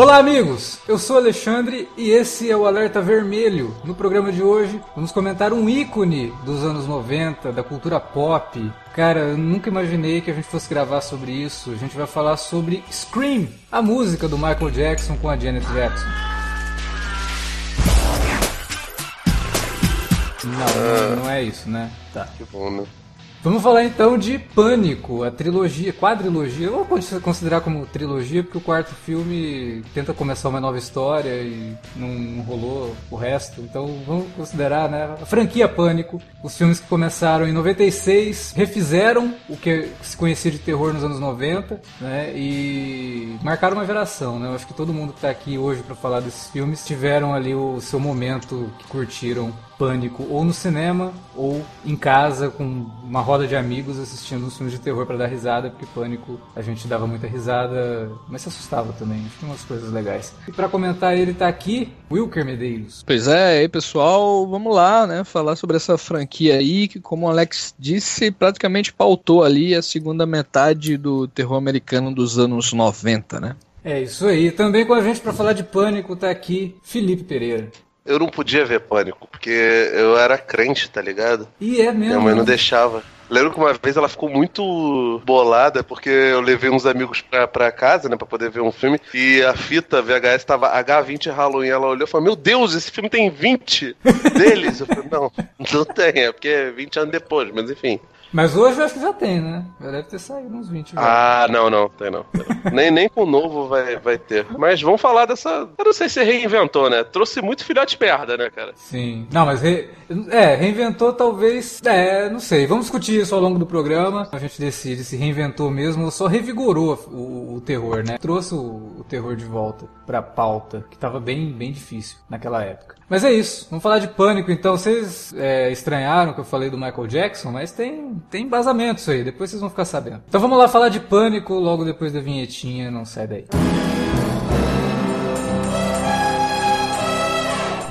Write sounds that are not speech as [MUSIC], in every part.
Olá, amigos! Eu sou Alexandre e esse é o Alerta Vermelho. No programa de hoje, vamos comentar um ícone dos anos 90, da cultura pop. Cara, eu nunca imaginei que a gente fosse gravar sobre isso. A gente vai falar sobre Scream, a música do Michael Jackson com a Janet Jackson. Não, não é isso, né? Tá. Que bom, né? Vamos falar então de Pânico, a trilogia, quadrilogia. Eu vou considerar como trilogia porque o quarto filme tenta começar uma nova história e não, rolou o resto. Então vamos considerar, né? A franquia Pânico, os filmes que começaram em 96, refizeram o que se conhecia de terror nos anos 90, né? E marcaram uma geração, né? Eu acho que todo mundo que está aqui hoje para falar desses filmes tiveram ali o seu momento que curtiram Pânico ou no cinema ou em casa com uma roda de amigos assistindo uns filmes de terror para dar risada, porque Pânico a gente dava muita risada, mas se assustava também. Tinha umas coisas legais. E para comentar ele tá aqui, Wilker Medeiros. Pois é, aí pessoal, vamos lá, né, falar sobre essa franquia aí que, como o Alex disse, praticamente pautou ali a segunda metade do terror americano dos anos 90, né? É isso aí. Também com a gente para falar de Pânico tá aqui Felipe Pereira eu não podia ver Pânico, porque eu era crente, tá ligado? E é mesmo. Minha mãe não deixava. Lembro que uma vez ela ficou muito bolada porque eu levei uns amigos pra, pra casa, né, pra poder ver um filme, e a fita VHS tava H20 Halloween. Ela olhou e falou: Meu Deus, esse filme tem 20 deles. Eu falei: Não, não tem, é porque é 20 anos depois, mas enfim. Mas hoje eu acho que já tem, né? Já deve ter saído uns 20. Já. Ah, não, não, tem não. Tem não. [LAUGHS] nem, nem com o novo vai, vai ter. Mas vamos falar dessa. Eu não sei se reinventou, né? Trouxe muito filhote perda, né, cara? Sim. Não, mas re... é, reinventou talvez. É, não sei. Vamos discutir isso ao longo do programa. A gente decide se reinventou mesmo ou só revigorou o, o terror, né? Trouxe o, o terror de volta pra pauta, que tava bem, bem difícil naquela época. Mas é isso. Vamos falar de pânico então. Vocês é, estranharam que eu falei do Michael Jackson, mas tem tem embasamento isso aí, depois vocês vão ficar sabendo. Então vamos lá falar de pânico logo depois da vinhetinha, não sai daí.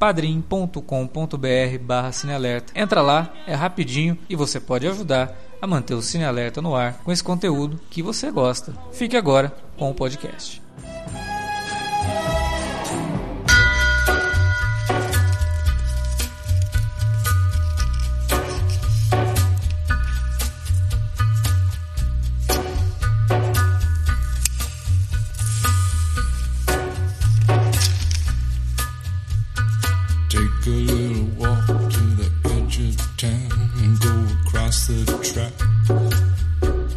padrim.com.br barra cinealerta. Entra lá, é rapidinho e você pode ajudar a manter o Cine Alerta no ar com esse conteúdo que você gosta. Fique agora com o podcast.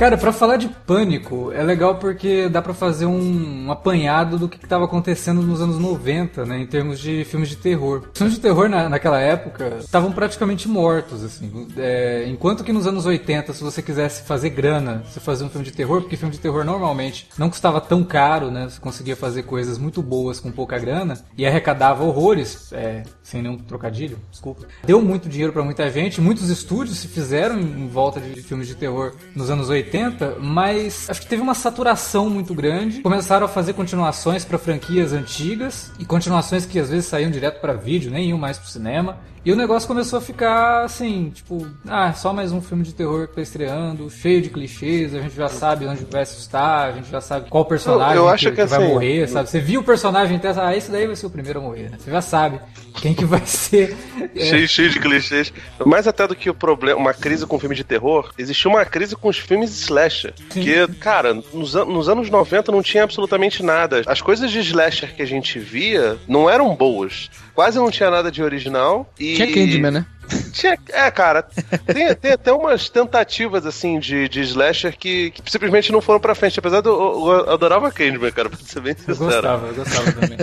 Cara, para falar de pânico, é legal porque dá para fazer um, um, apanhado do que estava acontecendo nos anos 90, né, em termos de filmes de terror. Os filmes de terror na, naquela época estavam praticamente mortos, assim. É, enquanto que nos anos 80, se você quisesse fazer grana, você fazia um filme de terror, porque filme de terror normalmente não custava tão caro, né, você conseguia fazer coisas muito boas com pouca grana e arrecadava horrores, é, sem nenhum trocadilho, desculpa. Deu muito dinheiro para muita gente, muitos estúdios se fizeram em, em volta de filmes de terror nos anos 80 80, mas acho que teve uma saturação muito grande. Começaram a fazer continuações para franquias antigas e continuações que às vezes saíam direto para vídeo, nem iam mais pro cinema. E o negócio começou a ficar assim, tipo, ah, só mais um filme de terror que tá estreando, cheio de clichês, a gente já sabe onde vai assustar, a gente já sabe qual personagem eu, eu que, que, que, vai assim, morrer, sabe? Você viu o personagem e ah, esse daí vai ser o primeiro a morrer, né? Você já sabe quem que vai ser. É. [LAUGHS] Cheio, cheio de clichês. Mais até do que o problema, uma crise com filme de terror, existiu uma crise com os filmes slasher. Que, cara, nos, nos anos 90 não tinha absolutamente nada. As coisas de slasher que a gente via não eram boas. Quase não tinha nada de original e tinha Candyman, né? Tinha, é, cara, tem, tem, até umas tentativas, assim, de, de slasher que, que simplesmente não foram pra frente. Apesar de eu, eu adorava Candyman, cara, pra ser bem sincero. Eu gostava, eu gostava também.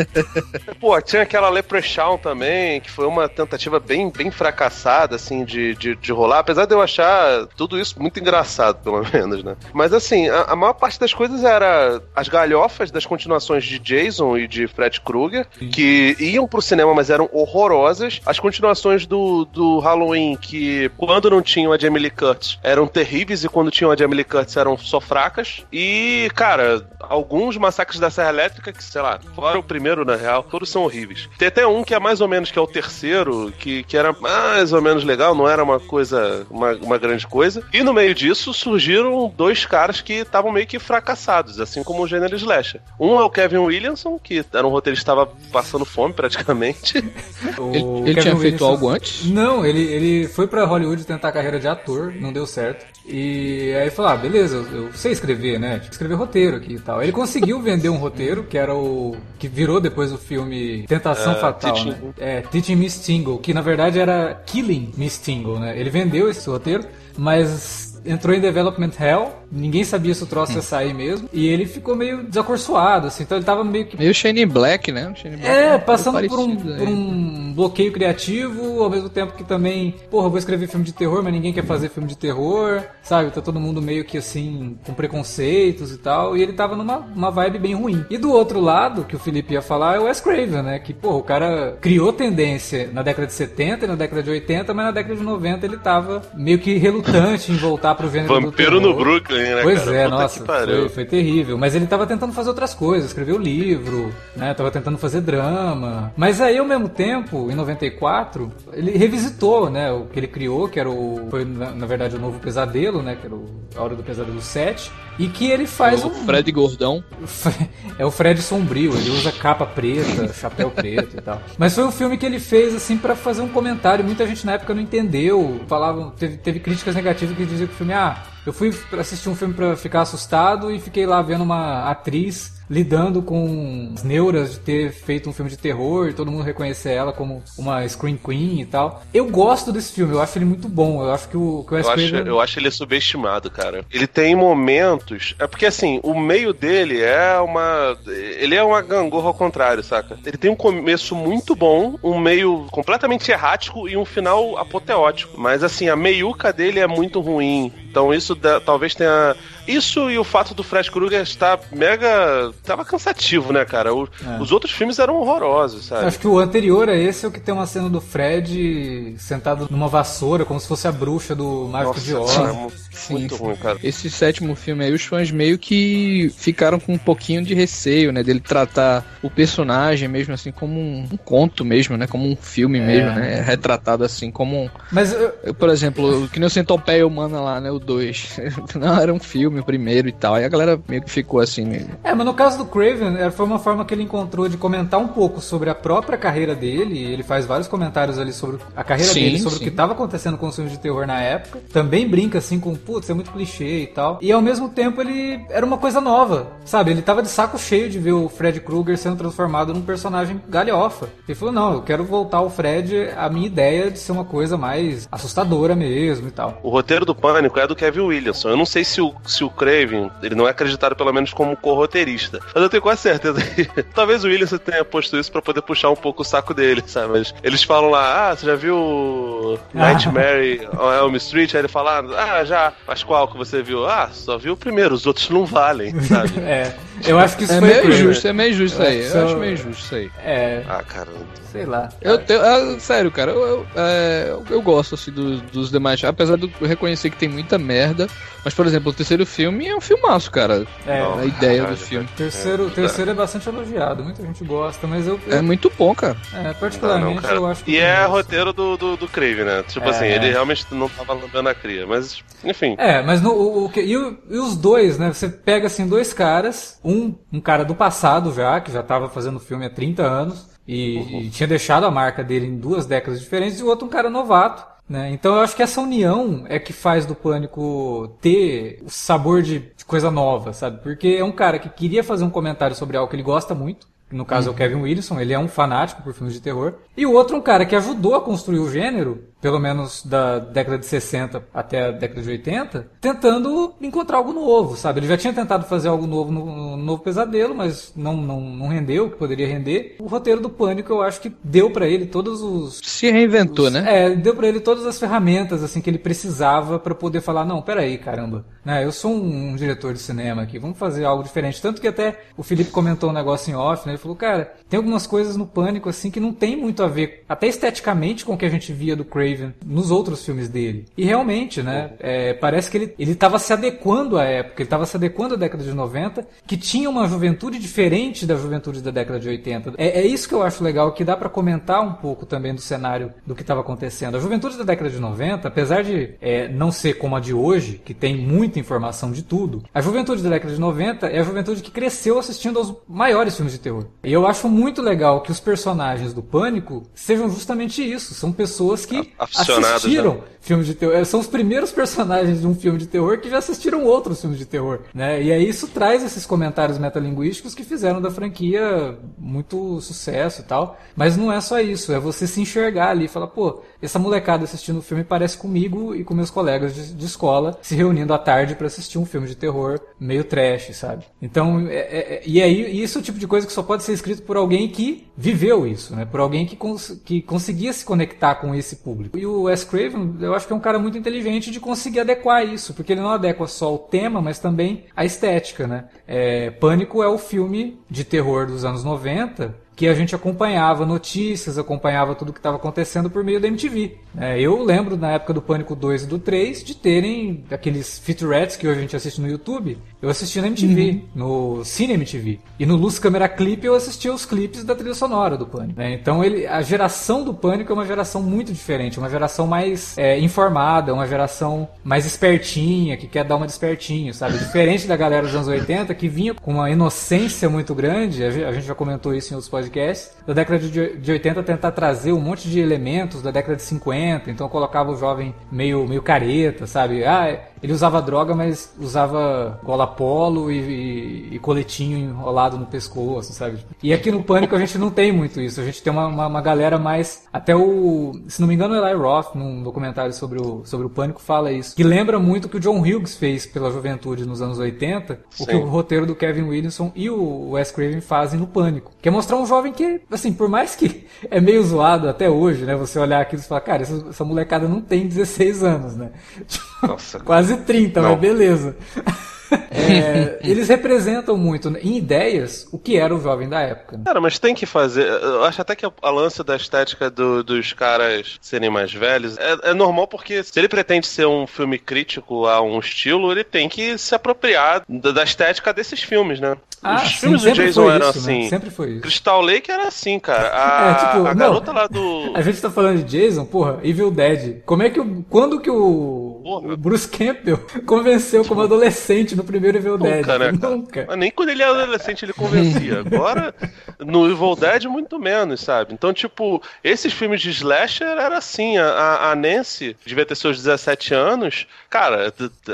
Pô, tinha aquela Leprechaun também, que foi uma tentativa bem, bem fracassada, assim, de, de, de rolar. Apesar de eu achar tudo isso muito engraçado, pelo [LAUGHS] menos, né? Mas, assim, a, a maior parte das coisas era as galhofas das continuações de Jason e de Fred Krueger, que iam pro cinema, mas eram horrorosas. As continuações do, do Halloween, que quando não tinham a Jamie Lee Curtis, eram terríveis, e quando tinham a Jamie Lee Curtis eram só fracas. E, cara, alguns massacres da Serra Elétrica, que, sei lá, fora o primeiro, na real, todos são horríveis. Tem até um que é mais ou menos, que é o terceiro, que, que era mais ou menos legal, não era uma coisa, uma, uma grande coisa. E no meio disso surgiram dois caras que estavam meio que fracassados, assim como o gênero slasher. Um é o Kevin Williamson, que era um roteirista que estava passando fome praticamente. [LAUGHS] O ele, ele tinha feito algo antes? Não, ele, ele foi para Hollywood tentar a carreira de ator, não deu certo. E aí falou: ah, beleza, eu, eu sei escrever, né? Tipo, escrever roteiro aqui e tal. Ele conseguiu vender um roteiro, que era o. que virou depois o filme Tentação é, Fatal. Teaching. Né? É, Teaching Miss Tingle, que na verdade era Killing Miss Tingle, né? Ele vendeu esse roteiro, mas entrou em Development Hell ninguém sabia se o troço ia sair mesmo. E ele ficou meio desacorçoado, assim. Então ele tava meio que. Meio Shane Black, né? Shane Black é, passando por um, por um bloqueio criativo, ao mesmo tempo que também, porra, vou escrever filme de terror, mas ninguém quer fazer filme de terror, sabe? Tá todo mundo meio que assim, com preconceitos e tal. E ele tava numa uma vibe bem ruim. E do outro lado, que o Felipe ia falar, é o Wes Craven, né? Que, porra, o cara criou tendência na década de 70 e na década de 80, mas na década de 90 ele tava meio que relutante em voltar pro gênero Vampiro no Brooklyn né, pois cara? é, Puta nossa, foi, foi, terrível. Mas ele tava tentando fazer outras coisas, escreveu livro, né? Tava tentando fazer drama. Mas aí, ao mesmo tempo, em 94, ele revisitou, né? O que ele criou, que era o. Foi, na, na verdade, o novo pesadelo, né? Que era o, a Hora do Pesadelo 7. E que ele faz o um. Fred Gordão. [LAUGHS] É o Fred sombrio, ele usa capa preta, chapéu preto e tal. Mas foi um filme que ele fez, assim, para fazer um comentário. Muita gente na época não entendeu. Falavam, teve, teve críticas negativas que diziam que o filme, ah, eu fui assistir um filme para ficar assustado e fiquei lá vendo uma atriz lidando com as neuras de ter feito um filme de terror e todo mundo reconhecer ela como uma Scream Queen e tal. Eu gosto desse filme, eu acho ele muito bom. Eu acho que o, que o eu, acho, eu acho ele subestimado, cara. Ele tem momentos. É porque assim, o meio dele é uma. Ele é uma gangorra ao contrário, saca? Ele tem um começo muito bom, um meio completamente errático e um final apoteótico. Mas assim, a meiuca dele é muito ruim. Então isso talvez tenha isso e o fato do Fred Krueger estar mega. tava cansativo, né, cara? O, é. Os outros filmes eram horrorosos, sabe? Acho que o anterior a esse é o que tem uma cena do Fred sentado numa vassoura, como se fosse a bruxa do Mágico Nossa, de Oz. É muito ruim, cara. Esse sétimo filme aí, os fãs meio que ficaram com um pouquinho de receio, né? Dele tratar o personagem mesmo assim como um, um conto mesmo, né? Como um filme é. mesmo, né? Retratado assim como um. Mas eu... Eu, por exemplo, que nem o Centopeia Humana lá, né? O 2. [LAUGHS] Não, era um filme o primeiro e tal. Aí a galera meio que ficou assim. Meio... É, mas no caso do Craven, é, foi uma forma que ele encontrou de comentar um pouco sobre a própria carreira dele. Ele faz vários comentários ali sobre a carreira sim, dele, sobre sim. o que estava acontecendo com os filmes de terror na época. Também brinca assim com, putz, é muito clichê e tal. E ao mesmo tempo ele era uma coisa nova, sabe? Ele tava de saco cheio de ver o Fred Krueger sendo transformado num personagem galhofa. Ele falou: não, eu quero voltar o Fred à minha ideia de ser uma coisa mais assustadora mesmo e tal. O roteiro do Pânico é do Kevin Williamson. Eu não sei se o, se o Craven, ele não é acreditado pelo menos como co-roteirista. Mas eu tenho quase certeza que [LAUGHS] talvez o Williams tenha posto isso para poder puxar um pouco o saco dele, sabe? Mas eles falam lá, ah, você já viu Nightmare [LAUGHS] on Elm Street? Aí ele fala, ah, já. Mas qual que você viu? Ah, só viu o primeiro, os outros não valem, sabe? [LAUGHS] é. Eu acho que isso é foi meio justo, é meio justo aí. Eu acho meio justo isso aí. É. Ah, caramba. Sei lá. Eu tenho, é, sério, cara, eu, eu, é, eu gosto assim dos, dos demais, apesar de eu reconhecer que tem muita merda. Mas, por exemplo, o terceiro filme é um filmaço, cara. É. a ideia do filme. O terceiro, é. terceiro é bastante elogiado, muita gente gosta, mas eu. eu é muito bom, cara. É, particularmente não, não, eu acho que. E é roteiro do, do, do Crave, né? Tipo é. assim, ele realmente não tava lambendo a cria, mas, enfim. É, mas no, o, o, e, o, e os dois, né? Você pega assim dois caras, um, um cara do passado já, que já tava fazendo filme há 30 anos. E, uhum. e tinha deixado a marca dele em duas décadas diferentes, e o outro um cara novato, né? Então eu acho que essa união é que faz do Pânico ter o sabor de coisa nova, sabe? Porque é um cara que queria fazer um comentário sobre algo que ele gosta muito, no caso uhum. é o uhum. Kevin Wilson, ele é um fanático por filmes de terror. E o outro um cara que ajudou a construir o gênero pelo menos da década de 60 até a década de 80, tentando encontrar algo novo, sabe? Ele já tinha tentado fazer algo novo no, no Novo Pesadelo, mas não, não, não rendeu o que poderia render. O roteiro do Pânico eu acho que deu para ele todos os... Se reinventou, os, né? É, deu para ele todas as ferramentas assim que ele precisava para poder falar, não, peraí, caramba, né? Eu sou um, um, diretor de cinema aqui, vamos fazer algo diferente. Tanto que até o Felipe comentou um negócio em off, né? Ele falou, cara, tem algumas coisas no Pânico assim que não tem muito a ver, até esteticamente, com o que a gente via do Craven nos outros filmes dele. E realmente, né? É, parece que ele estava se adequando à época, ele estava se adequando à década de 90, que tinha uma juventude diferente da juventude da década de 80. É, é isso que eu acho legal, que dá para comentar um pouco também do cenário do que estava acontecendo. A juventude da década de 90, apesar de é, não ser como a de hoje, que tem muita informação de tudo, a juventude da década de 90 é a juventude que cresceu assistindo aos maiores filmes de terror. E eu acho muito legal que os personagens do Pânico sejam justamente isso. São pessoas que assistiram né? filmes de terror. São os primeiros personagens de um filme de terror que já assistiram outros filmes de terror. Né? E aí isso traz esses comentários metalinguísticos que fizeram da franquia muito sucesso e tal. Mas não é só isso. É você se enxergar ali e falar, pô, essa molecada assistindo o filme parece comigo e com meus colegas de, de escola se reunindo à tarde para assistir um filme de terror meio trash, sabe? Então, é, é, é, e aí, isso é o tipo de coisa que só pode ser escrito por alguém que viveu isso, né? Por alguém que, cons que conseguia se conectar com esse público. E o Wes Craven, eu acho que é um cara muito inteligente de conseguir adequar isso, porque ele não adequa só o tema, mas também a estética, né? É, Pânico é o filme de terror dos anos 90 que a gente acompanhava notícias, acompanhava tudo que estava acontecendo por meio da MTV. É, eu lembro na época do Pânico 2 e do 3 de terem aqueles featurettes que hoje a gente assiste no YouTube. Eu assisti na MTV, uhum. no Cine MTV. E no Luz Câmera Clip eu assistia os clipes da trilha sonora do Pânico. Né? Então ele, a geração do Pânico é uma geração muito diferente, uma geração mais é, informada, uma geração mais espertinha, que quer dar uma despertinho, sabe? Diferente da galera dos anos 80 que vinha com uma inocência muito grande, a gente já comentou isso em outros podcasts podcast, da década de 80 tentar trazer um monte de elementos da década de 50, então colocava o jovem meio, meio careta, sabe? Ah, ele usava droga, mas usava gola polo e, e, e, coletinho enrolado no pescoço, sabe? E aqui no Pânico a gente não tem muito isso. A gente tem uma, uma, uma, galera mais. Até o. Se não me engano, o Eli Roth, num documentário sobre o, sobre o Pânico, fala isso. Que lembra muito o que o John Hughes fez pela juventude nos anos 80, Sim. o que o roteiro do Kevin Williamson e o Wes Craven fazem no Pânico. Que é mostrar um jovem que, assim, por mais que é meio zoado até hoje, né? Você olhar aquilo e falar, cara, essa, essa molecada não tem 16 anos, né? [LAUGHS] Nossa, Quase quase 30, Não. mas beleza. É, eles representam muito em ideias o que era o jovem da época. Né? Cara, mas tem que fazer. Eu acho até que a lance da estética do, dos caras serem mais velhos é, é, normal porque se ele pretende ser um filme crítico a um estilo, ele tem que se apropriar da, da estética desses filmes, né? Ah, Os filmes sim, do Jason eram isso, né? assim. Né? Sempre foi isso. Crystal Lake era assim, cara. [LAUGHS] A, é, tipo, a garota não, lá do. [LAUGHS] A gente tá falando de Jason, porra, Evil Dead. Como é que. Quando que o, o Bruce Campbell [LAUGHS] convenceu como adolescente no primeiro Evil Nunca, Dead? Né, [LAUGHS] Nunca. Mas nem quando ele era adolescente ele convencia. [LAUGHS] Agora, no Evil Dead, muito menos, sabe? Então, tipo, esses filmes de slasher era assim. A, a Nancy devia ter seus 17 anos. Cara,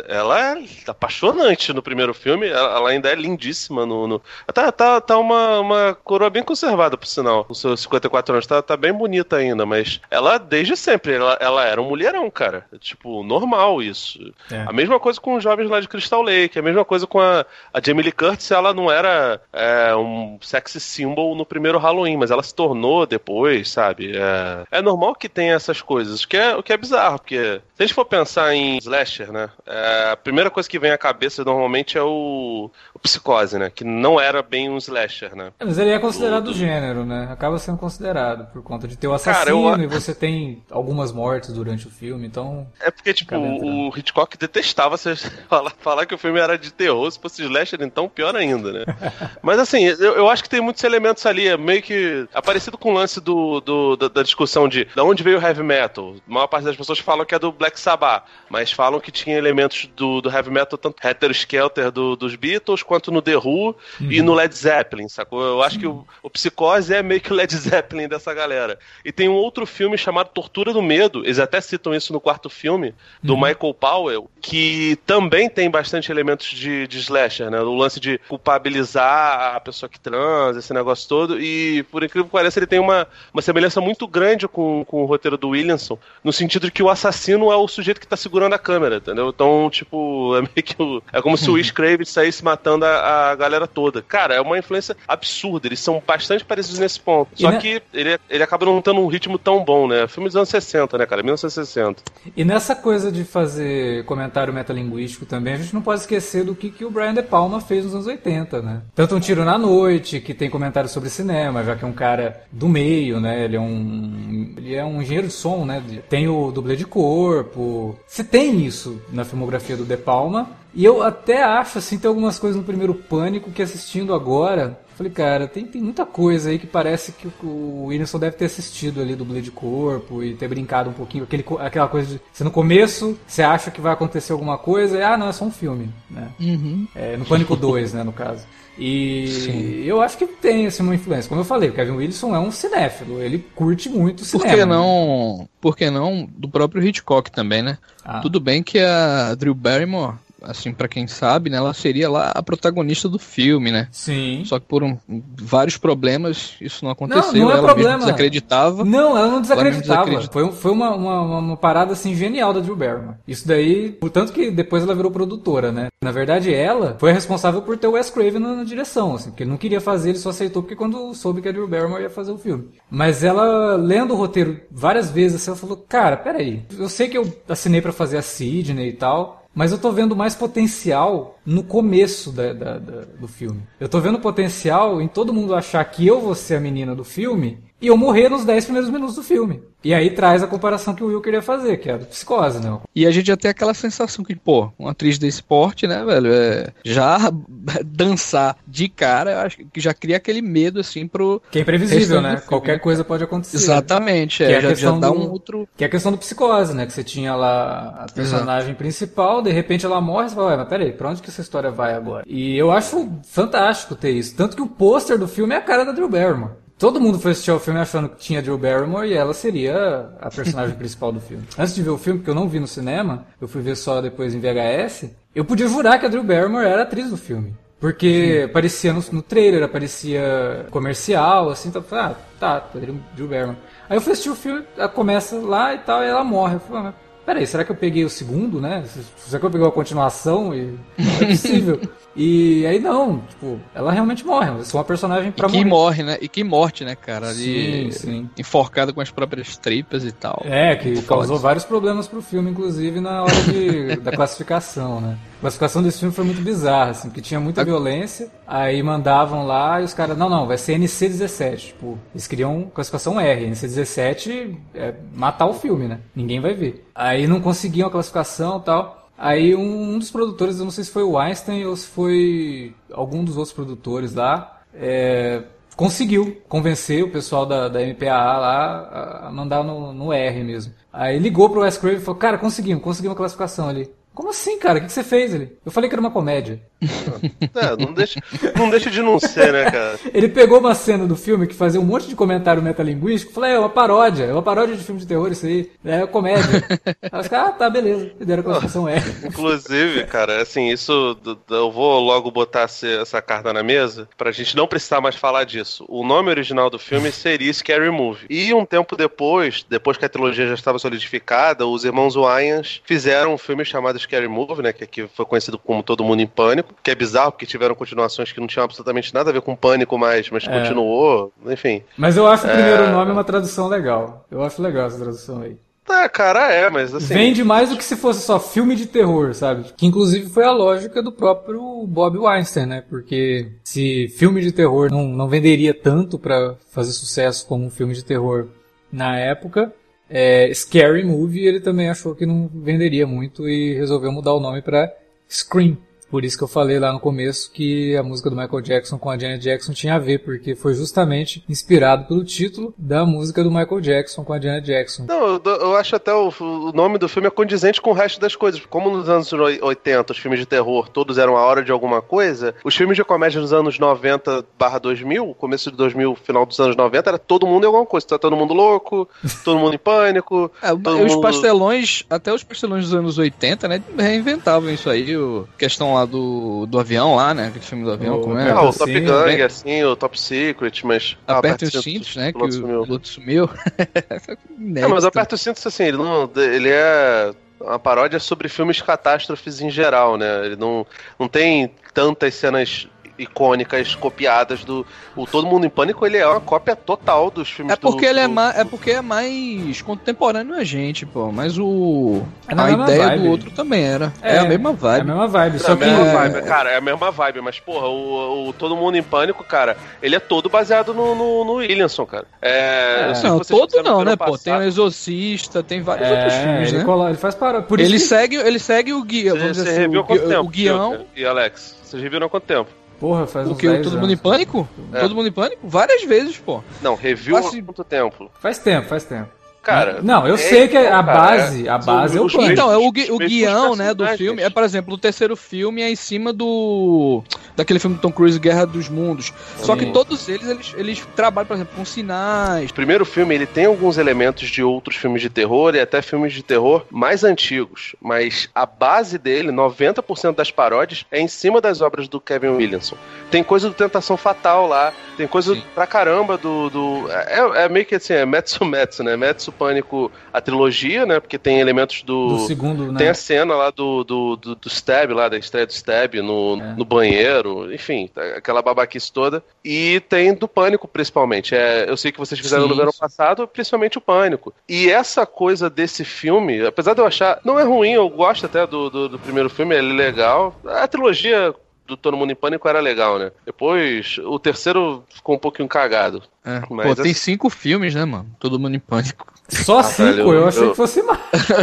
ela é apaixonante no primeiro filme. Ela, ela ainda é lindíssima no no. Tá, tá, tá uma, uma coroa bem conservada, por sinal. Com seus 54 anos. Tá, tá bem bonita ainda, mas ela, desde sempre, ela, ela era um mulherão, cara. Tipo, normal isso. É. A mesma coisa com os jovens lá de Crystal Lake, a mesma coisa com a, a Jamie Lee Curtis, ela não era é, um sexy symbol no primeiro Halloween, mas ela se tornou depois, sabe? É, é normal que tenha essas coisas, o que é, o que é bizarro, porque se a gente for pensar em slasher, né? É, a primeira coisa que vem à cabeça normalmente é o psicose, né? Que não era bem um slasher, né? É, mas ele é considerado do... gênero, né? Acaba sendo considerado por conta de ter o assassino Cara, eu... e você tem algumas mortes durante o filme, então. É porque, tipo, o Hitchcock detestava você [LAUGHS] falar, falar que o filme era de terror, se fosse slasher, então pior ainda, né? [LAUGHS] mas assim, eu, eu, acho que tem muitos elementos ali, é meio que. É parecido com o lance do, do da, da, discussão de de onde veio o heavy metal. A maior parte das pessoas falam que é do Black Sabbath, mas falam que tinha elementos do, do heavy metal, tanto Heather Skelter do, dos Beatles, quanto quanto no The Who uhum. e no Led Zeppelin, sacou? Eu acho que o, o Psicose é meio que o Led [LAUGHS] Zeppelin dessa galera. E tem um outro filme chamado Tortura do Medo, eles até citam isso no quarto filme, do uhum. Michael Powell, que também tem bastante elementos de, de slasher, né? O lance de culpabilizar a pessoa que transa, esse negócio todo, e por incrível que pareça, ele tem uma, uma semelhança muito grande com, com o roteiro do Williamson, no sentido de que o assassino é o sujeito que tá segurando a câmera, entendeu? Então, tipo, [LAUGHS] é meio que o, é como se o Wes Craven saísse matando a, a, galera toda. Cara, é uma influência absurda, eles são bastante parecidos nesse ponto. Só né? que ele, ele acaba não tendo um ritmo tão bom, né? Filme dos anos 60, né, cara? 1960. E nessa coisa de fazer comentário metalinguístico também, a gente não pode esquecer do que, que o Brian De Palma fez nos anos 80, né? Tanto Um Tiro na Noite, que tem comentário sobre cinema, já que é um cara do meio, né? Ele é um, ele é um engenheiro de som, né? Tem o dublê de corpo. Você tem isso na filmografia do De Palma. E eu até acho, assim, tem algumas coisas no primeiro Pânico que assistindo agora, Falei, cara, tem, tem muita coisa aí que parece que o, Williamson deve ter assistido ali do Blade Corpo e ter brincado um pouquinho. Aquele, aquela coisa de. Você no começo, você acha que vai acontecer alguma coisa e, ah, não, é só um filme, né? Uhum. É, no Pânico [LAUGHS] 2, né, no caso. E Sim. eu acho que tem assim, uma influência. Como eu falei, o Kevin Wilson é um cinéfilo, ele curte muito cinema. Por que não, por que não do próprio Hitchcock também, né? Ah. Tudo bem que a Drew Barrymore assim, para quem sabe, né, ela seria lá a protagonista do filme, né? Sim. Só que por um, vários problemas isso não aconteceu. Não, não é ela problema. desacreditava. Não, ela não desacreditava. Ela foi, foi uma, uma, uma, parada assim genial da Drew Barrymore. Isso daí, portanto que depois ela virou produtora, né? Na verdade, ela foi responsável por ter o Wes Craven na, na direção, assim, porque ele não queria fazer, ele só aceitou porque quando soube que a Drew Barrymore ia fazer o filme. Mas ela, lendo o roteiro várias vezes, assim, ela falou, cara, peraí, eu sei que eu assinei para fazer a Sidney e tal, mas eu tô vendo mais potencial no começo da, da, da, do filme. Eu tô vendo potencial em todo mundo achar que eu vou ser a menina do filme e eu morrer nos 10 primeiros minutos do filme. E aí traz a comparação que o Will queria fazer, que é a psicose, né? E a gente já tem aquela sensação que, pô, uma atriz desse porte, né, velho, é, já [LAUGHS] dançar de cara, eu acho que já cria aquele medo, assim, pro... Que é imprevisível, né? Qualquer coisa pode acontecer. Exatamente, é, é já, já dá do, um outro... Que é a questão do psicose, né? Que você tinha lá a personagem Exato. principal, de repente ela morre, você fala, mas peraí, pra onde que essa história vai agora? E eu acho fantástico ter isso. Tanto que o pôster do filme é a cara da Drew Barrymore. Todo mundo foi assistir ao filme achando que tinha Drew Barrymore e ela seria a personagem [LAUGHS] principal do filme. Antes de ver o filme, porque eu não vi no cinema, eu fui ver só depois em VHS, eu podia jurar que a Drew Barrymore era atriz do filme. Porque Sim. aparecia no, no, trailer, aparecia comercial, assim, então falei, ah, tá, tá Drew Barrymore. Aí eu fui assistir o filme, ela começa lá e tal, e ela morre. Eu falei, ah, peraí, será que eu peguei o segundo, né? Será que eu peguei a continuação? E... Não é possível. [LAUGHS] E aí não, tipo, ela realmente morre. Ela é uma personagem pra e que morrer. morre, né? E que morte, né, cara? Ali, sim, sim. Enforcada com as próprias tripas e tal. É, que causou vários problemas pro filme, inclusive na hora de, [LAUGHS] da classificação, né? A classificação desse filme foi muito bizarra, assim, porque tinha muita violência, aí mandavam lá e os caras, não, não, vai ser NC-17. Tipo, eles queriam classificação R. NC-17 é matar o filme, né? Ninguém vai ver. Aí não conseguiam a classificação e tal. Aí um, dos produtores, eu não sei se foi o Einstein ou se foi algum dos outros produtores lá, é, conseguiu convencer o pessoal da, da MPAA lá a mandar no, no R mesmo. Aí ligou pro Wes Craven e falou, cara, conseguimos, conseguimos a classificação ali. Como assim, cara? O que, você fez ele? Eu falei que era uma comédia. [LAUGHS] É, não deixa, não deixa de não ser, né, cara? ele pegou uma cena do filme que fazia um monte de comentário metalinguístico e falou: é uma paródia, é uma paródia de filme de terror isso aí, é comédia. [LAUGHS] aí os caras, ah, tá, beleza. E deram a classificação é. Inclusive, cara, assim, isso eu vou logo botar essa carta na mesa pra gente não precisar mais falar disso. O nome original do filme seria Scary Movie. E um tempo depois, depois que a trilogia já estava solidificada, os irmãos Wayans fizeram um filme chamado Scary Movie, né? Que, que foi conhecido como Todo Mundo em Pânico, que é bizarro porque tiveram continuações que não tinham absolutamente nada a ver com pânico mais, mas é. continuou, enfim. Mas eu acho o primeiro é... nome uma tradução legal. Eu acho legal essa tradução aí. Tá, cara, é, mas assim. Vende mais do que se fosse só filme de terror, sabe? Que inclusive foi a lógica do próprio Bob Weinstein, né? Porque se filme de terror não, não venderia tanto para fazer sucesso como um filme de terror na época, é, Scary Movie ele também achou que não venderia muito e resolveu mudar o nome para Scream, Por isso que eu falei lá no começo que a música do Michael Jackson com a Janet Jackson tinha a ver, porque foi justamente inspirado pelo título da música do Michael Jackson com a Janet Jackson. Não, eu, eu acho até o, o, nome do filme é condizente com o resto das coisas. Como nos anos 80 os filmes de terror todos eram a hora de alguma coisa, os filmes de comédia nos anos 90 barra 2000, começo de 2000, final dos anos 90, era todo mundo em alguma coisa. Tá todo mundo louco, [LAUGHS] todo mundo em pânico. É, os mundo... pastelões, até os pastelões dos anos 80, né, reinventavam isso aí, o questão lá do, do avião lá, né, aquele filme do avião, o, como é? Ah, o Top Gun, assim, o Top Secret, mas... Aperta ah, os cintos, né, que o piloto sumiu. [LAUGHS] é, mas aperta os cintos, assim, ele não... Ele é uma paródia sobre filmes catástrofes em geral, né? Ele não, não tem tantas cenas icônicas copiadas do o Todo Mundo em Pânico, ele é uma cópia total dos filmes é porque do, ele do... é mais é porque é mais contemporâneo a gente, pô, mas o é a ideia vibe. do outro também era. É, é, a mesma vibe. É a mesma vibe, só é que a mesma vibe, cara, é a mesma vibe, mas porra, o, o, Todo Mundo em Pânico, cara, ele é todo baseado no, no, no Williamson, cara. É, é. não, todo não, né, pô? Tem o Exorcista, tem vários outros filmes, ele né? Cola, ele faz para por ele isso segue, ele segue o guia, vamos você, dizer você assim, o, tempo, o guião. E Alex, vocês reviram há quanto tempo? Porra, faz O que? Todo anos. mundo em pânico? É. Todo mundo em pânico? Várias vezes, pô. Não, review há quanto tempo? Faz tempo, faz tempo. Cara, não, eu é, sei que a base, a base é o plano. Então, é o, gui, o guião, né, do filme. É, por exemplo, o terceiro filme é em cima do daquele filme do Tom Cruise, Guerra dos Mundos. Só que todos eles, eles, eles trabalham, por exemplo, com sinais. O primeiro filme, ele tem alguns elementos de outros filmes de terror e até filmes de terror mais antigos, mas a base dele, 90% das paródias, é em cima das obras do Kevin Williamson. Tem coisa do Tentação Fatal lá, tem coisa Sim. pra caramba do... do é, é, meio que assim, é Metsu Metsu, né? Metsu Pânico, a trilogia, né? Porque tem elementos do. Do segundo, né? Tem a cena lá do, do, do, do Stab, lá da estreia do Stab no, é. no banheiro, enfim, tá, aquela babaquice toda. E tem do Pânico, principalmente. É, eu sei que vocês fizeram Sim, no verão passado, principalmente o Pânico. E essa coisa desse filme, apesar de eu achar. Não é ruim, eu gosto até do, do, do primeiro filme, ele é legal. A trilogia do Todo Mundo em Pânico era legal, né? Depois, o terceiro ficou um pouquinho cagado. É. Mas, Pô, tem assim... cinco filmes, né, mano? Todo Mundo em Pânico. Só ah, cinco? Velho, eu, eu, achei que fosse mais.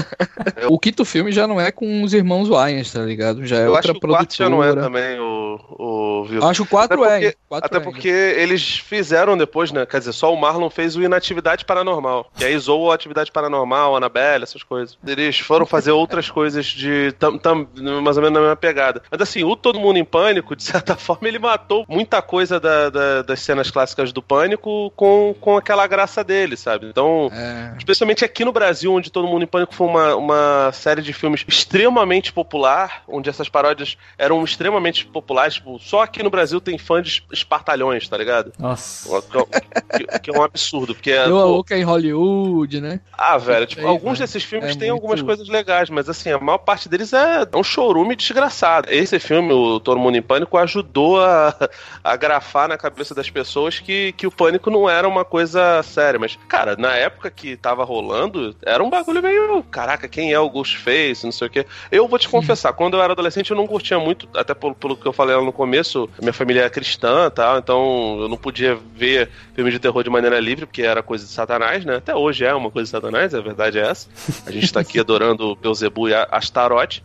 [LAUGHS] o quinto filme já não é com os irmãos Wayans, tá ligado? Já é eu outra acho que o quarto já não é também o, o Acho o quatro até é. Porque, até é porque eles fizeram depois, né? Quer dizer, só o Marlon fez o Inatividade Paranormal. Que aí zoou a Atividade Paranormal, Annabelle, essas coisas. Eles foram fazer outras coisas de... Tam, tam, mais ou menos na mesma pegada. Mas assim, o Todo Mundo em Pânico, de certa [LAUGHS] forma, ele matou muita coisa da, da, das cenas clássicas do Pânico com, com aquela graça dele, sabe? Então, é. especialmente aqui no Brasil, onde Todo Mundo em Pânico foi uma, uma série de filmes extremamente popular, onde essas paródias eram extremamente populares, tipo, só aqui no Brasil tem fãs espartalhões, tá ligado? Nossa. Que, que, que é um absurdo, porque é. Eu a louca em Hollywood, né? Ah, velho, tipo, é, alguns desses filmes é têm muito... algumas coisas legais, mas assim, a maior parte deles é um chorume desgraçado. Esse filme, o Todo Mundo em Pânico, ajudou a, a grafar na cabeça das pessoas que, que o pânico não era uma coisa séria, mas, cara, na época que tava rolando, era um bagulho meio, caraca, quem é o Ghostface, não sei o quê. Eu vou te confessar, quando eu era adolescente eu não curtia muito, até pelo, pelo que eu falei lá no começo, minha família é cristã, tá? Então eu não podia ver filmes de terror de maneira livre, porque era coisa de satanás, né? Até hoje é uma coisa de satanás, a verdade é essa. A gente tá aqui adorando Beuzebu e Astarote.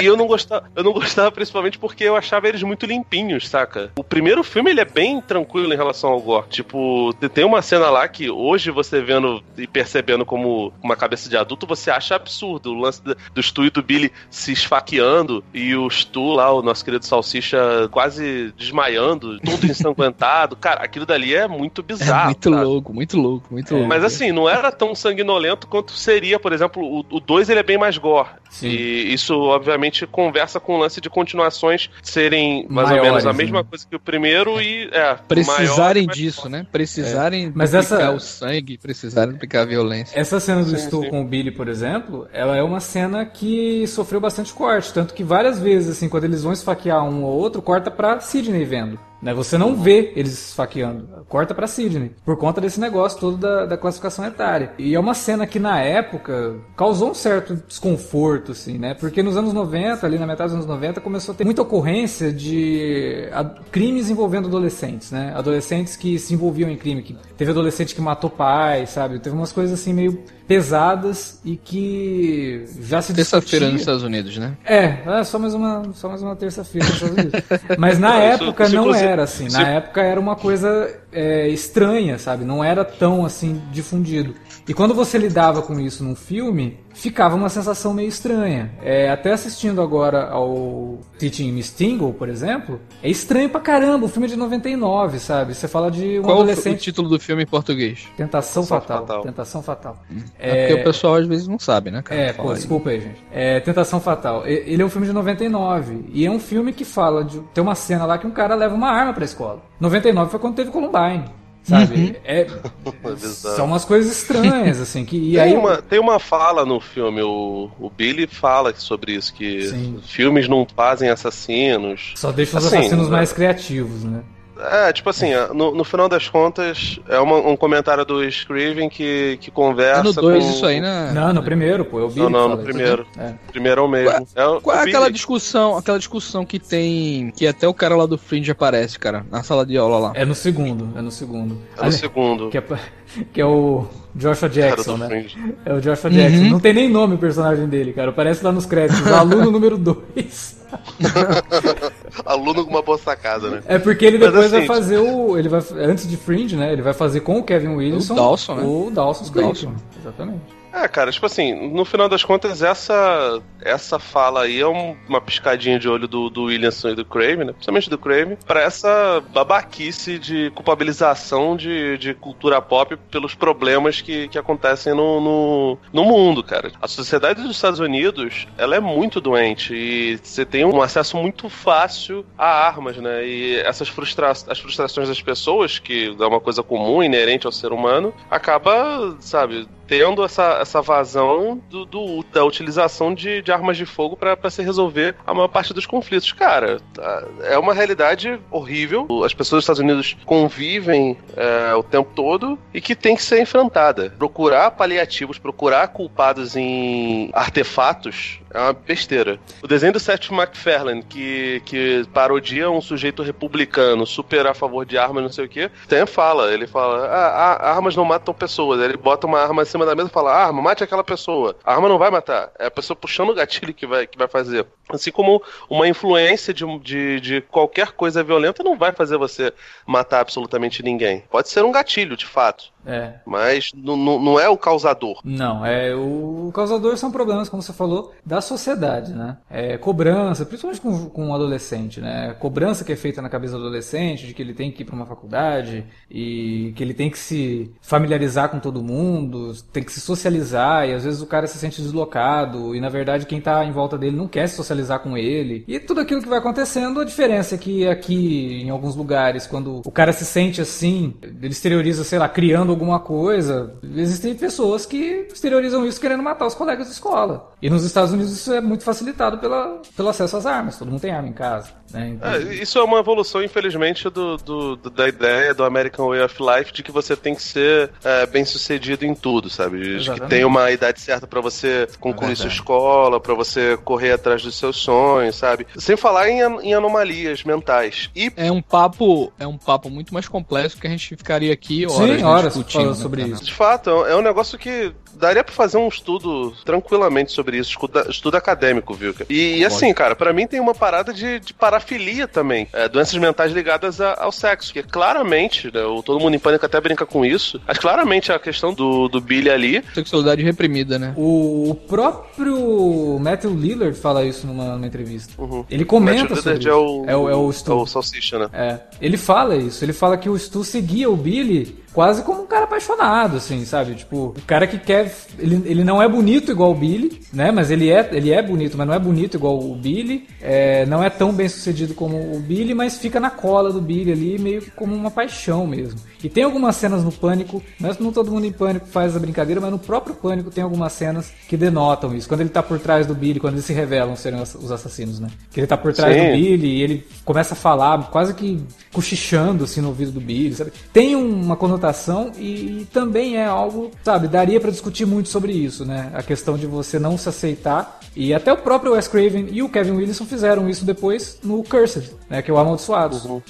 E eu não gostava, eu não gostava principalmente porque eu achava eles muito limpinhos, saca? O primeiro filme ele é bem tranquilo em relação ao gore. Tipo, tem uma cena lá que hoje você vendo e percebendo como uma cabeça de adulto, você acha absurdo. O lance do Stu e do Billy se esfaqueando e o Stu lá, o nosso querido Salsicha, quase desmaiando, todo ensanguentado. [LAUGHS] Cara, aquilo dali é muito bizarro. É muito sabe? louco, muito louco, muito louco. Mas assim, não era tão sanguinolento quanto seria, por exemplo, o 2 ele é bem mais gore. Sim. E isso, obviamente, conversa com o lance de continuações serem mais Maiores, ou menos a mesma né? coisa que o primeiro e. É, precisarem disso, né? Precisarem é. Mas essa... o sangue, precisarem aplicar a violência. Essa cena do Stu com o Billy, por exemplo, ela é uma cena que sofreu bastante corte. Tanto que várias vezes, assim, quando eles vão esfaquear um ou outro, corta pra Sidney vendo. Né? Você não vê eles esfaqueando. Corta para Sidney. Por conta desse negócio todo da, da, classificação etária. E é uma cena que na época causou um certo desconforto, assim, né? Porque nos anos 90, ali na metade dos anos 90, começou a ter muita ocorrência de crimes envolvendo adolescentes, né? Adolescentes que se envolviam em crime. Que teve adolescente que matou pai, sabe? Teve umas coisas assim meio pesadas e que já se Terça-feira nos Estados Unidos, né? É, é só mais uma, só mais uma terça-feira nos Estados Unidos. Mas na [LAUGHS] época isso, não era assim. Na época era uma coisa é, estranha, sabe? Não era tão assim difundido. E quando você lidava com isso num filme, ficava uma sensação meio estranha. É, até assistindo agora ao Teaching Miss Tingle, por exemplo, é estranho pra caramba. O filme é de 99, sabe? Você fala de um Qual adolescente. o título do filme em português? Tentação, Fatal. Fatal. Tentação Fatal. É... é... porque o pessoal às vezes não sabe, né, cara? É, pô, desculpa aí, gente. É Tentação Fatal. Ele é um filme de 99 e é um filme que fala de tem uma cena lá que um cara leva uma arma pra escola. 99 foi quando teve Columbine. Sabe? Uhum. É, [LAUGHS] são umas coisas estranhas, assim. Que, e tem, aí... uma, tem uma fala no filme, o, o Billy fala sobre isso, que Sim. filmes não fazem assassinos. Só deixam os assim, assassinos né? mais criativos, né? É, tipo assim, no, no final das contas, é uma, um comentário do Scriven que, que conversa. É no 2 com... isso aí, né? Não, no primeiro, pô. Eu vi. Não, não, no primeiro. É. Primeiro é o mesmo. Qual, é, qual é aquela discussão, aquela discussão que tem. Que até o cara lá do Fringe aparece, cara, na sala de aula lá. É no segundo, é no segundo. É no Ali, segundo. Que é, [LAUGHS] que é o Joshua Jackson, né? É o Joshua Jackson. Uhum. Não tem nem nome o personagem dele, cara. Aparece lá nos créditos. aluno [LAUGHS] número 2. [LAUGHS] aluno com uma boa sacada, né? É porque ele depois assim, vai fazer o. Ele vai, antes de Fringe, né? Ele vai fazer com o Kevin Williamson. O Dawson, né? O Dawson's Dawson. Exatamente. É, cara, tipo assim, no final das contas, essa essa fala aí é um, uma piscadinha de olho do, do Williamson e do Crave, né? Principalmente do Crave, pra essa babaquice de culpabilização de, de cultura pop pelos problemas que, que acontecem no, no, no mundo, cara. A sociedade dos Estados Unidos, ela é muito doente e você tem um acesso muito fácil a armas, né? E essas frustra as frustrações das pessoas, que é uma coisa comum, inerente ao ser humano, acaba, sabe, tendo essa, essa vazão do, do da utilização de, de armas de fogo para se resolver a maior parte dos conflitos. Cara, tá, é uma realidade horrível. As pessoas dos Estados Unidos convivem é, o tempo todo e que tem que ser enfrentada. Procurar paliativos, procurar culpados em artefatos é uma besteira. O desenho do Seth MacFarlane, que, que parodia um sujeito republicano super a favor de armas, não sei o que, tem fala. Ele fala: ah, ah, armas não matam pessoas. Ele bota uma arma acima da mesa e fala: arma, mate aquela pessoa. A arma não vai matar. É a pessoa puxando o gatilho que vai, que vai fazer. Assim como uma influência de, de, de qualquer coisa violenta não vai fazer você matar absolutamente ninguém. Pode ser um gatilho, de fato. É. Mas não é o causador. Não, é o causador são problemas, como você falou, da sociedade, né? É cobrança, principalmente com, com um adolescente, né? Cobrança que é feita na cabeça do adolescente de que ele tem que ir para uma faculdade e que ele tem que se familiarizar com todo mundo, tem que se socializar e às vezes o cara se sente deslocado e na verdade quem tá em volta dele não quer se socializar com ele. E tudo aquilo que vai acontecendo, a diferença é que aqui em alguns lugares, quando o cara se sente assim, ele exterioriza, sei lá, criando alguma coisa. Existem pessoas que exteriorizam isso querendo matar os colegas de escola. E nos Estados Unidos isso é muito facilitado pela, pelo acesso às armas. Todo mundo tem arma em casa. Né? Então... É, isso é uma evolução, infelizmente, do, do, do, da ideia do American Way of Life de que você tem que ser é, bem sucedido em tudo, sabe? De que tem uma idade certa para você concluir é sua escola, para você correr atrás dos seus sonhos, sabe? Sem falar em, em anomalias mentais. E... É um papo é um papo muito mais complexo que a gente ficaria aqui horas, Sim, horas discutindo sobre isso. De fato, é um negócio que daria para fazer um estudo tranquilamente sobre isso, estudo, estudo acadêmico, viu? E, e assim, cara, para mim tem uma parada de, de parafilia também, é, doenças mentais ligadas a, ao sexo, que é claramente, né, o Todo Mundo em Pânico até brinca com isso, mas claramente a questão do, do Billy ali... Sexualidade reprimida, né? O, o próprio Matthew Lillard fala isso numa, numa entrevista. Uhum. Ele comenta sobre isso. É o, é o, é o Stu. É o Salsicha, né? É. Ele fala isso, ele fala que o Stu seguia o Billy quase como um cara apaixonado, assim, sabe? Tipo, o cara que quer. Ele, ele não é bonito igual o Billy, né? Mas ele é, ele é bonito, mas não é bonito igual o Billy. É, não é tão bem sucedido como o Billy, mas fica na cola do Billy ali, meio como uma paixão mesmo. E tem algumas cenas no Pânico, mesmo não todo mundo em Pânico faz a brincadeira, mas no próprio Pânico tem algumas cenas que denotam isso. Quando ele tá por trás do Billy, quando eles se revelam serem os assassinos, né? Que ele tá por trás Sim. do Billy e ele começa a falar, quase que cochichando assim no ouvido do Billy, sabe? Tem uma conotação e, e também é algo, sabe, daria para discutir muito sobre isso, né? A questão de você não se aceitar. E até o próprio Wes Craven e o Kevin Williamson fizeram isso depois no Cursed, né? Que é o Amaldiçoados. Uhum.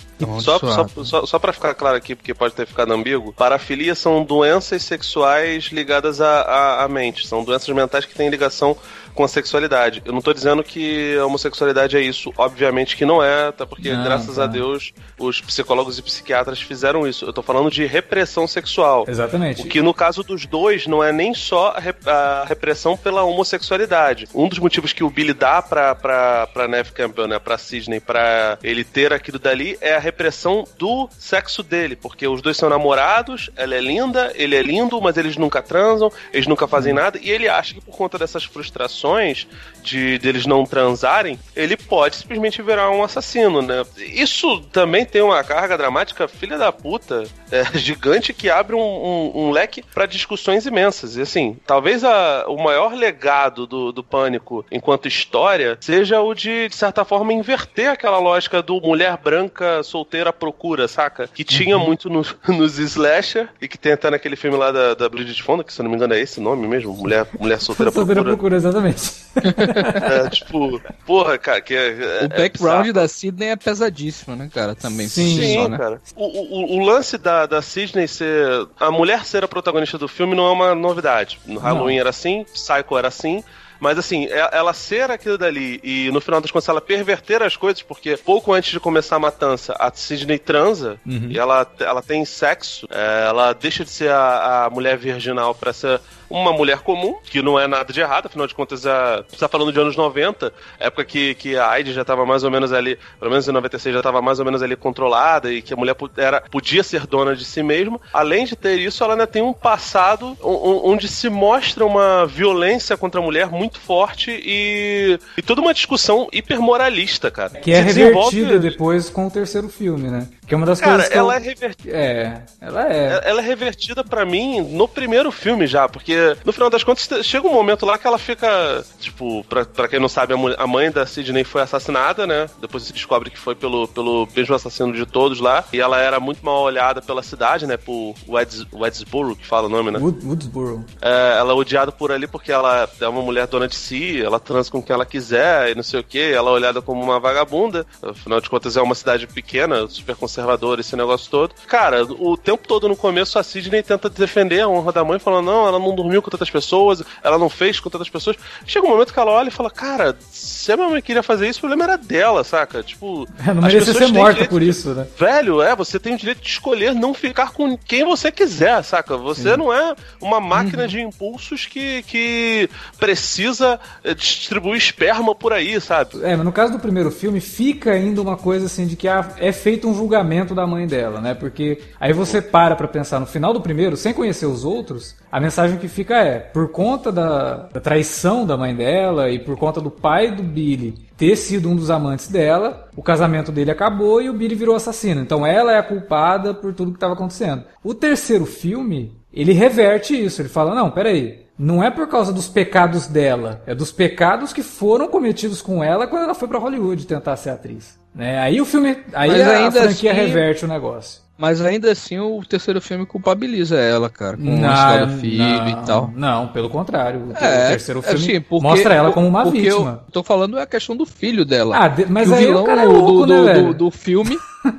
Só, só, só, só para ficar claro aqui, porque pode ter ficado ambíguo, parafilia são doenças sexuais ligadas à, à mente. São doenças mentais que têm ligação com a sexualidade. Eu não tô dizendo que a homossexualidade é isso, obviamente que não é, até porque, não, graças tá. a Deus, os psicólogos e psiquiatras fizeram isso. Eu tô falando de repressão sexual. Exatamente. O que no caso dos dois não é nem só a, repressão pela homossexualidade. Um dos motivos que o Billy dá pra, pra, pra Neve Campbell, né, pra Sidney, pra ele ter aquilo dali, é a repressão do sexo dele, porque os dois são namorados, ela é linda, ele é lindo, mas eles nunca transam, eles nunca fazem nada, e ele acha que por conta dessas frustrações de deles não transarem, ele pode simplesmente virar um assassino, né? Isso também tem uma carga dramática filha da puta, é, [LAUGHS] gigante que abre um, um, um leque para discussões imensas. E assim, talvez a, o maior legado do, do Pânico enquanto história seja o de, de certa forma, inverter aquela lógica do mulher branca solteira procura, saca? Que tinha uhum. muito no, [LAUGHS] nos slasher e que tem até naquele filme lá da, da Bridget Fonda, que se não me engano é esse nome mesmo, mulher, mulher solteira [LAUGHS] procura. solteira procura, exatamente. Exatamente. É, tipo, porra, cara, que é, O é background é da Sidney é pesadíssimo, né, cara? Também. Sim, sim né? cara. O, o, o, lance da, da Sidney ser. A mulher ser a protagonista do filme não é uma novidade. No Halloween não. era assim, Psycho era assim. Mas assim, é, ela ser aquilo dali e no final das contas ela perverter as coisas, porque pouco antes de começar a matança, a Sidney transa uhum. e ela, ela tem sexo, é, ela deixa de ser a, a mulher virginal para ser uma mulher comum, que não é nada de errado, afinal de contas, a, você tá falando de anos 90, época que, que a AIDS já estava mais ou menos ali, pelo menos em 96 já estava mais ou menos ali controlada e que a mulher era, podia ser dona de si mesma. Além de ter isso, ela ainda tem um passado onde se mostra uma violência contra a mulher muito forte e, e toda uma discussão hipermoralista, cara. Que é revertida depois com o terceiro filme, né? Que é uma das cara, coisas que ela eu... é revertida. É, ela é. Ela é revertida para mim no primeiro filme já, porque no final das contas chega um momento lá que ela fica, tipo, pra, pra quem não sabe, a mãe da Sidney foi assassinada, né? Depois se descobre que foi pelo, pelo mesmo assassino de todos lá. E ela era muito mal olhada pela cidade, né? Por Weds, Wedsboro, que fala o nome, né? Wood, Woodsboro. É, ela é odiada por ali porque ela é uma mulher dona de si, ela transa com quem ela quiser e não sei o que. Ela é olhada como uma vagabunda. Afinal de contas, é uma cidade pequena, super conservadora, esse negócio todo. Cara, o tempo todo no começo a Sidney tenta defender a honra da mãe, falando: não, ela não dormiu com tantas pessoas, ela não fez com tantas pessoas. Chega um momento que ela olha e fala, cara, se a minha mãe queria fazer isso, o problema era dela, saca? Tipo. [LAUGHS] É, não merecia ser morta por isso, né? Velho, é, você tem o direito de escolher não ficar com quem você quiser, saca? Você Sim. não é uma máquina uhum. de impulsos que, que precisa eh, distribuir esperma por aí, sabe? É, mas no caso do primeiro filme, fica ainda uma coisa assim de que é feito um julgamento da mãe dela, né? Porque aí você para pra pensar no final do primeiro, sem conhecer os outros, a mensagem que fica é: por conta da, da traição da mãe dela e por conta do pai do Billy ter sido um dos amantes dela, o casamento dele acabou e o Billy virou assassino. Então ela é a culpada por tudo que estava acontecendo. O terceiro filme, ele reverte isso. Ele fala: não, peraí. Não é por causa dos pecados dela, é dos pecados que foram cometidos com ela quando ela foi para Hollywood tentar ser atriz. Né? Aí o filme, aí Mas a, franquia assim, reverte o negócio. Mas ainda assim o terceiro filme culpabiliza ela, cara, com não, a do filho não, e tal. Não, pelo contrário. É, o terceiro filme assim, porque, mostra ela como uma vítima. Eu tô falando é a questão do filho dela. Ah, mas aí o vilão o cara é louco, do, né, do, do, do filme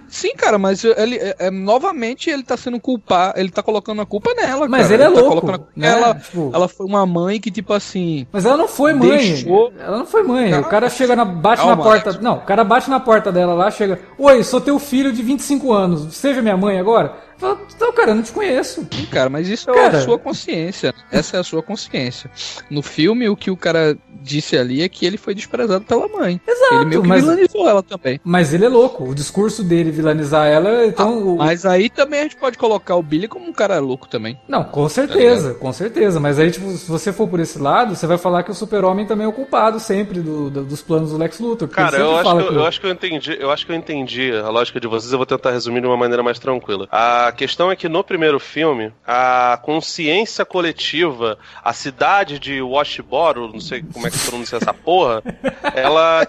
Sim, cara, mas ele é, é, novamente ele tá sendo culpado, ele tá colocando a culpa nela. Mas cara. ele é ele tá louco. Tá né? ela, tipo... ela foi uma mãe que, tipo assim. Mas ela não foi mãe. Deixou... Ela não foi mãe. o cara chega na. bate Calma, na porta. Não, o cara bate na porta dela lá, chega. Oi, sou teu filho de 25 anos. Seja minha mãe agora? Fala, não, cara, eu não te conheço. Sim, cara, mas isso é cara... a sua consciência. Essa é a sua consciência. No filme, o que o cara disse ali é que ele foi desprezado pela mãe. Exato. Ele meio que mas... vilanizou ela também. Mas ele é louco. O discurso dele vilanizar ela, então. Ah, o... Mas aí também a gente pode colocar o Billy como um cara louco também. Não, com certeza, tá com certeza. Mas aí, tipo, se você for por esse lado, você vai falar que o super-homem também é o culpado sempre do, do, dos planos do Lex Luthor. Cara, eu acho, que, eu, eu acho que eu entendi. Eu acho que eu entendi a lógica de vocês. Eu vou tentar resumir de uma maneira mais tranquila. A questão é que no primeiro filme, a consciência coletiva, a cidade de Washboro, não sei como é que pronuncia essa porra, [LAUGHS] ela,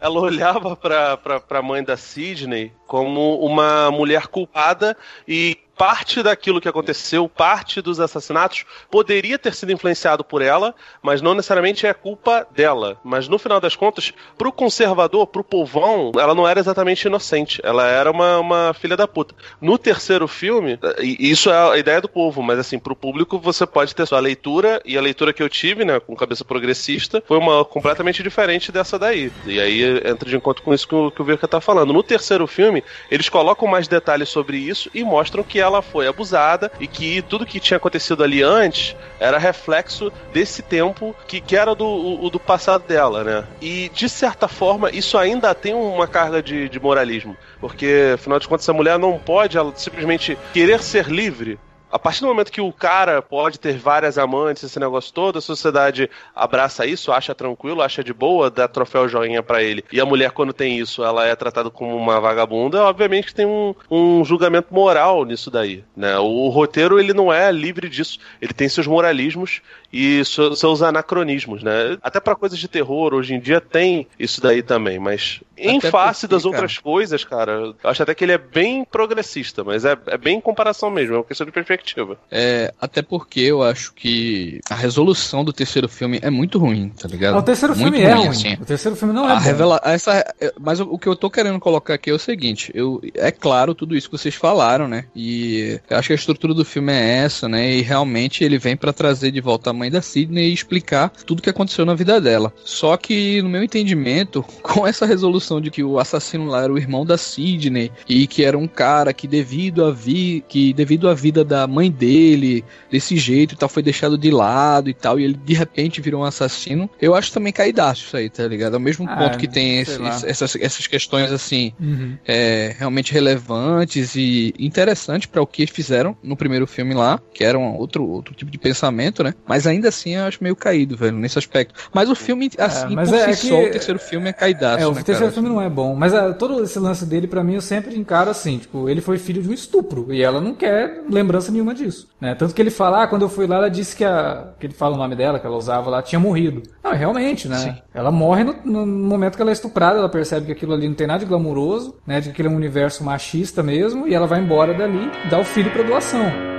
ela olhava pra, pra, pra mãe da Sidney como uma mulher culpada e parte daquilo que aconteceu, parte dos assassinatos, poderia ter sido influenciado por ela, mas não necessariamente é culpa dela. Mas no final das contas, pro conservador, pro povão, ela não era exatamente inocente. Ela era uma, uma filha da puta. No terceiro filme, isso é a ideia do povo, mas assim, pro público você pode ter sua leitura, e a leitura que eu tive, né, com cabeça progressista, foi uma completamente diferente dessa daí. E aí entra de encontro com isso que o, que o Virka tá falando. No terceiro filme, eles colocam mais detalhes sobre isso e mostram que ela foi abusada e que tudo que tinha acontecido ali antes era reflexo desse tempo que, que era do, o, do passado dela, né? E de certa forma, isso ainda tem uma carga de, de moralismo. Porque, afinal de contas, essa mulher não pode ela, simplesmente querer ser livre a partir do momento que o cara pode ter várias amantes, esse negócio todo, a sociedade abraça isso, acha tranquilo, acha de boa, dá troféu joinha para ele. E a mulher, quando tem isso, ela é tratada como uma vagabunda, obviamente tem um, um julgamento moral nisso daí. Né? O, o, roteiro ele não é livre disso. Ele tem seus moralismos e seus anacronismos, né? Até para coisas de terror, hoje em dia tem isso daí também, mas em até face porque, das cara. outras coisas, cara, eu acho até que ele é bem progressista, mas é, é bem em comparação mesmo, é uma questão de perspectiva. É, até porque eu acho que a resolução do terceiro filme é muito ruim, tá ligado? O terceiro muito filme é ruim, é ruim. Assim. O terceiro filme não é a revela essa Mas o que eu tô querendo colocar aqui é o seguinte, eu, é claro tudo isso que vocês falaram, né? E eu acho que a estrutura do filme é essa, né? E realmente ele vem para trazer de volta a mãe da Sidney e explicar tudo que aconteceu na vida dela. Só que, no meu entendimento, [LAUGHS] com essa resolução de que o assassino lá era o irmão da Sidney e que era um cara que devido a vi que devido à vida da mãe dele desse jeito e tal foi deixado de lado e tal e ele de repente virou um assassino, eu acho também caidaço isso aí, tá ligado? Ao mesmo ah, ponto que tem esse, essas, essas questões assim uhum. é, realmente relevantes e interessantes para o que fizeram no primeiro filme lá, que era um outro outro tipo de pensamento, né? Mas ainda assim eu acho meio caído, velho, nesse aspecto. Mas o filme, é, assim, é, por é, si só, o terceiro filme é caidaço, é, o né, terceiro cara? filme não é bom. Mas é, todo esse lance dele, para mim, eu sempre encaro assim, tipo, ele foi filho de um estupro. E ela não quer lembrança nenhuma disso. Né? Tanto que ele fala, ah, quando eu fui lá, ela disse que a. que ele fala o nome dela, que ela usava lá, tinha morrido. Não, realmente, né? Sim. Ela morre no, no, momento que ela é estuprada, ela percebe que aquilo ali não tem nada de glamuroso, né? De que aquele é um universo machista mesmo, e ela vai embora dali, dá o filho pra doação.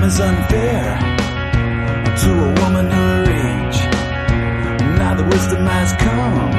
Time is unfair to a woman her age. Now the wisdom has come,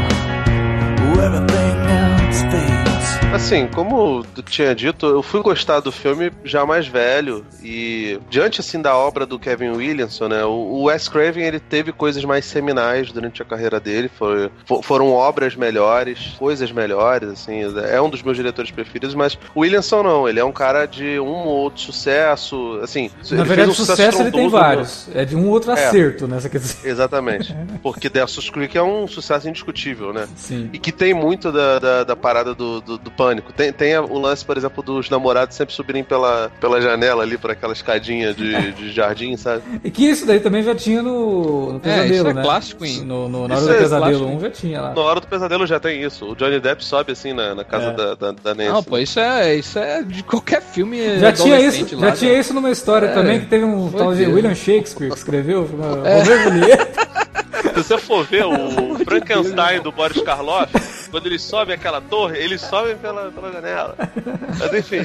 everything else fades. Assim, como tu tinha dito, eu fui gostar do filme já mais velho e diante assim da obra do Kevin Williamson, né? O, Wes Craven ele teve coisas mais seminais durante a carreira dele, foi, foram obras melhores, coisas melhores, assim. É um dos meus diretores preferidos, mas o Williamson não, ele é um cara de um ou outro sucesso, assim. Na verdade, um sucesso, sucesso ele tem vários, é de um outro é. acerto, né? Quer dizer. Exatamente, [LAUGHS] porque Dexter's Creek é um sucesso indiscutível, né? Sim. E que tem muito da, da, da parada do, do, do pânico. Tem, tem o lance, por exemplo, dos namorados sempre subirem pela, pela janela ali, por aquela escadinha de, de jardim, sabe? E que isso daí também já tinha no, no Pesadelo, é, isso é né? clássico, hein? No, no, na Hora isso do é Pesadelo 1 já tinha lá. Na Hora do Pesadelo já tem isso. O Johnny Depp sobe assim na, na casa é. da, da, da Nancy. Não, pô, isso é, isso é de qualquer filme Já tinha isso, lá, já tinha isso numa história é, também, que teve um tal de William Shakespeare que escreveu, [LAUGHS] é. Se você for ver o [LAUGHS] Frankenstein do Boris Karloff, quando eles sobem aquela torre, eles sobem pela, pela janela. Mas enfim,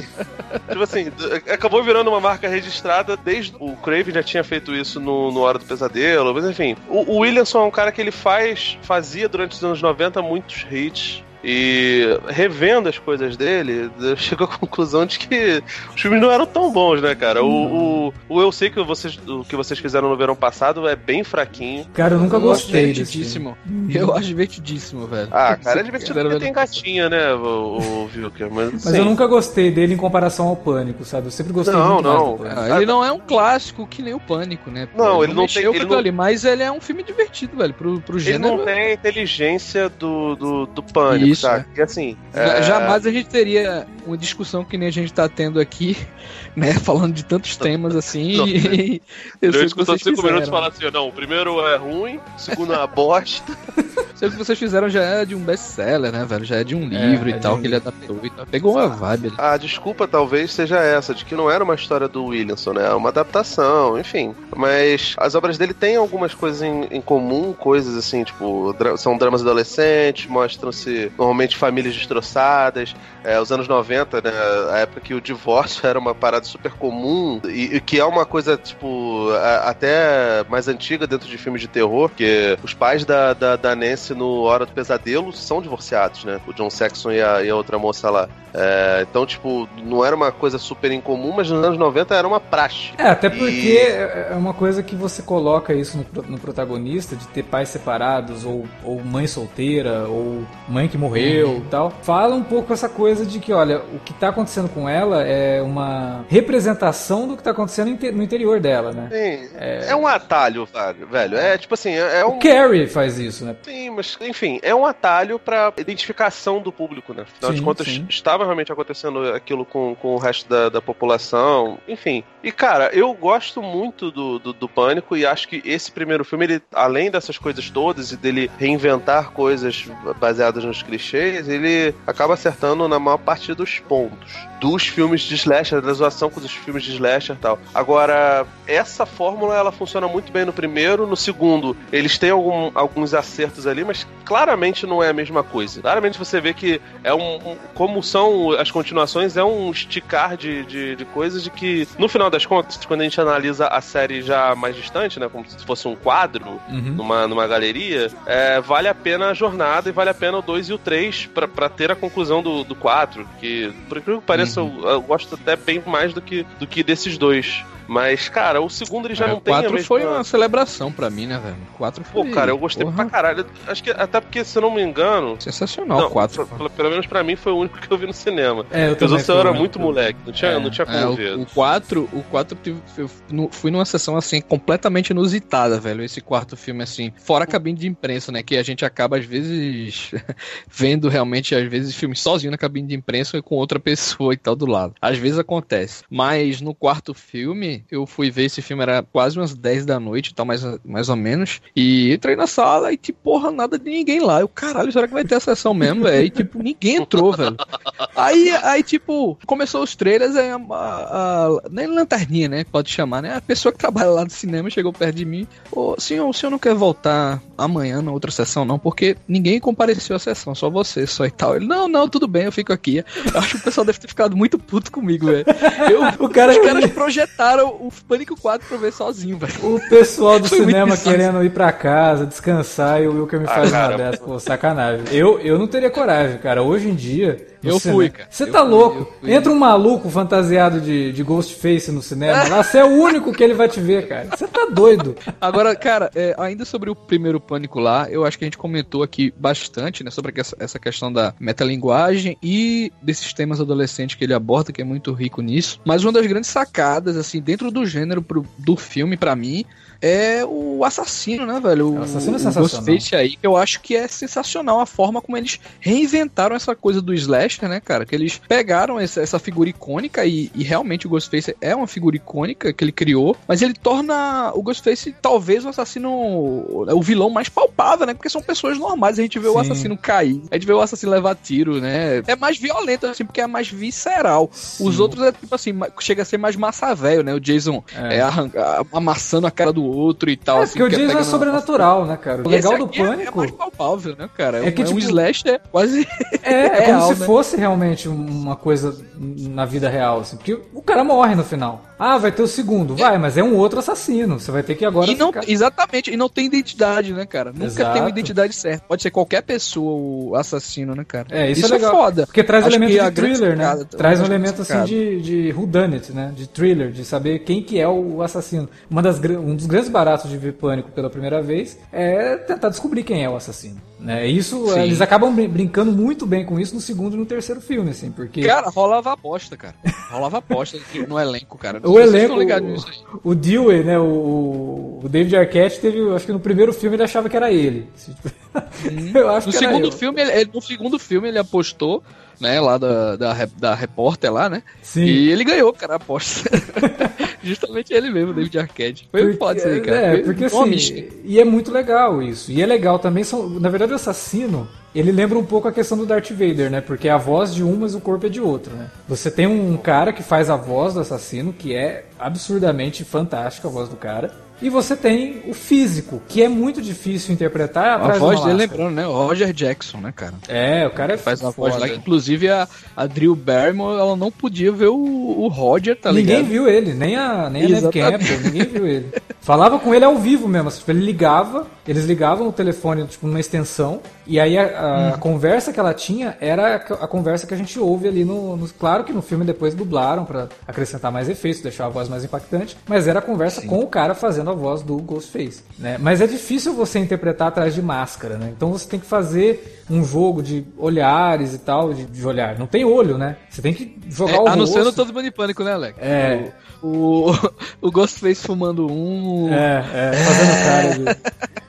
tipo assim, acabou virando uma marca registrada desde. O Craven já tinha feito isso no, no Hora do Pesadelo, mas enfim. O, o Williamson é um cara que ele faz, fazia durante os anos 90 muitos hits e revendo as coisas dele, eu chego à conclusão de que os filmes não eram tão bons, né, cara? O, o, o Eu Sei que vocês, o que vocês fizeram no verão passado é bem fraquinho. Cara, eu nunca gostei. Divertidíssimo. Eu acho divertidíssimo, velho. Ah, cara, é divertido porque tem gatinha, né, o, o Vilker? Mas, mas eu nunca gostei dele em comparação ao Pânico, sabe? Eu sempre gostei não, muito não. Ah, ele não é um clássico que nem o Pânico, né? Não, ele, ele não tem... Ele não... Ali, mas ele é um filme divertido, velho, pro, pro gênero. Ele não tem a inteligência do, do, do Pânico, isso, sabe? É. E assim. É... Jamais a gente teria uma discussão que nem a gente tá tendo aqui, [LAUGHS] né? Falando de tantos temas assim. Não, e eu discussão de cinco minutos falar assim: não, o primeiro é ruim, o segundo é uma bosta. [LAUGHS] Sei que vocês fizeram já é de um best-seller, né, velho? Já é de um livro é e tal, um que ele adaptou e tal. Pegou uma vibe ali. A desculpa talvez seja essa, de que não era uma história do Williamson, né? É uma adaptação, enfim. Mas as obras dele têm algumas coisas em, em comum, coisas assim, tipo, dra são dramas adolescentes, mostram-se normalmente famílias destroçadas. É, os anos 90, né? A época que o divórcio era uma parada super comum e, e que é uma coisa, tipo, a, até mais antiga dentro de filmes de terror, que os pais da, da, da Nancy no Hora do Pesadelo são divorciados, né? O John Saxon e a, e a outra moça lá. É, então, tipo, não era uma coisa super incomum, mas nos anos 90 era uma praxe. É, até porque e... é uma coisa que você coloca isso no, no, protagonista, de ter pais separados, ou, ou mãe solteira, ou mãe que morreu uhum. tal. Fala um pouco essa coisa de que, olha, o que tá acontecendo com ela é uma representação do que tá acontecendo no interior dela, né? Sim. É, é um atalho, velho. É tipo assim, é, é um. O Carrie faz isso, né? Sim, mas enfim, é um atalho pra identificação do público, né? Afinal sim, de contas, sim. estava realmente acontecendo aquilo com, com o resto da, da população, enfim. E cara, eu gosto muito do, do, do, Pânico e acho que esse primeiro filme, ele, além dessas coisas todas e dele reinventar coisas baseadas nos clichês, ele acaba acertando na maior parte dos pontos dos filmes de slasher, da zoação com os filmes de slasher e tal. Agora, essa fórmula ela funciona muito bem no primeiro, no segundo eles têm algum, alguns acertos ali, mas claramente não é a mesma coisa. Claramente você vê que é um, um como são as continuações, é um esticar de, de, de coisas de que, no final das contas, quando a gente analisa a série já mais distante, né, como se fosse um quadro uhum. numa, numa galeria, é, vale a pena a jornada e vale a pena o 2 e o 3 para ter a conclusão do 4, que, por incrível que pareça, uhum. eu, eu, gosto até bem mais do que, do que desses dois. Mas, cara, o segundo ele já é, não tem a mesma... foi uma celebração pra mim, né, velho? 4 foi... Pô, cara, eu gostei Porra. pra caralho. Acho que, até porque, se eu não me engano... Sensacional, o 4. Pelo, pelo, menos pra mim foi o único que eu vi no cinema. É, eu eu era muito moleque, não tinha, é. não tinha como é, ver. O 4, o 4 eu fui numa sessão, assim, completamente inusitada, velho, esse quarto filme, assim, fora a cabine de imprensa, né, que a gente acaba, às vezes, [LAUGHS] vendo realmente, às vezes, filmes sozinho na cabine de imprensa e com outra pessoa e tal do lado. Às vezes acontece. Mas no quarto filme, eu fui ver esse filme era quase umas 10 da noite, tal, mais, mais ou menos. E entrei na sala e, tipo, porra, nada de ninguém lá. Eu, caralho, será que vai ter a sessão mesmo, velho? E, tipo, ninguém entrou, velho. Aí, aí, tipo, começou os trailers, aí a, a, a, nem lanterninha, né? Pode chamar, né? A pessoa que trabalha lá no cinema chegou perto de mim. Ô, senhor, o senhor não quer voltar amanhã na outra sessão, não? Porque ninguém compareceu à sessão, só você, só e tal. Ele, não, não, tudo bem, eu fico aqui. Eu acho que o pessoal deve ter ficado muito puto comigo, velho. O cara, os caras projetaram o Pânico 4 pra ver sozinho, velho. O pessoal do [LAUGHS] cinema querendo ir pra casa, descansar, e o Wilker me ah, faz uma dessa. Pô, sacanagem. Eu, eu não teria coragem, cara. Hoje em dia. Eu cinema, fui, cara. Você tá fui, louco? Entra um maluco fantasiado de, de Ghostface no cinema. Lá você é o único que ele vai te ver, cara. Você tá doido. Agora, cara, é, ainda sobre o primeiro pânico lá, eu acho que a gente comentou aqui bastante, né, sobre essa questão da metalinguagem e desses temas adolescentes que ele aborda, que é muito rico nisso. Mas uma das grandes sacadas, assim, dentro do gênero pro, do filme, para mim, é o assassino, né, velho? O, o assassino é sensacional. Ghostface aí, que eu acho que é sensacional a forma como eles reinventaram essa coisa do slasher, né, cara? Que eles pegaram essa, essa figura icônica e, e, realmente o Ghostface é uma figura icônica que ele criou, mas ele torna o Ghostface talvez o assassino, o vilão mais palpável, né? Porque são pessoas normais, a gente vê Sim. o assassino cair, a gente vê o assassino levar tiro, né? É mais violento, assim, porque é mais visceral. Sim. Os outros é tipo assim, chega a ser mais massa velho, né? O Jason é, é arranca, amassando a cara do outro e tal. É, assim, porque o Jason é sobrenatural, né, cara? O legal do Pânico... É, é mais palpável, né, cara? É, que, é tipo, um slash é quase... [LAUGHS] É, é como real, se né? fosse realmente uma coisa na vida real, assim. Porque o cara morre no final. Ah, vai ter o segundo. Vai, mas é um outro assassino. Você vai ter que agora. E não, ficar... Exatamente, e não tem identidade, né, cara? Nunca Exato. tem uma identidade certa. Pode ser qualquer pessoa o assassino, né, cara? É, isso, isso é, legal. é foda. Porque traz Acho elemento de thriller, né? Traz um elemento assim de, de whodunit, né? De thriller, de saber quem que é o assassino. Uma das, um dos grandes baratos de ver Pânico pela primeira vez é tentar descobrir quem é o assassino. Né? Isso, Sim. eles acabam brincando muito bem com isso no segundo e no terceiro filme, assim, porque... Cara, rolava aposta, cara. Rolava aposta no elenco, cara. o elenco, o, o Dewey, né, o, o David Arquette teve, acho que no primeiro filme ele achava que era ele. [LAUGHS] Eu acho no que segundo filme, ele, no segundo filme ele apostou né, lá da, da, da repórter lá, né? Sim. E ele ganhou, cara, a aposta. [LAUGHS] Justamente ele mesmo, David Arquette. Foi porque, foda isso aí, cara. É, porque assim, e é muito legal isso. E é legal também, são, na verdade o assassino, ele lembra um pouco a questão do Darth Vader, né? Porque é a voz de um, mas o corpo é de outro, né? Você tem um cara que faz a voz do assassino, que é absurdamente fantástica a voz do cara. E você tem o físico, que é muito difícil interpretar. A voz dele lembrando, né? O Roger Jackson, né, cara? É, o cara é faz uma voz lá. Inclusive a, a Drew Barrymore, ela não podia ver o, o Roger, tá ligado? Ninguém viu ele, nem a, nem a Neve Campbell, ninguém viu ele. Falava com ele ao vivo mesmo, assim, ele ligava, eles ligavam o telefone, tipo, numa extensão, e aí a, a hum. conversa que ela tinha era a, conversa que a gente ouve ali no, no Claro que no filme depois dublaram para acrescentar mais efeitos, deixar a voz mais impactante, mas era a conversa Sim. com o cara fazendo fazendo a voz do Ghostface, né? Mas é difícil você interpretar atrás de máscara, né? Então você tem que fazer um jogo de olhares e tal, de, de olhar. Não tem olho, né? Você tem que jogar é, o Anunciando rosto. todos os pânico, né, Alex? É. O, o, [LAUGHS] o Ghostface fumando um. É, é, fazendo cara de... [LAUGHS]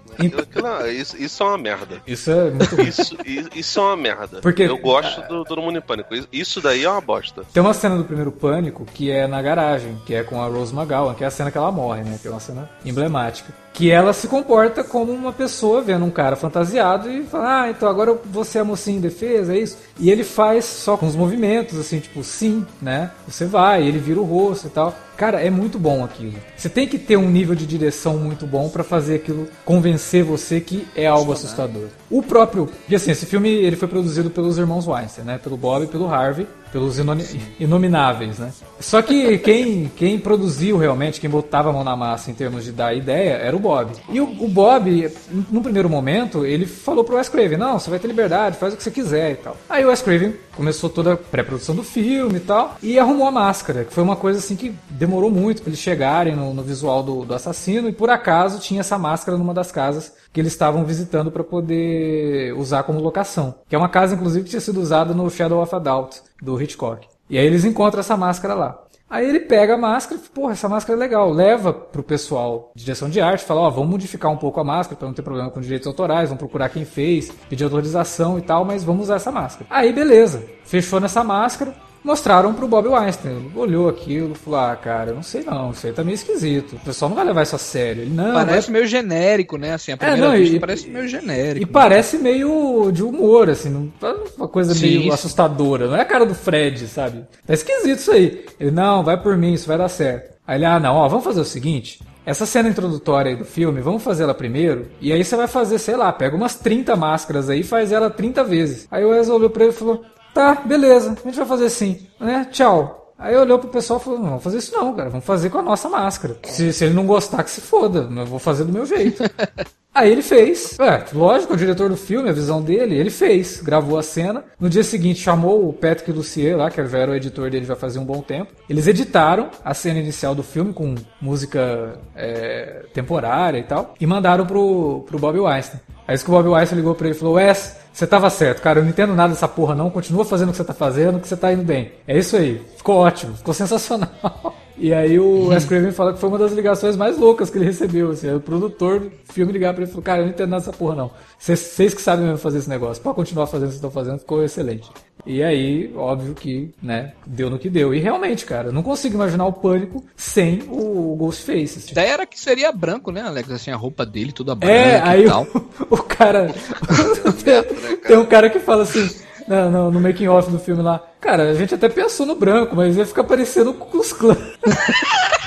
Não, isso, isso é uma merda. Isso é muito isso, isso é uma merda. Porque eu gosto do, do Mundo em Pânico. Isso daí é uma bosta. Tem uma cena do primeiro Pânico que é na garagem, que é com a Rose McGowan, que é a cena que ela morre, né? Que é uma cena emblemática que ela se comporta como uma pessoa vendo um cara fantasiado e fala, ah, então agora você é mocinho em defesa, é isso? E ele faz só com os movimentos, assim, tipo, sim, né? Você vai, ele vira o rosto e tal. Cara, é muito bom aquilo. Você tem que ter um nível de direção muito bom para fazer aquilo convencer você que é algo assustador. O próprio, e assim, esse filme ele foi produzido pelos irmãos Weinstein, né? Pelo Bob e pelo Harvey pelos inomináveis, né? Só que quem, quem produziu realmente, quem botava a mão na massa em termos de dar ideia, era o Bob. E o, o Bob, no primeiro momento, ele falou pro Wes Craven, não, você vai ter liberdade, faz o que você quiser e tal. Aí o Wes Craven começou toda a pré-produção do filme e tal, e arrumou a máscara, que foi uma coisa assim que demorou muito para eles chegarem no, no visual do, do assassino, e por acaso tinha essa máscara numa das casas que eles estavam visitando para poder usar como locação. Que é uma casa, inclusive, que tinha sido usada no Shadow of a Doubt, do Hitchcock. E aí eles encontram essa máscara lá. Aí ele pega a máscara e, porra, essa máscara é legal. Leva pro pessoal de direção de arte, fala, ó, oh, vamos modificar um pouco a máscara para não ter problema com direitos autorais, vamos procurar quem fez, pedir autorização e tal, mas vamos usar essa máscara. Aí, beleza. Fechou nessa máscara, mostraram pro Bob Weinstein. Ele olhou aquilo e falou: Ah, cara, não sei não, isso aí tá meio esquisito. O pessoal não vai levar isso a sério. Ele, não, parece meio genérico, né? Assim, a é, primeira é, não, vista e, parece meio genérico. E né? parece meio de humor, assim, não, uma coisa sim, meio sim. assustadora. Não é a cara do Fred, sabe? Tá esquisito isso aí. Ele, não, vai por mim, isso vai dar certo. Aí ele, ah, não, ó, vamos fazer o seguinte. Essa cena introdutória aí do filme, vamos fazer ela primeiro, e aí você vai fazer, sei lá, pega umas 30 máscaras aí e faz ela 30 vezes. Aí o Wes olhou pra ele e falou: Tá, beleza, a gente vai fazer assim, né? Tchau. Aí olhou pro pessoal e falou: Não, vamos fazer isso não, cara, vamos fazer com a nossa máscara. Se, se ele não gostar, que se foda, eu vou fazer do meu jeito. [LAUGHS] Aí ele fez. É, lógico, o diretor do filme, a visão dele, ele fez, gravou a cena. No dia seguinte chamou o Patrick Lucier lá, que era o editor dele já fazia um bom tempo. Eles editaram a cena inicial do filme com música é, temporária e tal, e mandaram pro, pro Bob Weinstein. Aí isso que o Bob Weinstein ligou pra ele e falou: Wes, você tava certo, cara. Eu não entendo nada dessa porra, não. Continua fazendo o que você tá fazendo, que você tá indo bem. É isso aí. Ficou ótimo, ficou sensacional. [LAUGHS] E aí o [LAUGHS] Wes Craven fala que foi uma das ligações mais loucas que ele recebeu. Assim, o produtor do filme ligar pra ele e falou: Cara, eu não entendo nada dessa porra, não. Vocês que sabem mesmo fazer esse negócio. Pode continuar fazendo o que vocês estão fazendo, ficou excelente. E aí, óbvio que, né, deu no que deu. E realmente, cara, não consigo imaginar o pânico sem o Ghostface. Assim. A ideia era que seria branco, né, Alex? Assim, a roupa dele toda branca. É, aí o, [LAUGHS] o, cara. [LAUGHS] tem um cara que fala assim no, no, no making off do filme lá. Cara, a gente até pensou no branco, mas ia ficar parecendo com os clãs. [LAUGHS]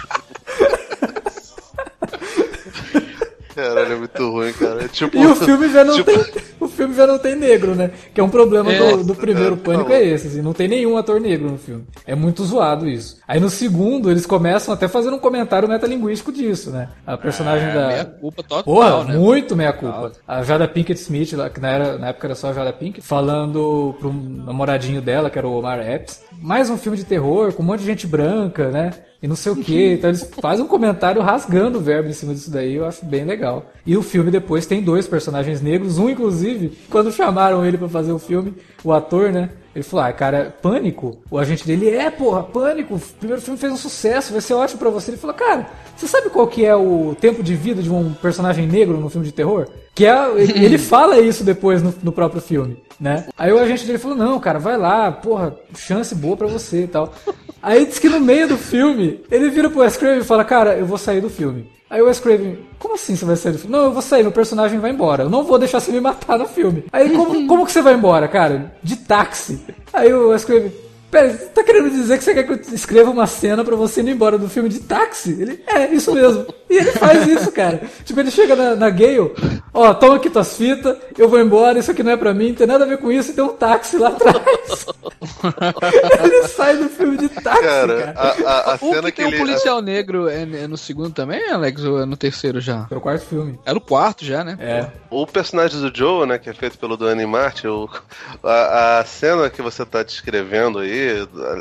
Caralho, é muito ruim, cara. É tipo, e o filme já não [LAUGHS] tipo... tem. O filme já não tem negro, né? Que é um problema é, do, do, primeiro é, pânico, é esse, assim, não tem nenhum ator negro no filme. É muito zoado isso. Aí no segundo, eles começam até fazendo um comentário metalinguístico disso, né? A personagem é, da. Meia culpa total. Porra, né? muito meia culpa. A Jada Pinkett Smith, que na, era, na época era só a Jada Pinkett, falando pro namoradinho dela, que era o Omar Epps. Mais um filme de terror, com um monte de gente branca, né? E não sei o que. Então eles fazem um comentário rasgando o verbo em cima disso daí, eu acho bem legal. E o filme depois tem dois personagens negros, um inclusive, quando chamaram ele para fazer o filme, o ator, né? Ele falou, ah, cara, Pânico? O agente dele é, porra, Pânico. O primeiro filme fez um sucesso, vai ser ótimo para você. Ele falou, cara, você sabe qual que é o tempo de vida de um personagem negro no filme de terror? Que é, ele [LAUGHS] fala isso depois no, no, próprio filme, né? Aí o agente dele falou, não, cara, vai lá, porra, chance boa para você e tal. Aí diz que no meio do filme, ele vira pro Wes Craven e fala, cara, eu vou sair do filme. Aí o Wes Craven, como assim você vai sair do filme? Não, eu vou sair, meu personagem vai embora. Eu não vou deixar você me matar no filme. Aí como, como que você vai embora, cara? De táxi. Aí o Wes Craven, Pera, você tá querendo dizer que você quer que eu escreva uma cena pra você ir embora do filme de táxi? Ele, é, isso mesmo. E ele faz isso, cara. Tipo, ele chega na, na Gale, ó, toma aqui tuas fitas, eu vou embora, isso aqui não é pra mim, não tem nada a ver com isso, e tem um táxi lá atrás. [LAUGHS] ele sai do filme de táxi, cara. cara. A, a, a cena o que, que tem ele... um policial negro é, é, no segundo também, Alex, ou é no terceiro já? É o quarto filme. É no quarto já, né? É. O personagem do Joe, né, que é feito pelo Danny Martin, o, a, a cena que você tá descrevendo aí,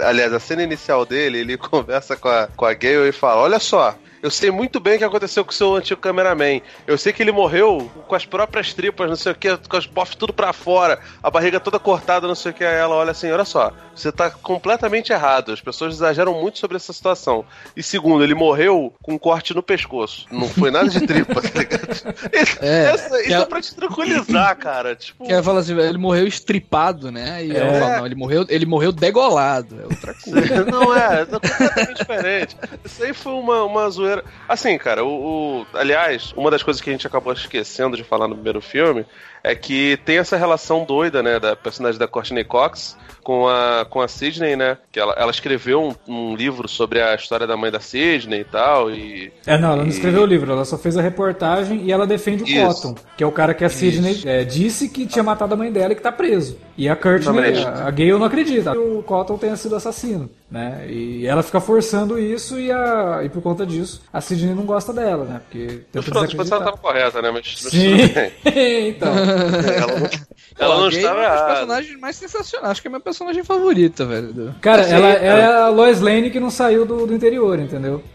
aliás, a cena inicial dele, ele [LAUGHS] conversa com a, com a Gale e fala: Olha só, eu sei muito bem o que aconteceu com o seu antigo cameraman. Eu sei que ele morreu com as próprias tripas, não sei o que, com as bofs tudo pra fora, a barriga toda cortada, não sei o que. Aí ela olha assim: olha só, você tá completamente errado. As pessoas exageram muito sobre essa situação. E segundo, ele morreu com um corte no pescoço. Não foi nada de tripa, tá ligado? [LAUGHS] É, essa, isso é, é pra te tranquilizar, cara. Tipo... Que fala assim, ele morreu estripado, né? E é. ela fala, não, ele morreu, ele morreu degolado. É outra coisa. não é, é completamente diferente. Isso aí foi uma, uma zoeira zoeira. Assim, cara, o, o, Aliás, uma das coisas que a gente acabou esquecendo de falar no primeiro filme é que tem essa relação doida, né, da personagem da Courtney Cox com a, com a Sidney, né? Que ela, ela escreveu um, um livro sobre a história da mãe da Sidney e tal. E, é, não, ela não escreveu o livro, ela só fez a reportagem e ela defende o Isso. Cotton, que é o cara que a Sidney é, disse que tinha matado a mãe dela e que tá preso. E a Courtney, a, a Gale não acredita que o Cotton tenha sido assassino, né? E ela fica forçando isso e, a, e por conta disso, a Sidney não gosta dela, né? Porque no final das contas ela tava correta, né? Mas, mas Sim. [LAUGHS] então. Ela não, [LAUGHS] ela não estava errada. É um dos personagens mais sensacionais. Acho que é minha personagem favorita, velho. Cara, ela é a Lois Lane que não saiu do, do interior, entendeu? [LAUGHS]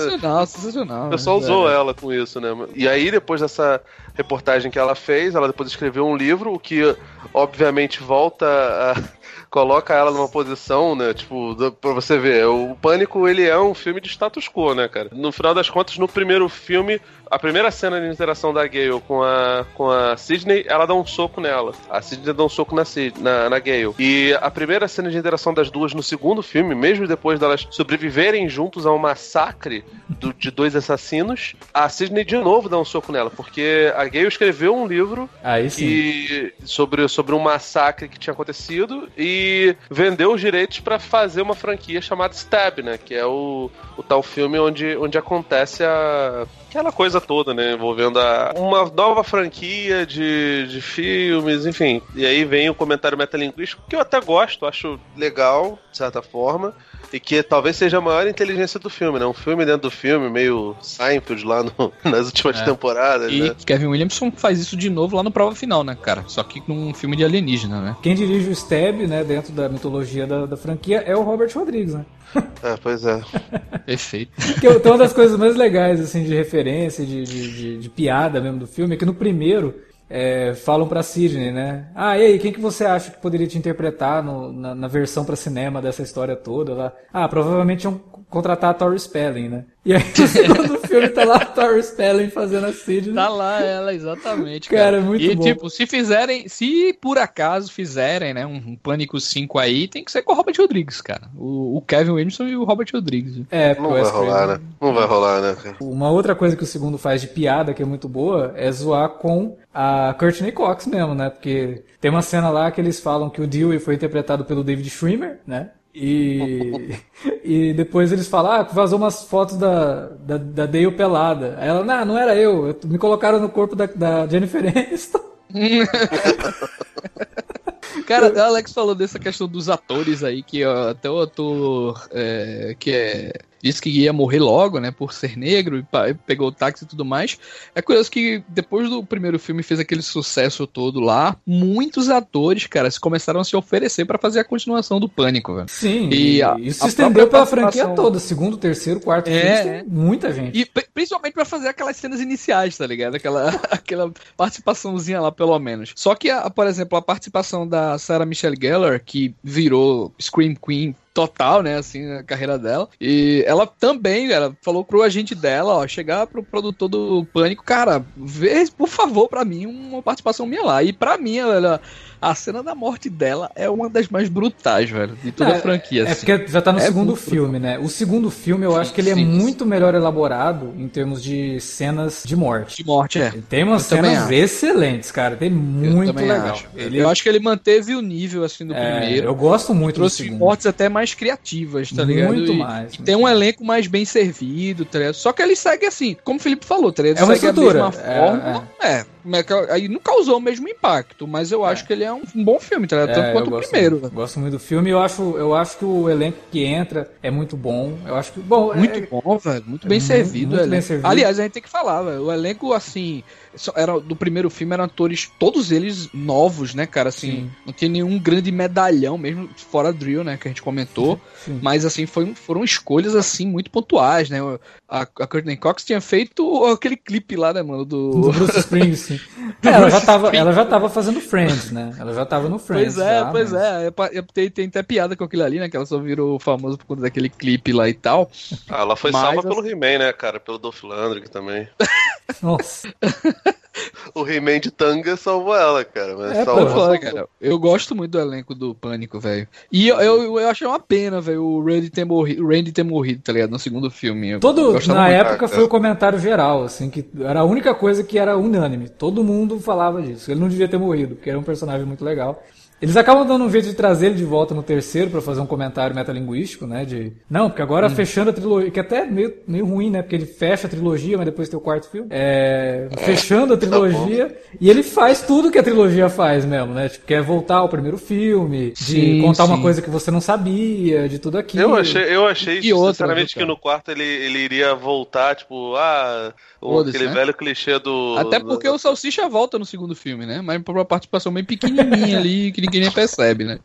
sensacional, sensacional. O pessoal né? usou ela com isso, né? E aí, depois dessa reportagem que ela fez, ela depois escreveu um livro, o que obviamente volta a [LAUGHS] coloca ela numa posição, né? Tipo, pra você ver, o Pânico ele é um filme de status quo, né, cara? No final das contas, no primeiro filme, a primeira cena de interação da Gale com a, com a Sidney, ela dá um soco nela. A Sidney dá um soco na, na, na Gale. E a primeira cena de interação das duas no segundo filme, mesmo depois delas sobreviverem juntos a um massacre do, de dois assassinos, a Sidney de novo dá um soco nela, porque a Gale escreveu um livro. E, sobre, sobre um massacre que tinha acontecido e vendeu os direitos para fazer uma franquia chamada Stab, né? Que é o, o tal filme onde, onde acontece a aquela coisa toda, né? Envolvendo a, uma nova franquia de, de filmes, enfim. E aí vem o comentário metalinguístico, que eu até gosto, acho legal, de certa forma. E que talvez seja a maior inteligência do filme, né? Um filme dentro do filme, meio Seinfeld lá no, [LAUGHS] nas últimas é. temporadas. E né? Kevin Williamson faz isso de novo lá no prova final, né, cara? Só que num filme de alienígena, né? Quem dirige o Stab, né, dentro da mitologia da, da franquia, é o Robert Rodrigues, né? [LAUGHS] É, pois é. Perfeito. [LAUGHS] Que é uma das coisas mais legais, assim, de referência, de, de, de, de piada mesmo do filme, é que no primeiro é, falam pra Sidney, né? Ah, e aí, quem que você acha que poderia te interpretar no, na, na, versão para cinema dessa história toda? Lá? Ah, provavelmente iam contratar a Tori Spelling, né? E aí no segundo [LAUGHS] filme tá lá a Tori Spelling fazendo a Sidney. Tá lá ela, exatamente. Cara, cara muito e, bom. E tipo, se fizerem, se por acaso fizerem, né, um, um Pânico 5 aí, tem que ser com o Robert Rodrigues, cara. O, o Kevin Williamson e o Robert Rodrigues. É, não vai rolar, né? Não vai rolar, né? Uma outra coisa que o segundo faz de piada, que é muito boa, é zoar com a Courtney Cox mesmo, né? Porque tem uma cena lá que eles falam que o Dewey foi interpretado pelo David Schwimmer, né? E, [LAUGHS] e depois eles falam, ah, vazou umas fotos da, da, da Dale pelada. Aí ela, não, não era eu, me colocaram no corpo da, da Jennifer Aniston. [LAUGHS] Cara, o Alex falou dessa questão dos atores aí, que ó, até o ator é, que é disse que ia morrer logo, né, por ser negro, e pegou o táxi e tudo mais. É curioso que depois do primeiro filme fez aquele sucesso todo lá, muitos atores, cara, se começaram a se oferecer para fazer a continuação do Pânico, velho. Sim, e a, isso se estendeu pela franquia toda, segundo, terceiro, quarto, é, filme, muita gente. E principalmente para fazer aquelas cenas iniciais, tá ligado? Aquela, [LAUGHS] aquela participaçãozinha lá, pelo menos. Só que, a, por exemplo, a participação da Sarah Michelle Gellar, que virou Scream Queen total, né, assim, na carreira dela. E ela também, ela falou pro agente dela, ó, chegar pro produtor do Pânico, cara, vê, por favor, para mim, uma participação minha lá. E para mim, ela a cena da morte dela é uma das mais brutais, velho, de toda é, a franquia. É assim. porque já tá no é segundo filme, brutal. né? O segundo filme eu acho que ele é sim, muito melhor elaborado em termos de cenas de morte. De morte, é. Tem umas eu cenas excelentes, cara. Tem muito legal. Acho. Ele... Eu acho que ele manteve o nível, assim, do é, primeiro. Eu gosto muito do segundo. mortes até mais criativas, tá ligado? Muito e, mais. E tem um elenco mais bem servido, tá ligado? Só que ele segue assim, como o Felipe falou, tá ligado? É uma estrutura. é, forma. é. é aí não causou o mesmo impacto, mas eu acho é. que ele é um, um bom filme, tá? Tanto é, quanto o primeiro. Gosto muito do filme. Eu acho, eu acho que o elenco que entra é muito bom. Eu acho que bom. É muito é, bom, velho. Muito bem servido. Muito bem servido. Aliás, a gente tem que falar, velho. O elenco assim era do primeiro filme eram atores todos eles novos, né, cara? Assim, Sim. não tinha nenhum grande medalhão mesmo fora Drill, né, que a gente comentou. Sim. Mas assim foi, foram escolhas assim muito pontuais, né? A, a Courtney Cox tinha feito aquele clipe lá, né, mano, do, do Bruce [LAUGHS] Springsteen. é, ela já tava, ela já tava fazendo Friends, né? Ela já tava no Friends. Pois é, já, pois mas... é. Eu, tem, tem até piada com aquilo ali, né? Que ela só virou famosa por conta daquele clipe lá e tal. Ah, ela foi mas, salva assim... pelo He-Man, né, cara? Pelo Dolph Lundgren também. [LAUGHS] Nossa. o He-Man de tanga salvou ela, cara. Mas é, salvou, salvou. cara. Eu gosto muito do elenco do Pânico, velho. E eu, eu, eu achei uma pena, velho, o Randy ter morrido, Randy ter morrido, tá ligado? No segundo filme. Todo, na muito. época foi o comentário geral, assim, que era a única coisa que era unânime. Todo mundo falava disso. Ele não devia ter morrido, porque era um personagem muito legal. Eles acabam dando um jeito de trazer ele de volta no terceiro para fazer um comentário metalinguístico, né? De. Não, porque agora hum. fechando a trilogia. Que até é meio, meio ruim, né? Porque ele fecha a trilogia, mas depois tem o quarto filme. É, fechando a [LAUGHS] tá trilogia. Tá e ele faz tudo que a trilogia faz mesmo, né? Tipo, quer voltar ao primeiro filme, de sim, contar sim. uma coisa que você não sabia, de tudo aquilo. Eu achei, eu achei e sinceramente, que no quarto ele, ele iria voltar, tipo, ah aquele né? velho clichê do. Até porque o Salsicha volta no segundo filme, né? Mas por uma participação bem pequenininha [LAUGHS] ali, que ninguém nem percebe, né?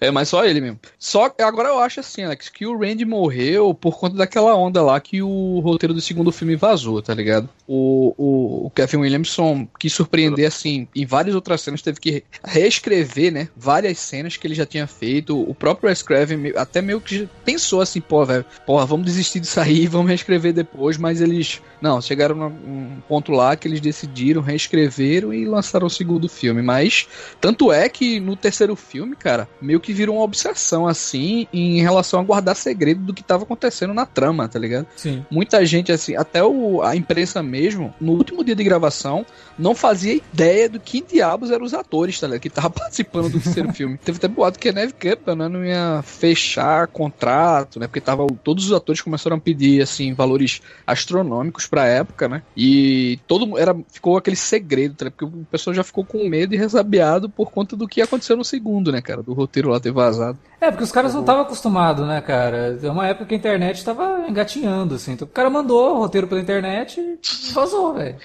É, mas só ele mesmo. Só agora eu acho assim, Alex, que o Randy morreu por conta daquela onda lá que o roteiro do segundo filme vazou, tá ligado? O, o, o Kevin Williamson quis surpreender, assim, em várias outras cenas, teve que reescrever, né? Várias cenas que ele já tinha feito. O próprio Wes Craven até meio que pensou assim, pô, velho, porra, vamos desistir disso aí, [LAUGHS] vamos reescrever depois, mas eles. Não, chegaram chegaram num ponto lá que eles decidiram, reescreveram e lançaram o segundo filme. Mas, tanto é que no terceiro filme, cara, meio que virou uma obsessão, assim, em relação a guardar segredo do que estava acontecendo na trama, tá ligado? Sim. Muita gente, assim, até o, a imprensa mesmo, no último dia de gravação, não fazia ideia do que diabos eram os atores, tá ligado? Que estavam [LAUGHS] participando do terceiro filme. Teve até boato que a Neve Campbell, né, não ia fechar contrato, né? Porque tava, todos os atores começaram a pedir, assim, valores astronômicos pra época né? E todo era ficou aquele segredo, tá? porque o pessoal já ficou com medo e resabiado por conta do que aconteceu no segundo, né, cara? Do roteiro lá ter vazado. É, porque os caras não estavam acostumados, né, cara? É uma época que a internet estava engatinhando, assim. Então o cara mandou o roteiro pela internet e vazou, velho.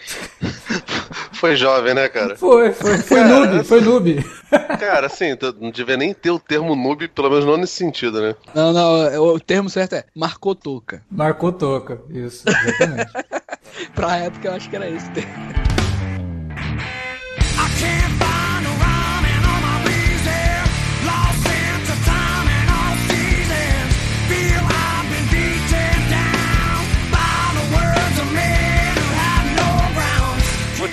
[LAUGHS] Foi jovem, né, cara? Foi, foi, foi cara, noob, foi noob. [LAUGHS] Cara, assim, não devia nem ter o termo noob, pelo menos não nesse sentido, né? Não, não, o termo certo é marcou toca. Marcou toca, isso, exatamente. [LAUGHS] pra época eu acho que era esse termo.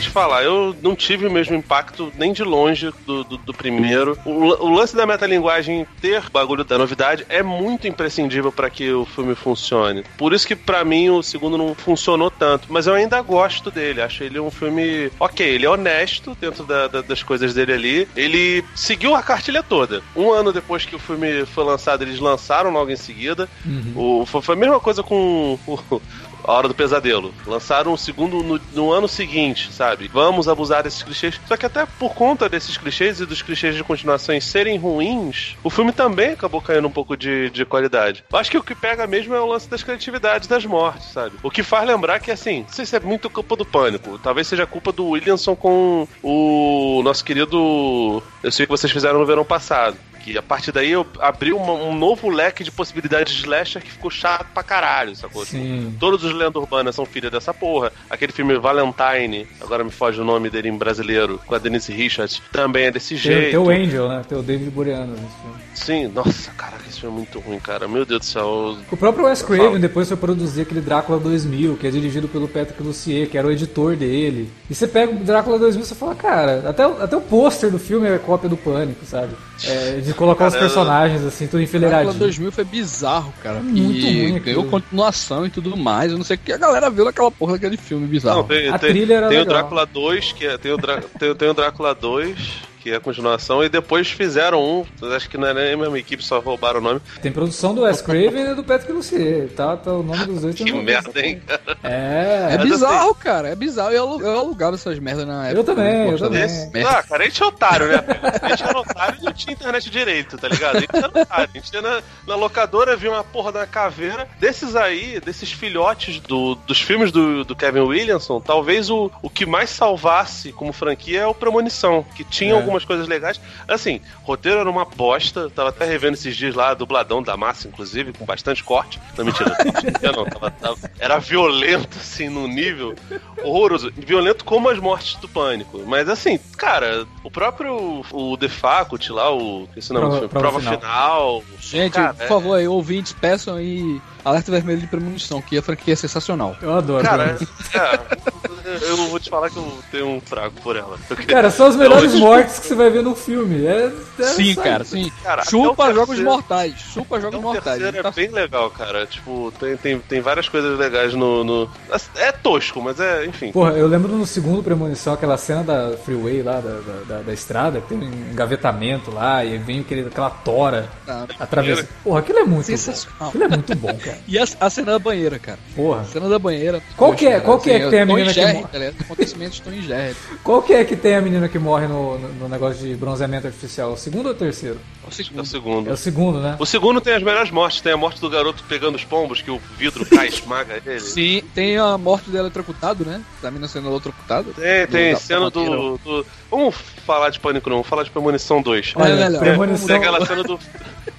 Te falar, eu não tive o mesmo impacto nem de longe do, do, do primeiro. O, o, lance da metalinguagem ter bagulho da novidade é muito imprescindível para que o filme funcione. Por isso que para mim o segundo não funcionou tanto, mas eu ainda gosto dele. Acho ele um filme ok, ele é honesto dentro da, da, das coisas dele ali. Ele seguiu a cartilha toda. Um ano depois que o filme foi lançado, eles lançaram logo em seguida. Uhum. O, foi, foi, a mesma coisa com o, A Hora do Pesadelo. Lançaram o segundo no, no ano seguinte, sabe? Vamos abusar desses clichês. Só que até por conta desses clichês e dos clichês de continuações serem ruins, o filme também acabou caindo um pouco de, de qualidade. Eu acho que o que pega mesmo é o lance das criatividades das mortes, sabe? O que faz lembrar que, assim, não sei se é muito culpa do pânico. Talvez seja culpa do Williamson com o nosso querido. Eu sei que vocês fizeram no verão passado. A partir daí eu abri uma, um novo leque de possibilidades de slasher que ficou chato pra caralho, sacou? Tipo, todos os lendas urbanas são filha dessa porra. Aquele filme Valentine, agora me foge o nome dele em brasileiro, com a Denise Richards, também é desse Tem, jeito. tem o Angel, né? Tem o David Boreano nesse filme. Sim, nossa, caraca, esse filme é muito ruim, cara. Meu Deus do céu. O próprio Wes Craven depois foi produzir aquele Drácula 2000, que é dirigido pelo Patrick Lussier, que era o editor dele. E você pega o Drácula 2000 e você fala, cara, até, o- até o pôster do filme é cópia do Pânico, sabe? É, de colocar os Cara, personagens assim, tudo Drácula enfileiradinho. 2000 foi bizarro, cara. Muito e ruim ganhou aquilo. continuação e tudo mais. Eu não sei o que a galera viu naquela porra daquele filme bizarro. Não, tem, A tem- trilha era tem o legal. Drácula 2, que é, tem, o Drá- [LAUGHS] tem, tem o Drácula 2, que é a continuação, e depois fizeram um, acho que não é nem a mesma equipe, só roubaram o nome. Tem produção do Wes Craven e do Patrick Lussier, tá? tá o nome dos dois [LAUGHS] Que merda, hein, cara? É, É Mas bizarro, cara. É bizarro. Eu, eu alugava essas merdas na época. também, né? eu Gostava também. Ah, cara, a gente é otário, né? A gente era otário e não tinha internet direito, tá ligado? A gente era otário. A gente ia na, na locadora, via uma porra da caveira. Desses aí, desses filhotes do- dos filmes do, do Kevin Williamson, talvez o, o que mais salvasse como franquia é o Premonição, que tinha É. algumas coisas legais. Assim, roteiro era uma bosta. Tava até revendo esses dias lá, dubladão da massa, inclusive, com bastante corte. Não, mentira. não, não, tava- tava- era violento, assim, num nível horroroso. Violento como as mortes do pânico. Mas assim, cara, o próprio o The Faculty lá, o. Esse nome do Prova- filme, Prova, Prova Final. Gente, Cara, por favor, aí, ouvintes, peçam aí alerta vermelho de premonição, que a franquia é sensacional. eu adoro. Cara, Cara, é, eu vou te falar que eu tenho um fraco por ela. Cara são as [LAUGHS] melhores mortes que você vai ver no filme. É, é sim, cara, sim. Cara, Chupa o jogos terceiro- mortais. Chupa jogos Então, o mortais. terceiro Tá- é bem legal, cara. Tipo, tem, tem, tem várias coisas legais no, no- É tosco, mas é, enfim. Porra, eu lembro no segundo Premonição, aquela cena da freeway lá, da, da, da- da estrada, que tem um engavetamento lá, e vem aquele, aquela tora Ah, atravessando. Porra, aquilo é muito Sensacional. bom. Aquilo é muito bom, cara. [LAUGHS] E a, a cena da banheira, cara. Porra. A cena da banheira. Qual que é- qual que é que tem a menina que Tá ligado? Acontecimentos Tom e Jerry. Qual que é que tem a menina que morre no, no, no negócio de bronzeamento artificial? O segundo ou o terceiro? É o É o segundo. segundo. É o segundo, né? O segundo tem as melhores mortes. Tem a morte do garoto pegando os pombos, que o vidro cai e [LAUGHS] esmaga ele. Sim, tem a morte do eletrocutado, né? Da mina sendo eletrocutada. Tem, tem Da- cena do, do- Vamos falar de Pânico não, vamos falar de Premonição 2. Olha, melhor. Premonição... Tem aquela cena do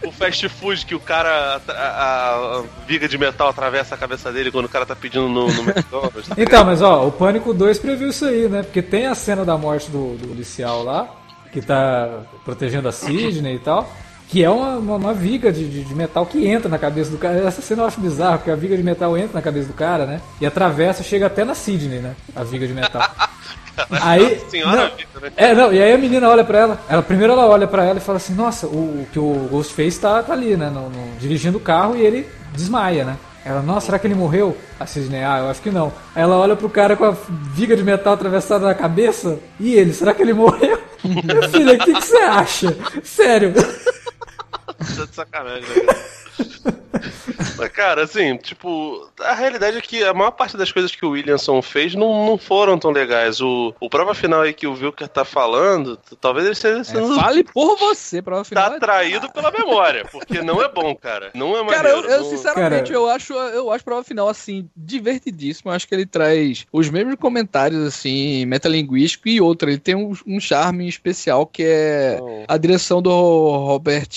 o fast food que o cara, a, a- a viga de metal atravessa a cabeça dele quando o cara tá pedindo no, no McDonald's. tá [LAUGHS] Então, mas ó, o Pânico 2 previu isso aí, né? Porque tem a cena da morte do, do policial lá, que tá protegendo a Sidney e tal, que é uma, uma, uma viga de, de, de metal que entra na cabeça do cara. Essa cena eu acho bizarra, porque a viga de metal entra na cabeça do cara, né? E atravessa, chega até na Sidney, né? A viga de metal. [LAUGHS] Aí, Nossa senhora não, vida, né? é, não, e aí a menina olha pra ela, ela primeiro ela olha pra ela e fala assim, nossa, o que o Ghostface tá, tá ali, né, no- no- dirigindo o carro e ele desmaia, né? Ela, nossa, será que ele morreu? A Sidney, ah, eu acho que não. Aí ela olha pro cara com a viga de metal atravessada na cabeça, e ele, será que ele morreu? [LAUGHS] Filha, o que, que você acha? Sério. Tá de sacanagem, né? Cara? [LAUGHS] Mas, cara, assim, tipo, a realidade é que a maior parte das coisas que o Williamson fez não, não foram tão legais. O, o prova final aí que o Wilker tá falando, talvez ele esteja É, sendo fale por você, pra tá final. atraído pela memória, porque não é bom, cara. Não é Cara, eu, maneiro. eu, não- sinceramente, Cara- eu acho eu acho prova final, assim, divertidíssimo. Eu acho que ele traz os mesmos comentários, assim, metalinguístico e outra. Ele tem um, um charme especial que é a direção do Robert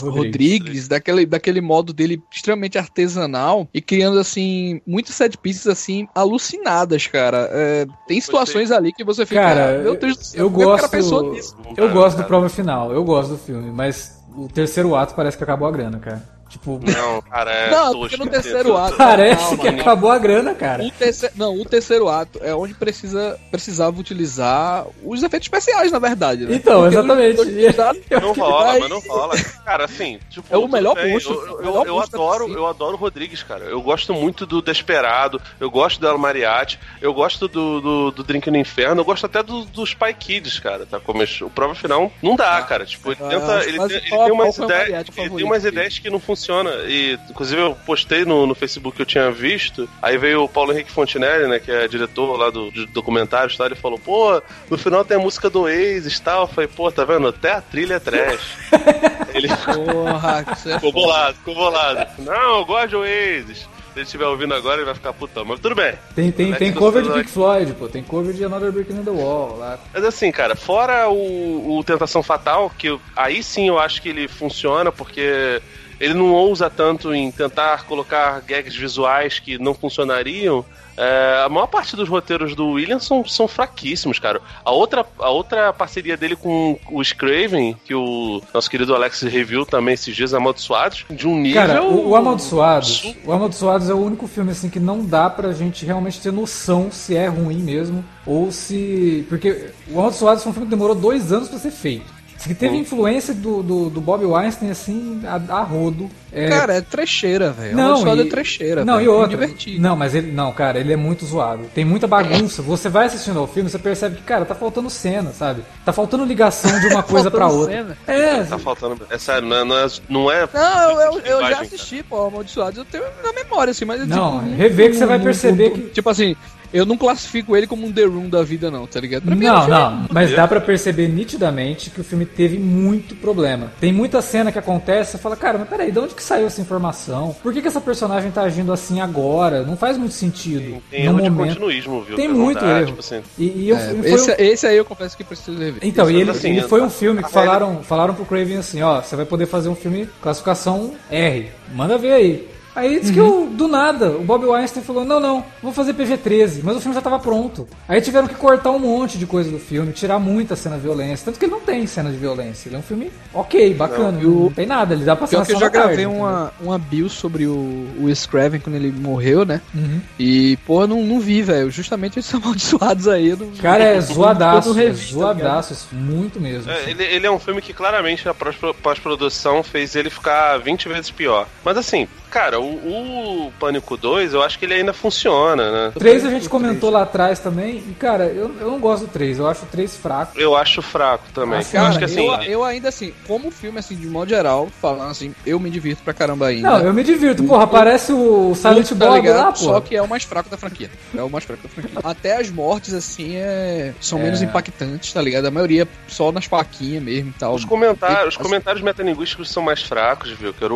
Rodrigues, Rodrigues. daquele, daquele modo dele extremamente artesanal e criando, assim, muitas set pieces, assim, alucinadas, cara. É, tem situações ali que você fica, Cara, "Ah, meu Deus do céu, eu é cara gosto-? Eu Cara, gosto do prova final, eu gosto do filme, mas o terceiro ato parece que acabou a grana, cara. Tipo, Não, cara, é Não, tosco. porque no terceiro ato. parece calma, que acabou a grana, cara. O terceiro, não, o terceiro ato é onde precisa, precisava utilizar os efeitos especiais, na verdade. Né? Então, Porque exatamente. utilizados- Não rola, mas não rola. Cara, assim, tipo, É o melhor bem, monstro, Eu, eu, melhor eu adoro, eu adoro o Rodrigues, cara. Eu gosto muito do Desperado, eu gosto do El Mariachi, eu gosto do, do, do Drink no Inferno, eu gosto até do, dos Spy Kids, cara. Tá? Como o prova final não dá, cara. Tipo, ele Ah, tenta. Ele, tem- ele qual- tem umas Ele tem ideias que não funcionam. Funciona. E, inclusive, eu postei no, no Facebook que eu tinha visto. Aí veio o Paulo Henrique Fontinelli, né? Que é diretor lá do, de documentários e tal. Ele falou, pô, no final tem a música do Oasis e tal. Eu falei, pô, tá vendo? Até a trilha é trash. [LAUGHS] ele Porra, isso é ficou bolado, ficou bolado. Não, eu gosto de Oasis. Se ele estiver ouvindo agora, ele vai ficar putão. Mas tudo bem. Tem, tem, tem cover de Pink Floyd, pô. Tem cover de Another Brick in the Wall lá. Mas assim, cara, fora o, o Tentação Fatal, que eu- aí sim eu acho que ele funciona, porque ele não ousa tanto em tentar colocar gags visuais que não funcionariam. É, a maior parte dos roteiros do Williams são, são fraquíssimos, cara. A outra, a outra parceria dele com o Scraven, que o nosso querido Alex review também esses dias, Amaldiçoados, de um nível. Cara, o, o Amaldiçoados, o Amaldiçoados é o único filme assim que não dá pra gente realmente ter noção se é ruim mesmo ou se. Porque o Amaldiçoados foi um filme que demorou dois anos pra ser feito. Que teve influência do, do, do Bob Weinstein assim a, a rodo. É, Cara, é trecheira, velho. não, Não, e, é trecheira. Não, velho. e outra. Divertido. Não, mas ele. Não, cara, ele é muito zoado. Tem muita bagunça. Você vai assistindo ao filme, você percebe que, cara, tá faltando cena, sabe? Tá faltando ligação de uma [LAUGHS] coisa pra Faltando outra. cena. É, Tá faltando. É sério, não é. Não é, não é eu, eu, eu já cara. assisti, pô, Amaldiçoados. Eu tenho na memória, assim, mas... Não, tipo, rever que você vai perceber que- Tipo assim, eu não classifico ele como um The Room da vida, não, tá ligado? Pra mim, Não, não, mas dá pra perceber nitidamente que o filme teve muito problema. Tem muita cena que acontece, você fala, cara, mas peraí, de onde que saiu essa informação? Por que, que essa personagem tá agindo assim agora? Não faz muito sentido. Tem no erro de momento. continuismo, viu? Tem muito erro. Tipo assim, E, e eu, É, esse, um- esse aí eu confesso que preciso rever. Então, e ele, assim, ele foi um filme que falaram, falaram pro Craven assim, ó, você vai poder fazer um filme classificação R. Manda ver aí. Aí disse que Uhum. o- do nada, o Bob Weinstein falou, não, não, vou fazer PG-13, mas o filme já tava pronto. Aí tiveram que cortar um monte de coisa do filme, tirar muita cena de violência, tanto que ele não tem cena de violência. Ele é um filme ok, bacana, não, não tem nada, ele dá pra ser Pior uma que eu já da tarde, gravei entendeu? uma, uma bill sobre o, o Scraven quando ele morreu, né? Uhum. E, pô, eu não, não vi, velho. Justamente esses [LAUGHS] amaldiçoados aí. Eu não, Cara, é eu zoadaço, é tá zoadaço, muito mesmo. É, ele, ele é um filme que claramente a pós- pós-produção fez ele ficar 20 vezes pior. Mas assim, cara, o, o Pânico 2, eu acho que ele ainda funciona, né? O 3 a gente comentou lá atrás também, e cara, eu, eu não gosto do 3, eu acho o 3 fraco. Eu acho fraco também. Ah, eu Cara, acho que assim. eu, eu ainda assim, como filme, assim, de modo geral, falando assim, eu me divirto pra caramba ainda. Não, eu me divirto, porra, aparece o Silent tá Bob ligado? lá, Só pô. que é o mais fraco da franquia. É o mais fraco da franquia. Até as mortes, assim, é... são É. menos impactantes, tá ligado? A maioria só nas faquinhas mesmo e tal. Os comentários, os Assim- comentários metalinguísticos são mais fracos, viu? Que o,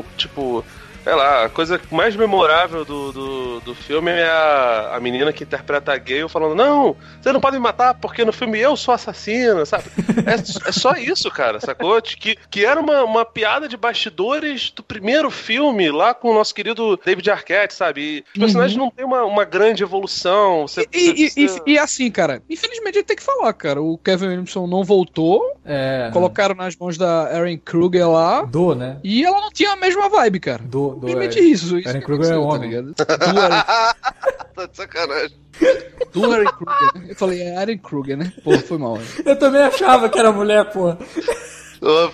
o tipo, sei lá, a coisa mais memorável do, do, do filme é a, a menina que interpreta a Gale falando: Não, você não pode me matar porque no filme eu sou assassina, sabe? É, é só isso, cara, sacou? Que, que era uma, uma piada de bastidores do primeiro filme lá com o nosso querido David Arquette, sabe? E os personagens não têm uma, uma grande evolução. Você, E, você- e- você- e- e assim, cara, infelizmente a gente tem que falar, cara. O Kevin Williamson não voltou, É. colocaram nas mãos da Erin Kruger lá, Do, né? e ela não tinha a mesma vibe, cara. Do. Simplesmente é. isso. isso que Kruger é aconteceu, homem. ligado? [LAUGHS] Do Erin, [LAUGHS] tá de sacanagem. do Erin Kruger, né? Eu falei, é Erin Kruger, né? Pô, foi mal. né? Eu também achava que era mulher, pô.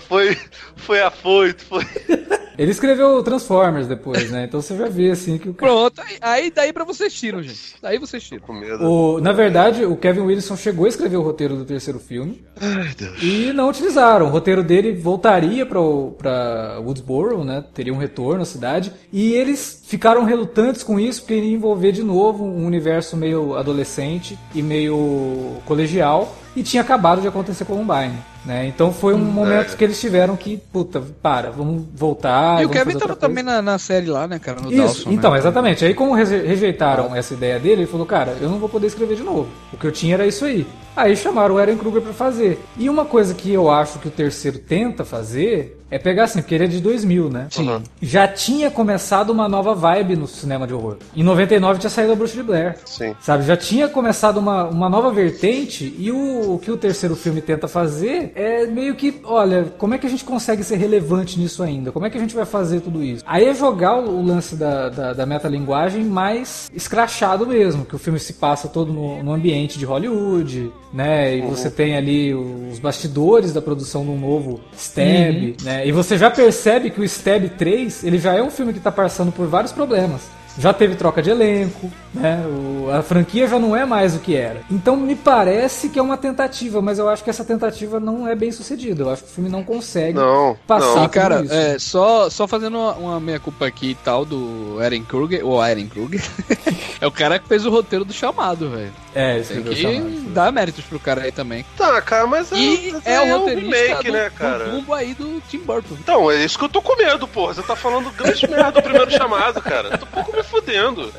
Foi, foi afoito, foi. [LAUGHS] Ele escreveu Transformers depois, né? Então você já vê assim que o cara. Pronto, aí, aí daí pra vocês tiram, gente. Daí vocês tiram. Com medo. O, na verdade, o Kevin Wilson chegou a escrever o roteiro do terceiro filme Ai, Deus. e não utilizaram. O roteiro dele voltaria para Woodsboro, né? Teria um retorno à cidade. E eles ficaram relutantes com isso porque iria envolver de novo um universo meio adolescente e meio colegial. E tinha acabado de acontecer Columbine. Né? Então foi um momento que eles tiveram que, puta, para, vamos voltar. e o vamos Kevin fazer tava também na, na série lá, né, cara? No Isso, Dawson, então, né? exatamente. Aí, como reje- rejeitaram essa ideia dele, ele falou: Cara, eu não vou poder escrever de novo. O que eu tinha era isso aí. Aí chamaram o Aaron Kruger pra fazer. E uma coisa que eu acho que o terceiro tenta fazer é pegar assim, porque ele é de 2000, né? Sim. Já tinha começado uma nova vibe no cinema de horror. Em 99 tinha saído a Bruxa de Blair. Sim. Sabe, já tinha começado uma, uma nova vertente e o, o que o terceiro filme tenta fazer é meio que, olha, como é que a gente consegue ser relevante nisso ainda? Como é que a gente vai fazer tudo isso? Aí é jogar o, o lance da, da, da metalinguagem mais escrachado mesmo, que o filme se passa todo no, no ambiente de Hollywood, né? E você tem ali os bastidores da produção de um novo Stab, né? E você já percebe que o Stab 3, ele já é um filme que tá passando por vários problemas. Já teve troca de elenco, né? O, a franquia já não é mais o que era. Então me parece que é uma tentativa, mas eu acho que essa tentativa não é bem sucedida. Eu acho que o filme não consegue Não, passar não. E, cara, isso. é, só, só fazendo uma, uma meia-culpa aqui e tal do Eren Kruger, ou Eren Kruger, [LAUGHS] é o cara que fez o roteiro do chamado, velho. É, Tem escreveu que chamado. dar méritos pro cara aí também. Tá, cara, mas é, E mas é o um roteirista remake, do, né, do cara? Dumbo aí do Tim Burton. Então, é isso que eu tô com medo, porra. Você tá falando grande merda do primeiro chamado, cara. Eu tô um pouco me fudendo.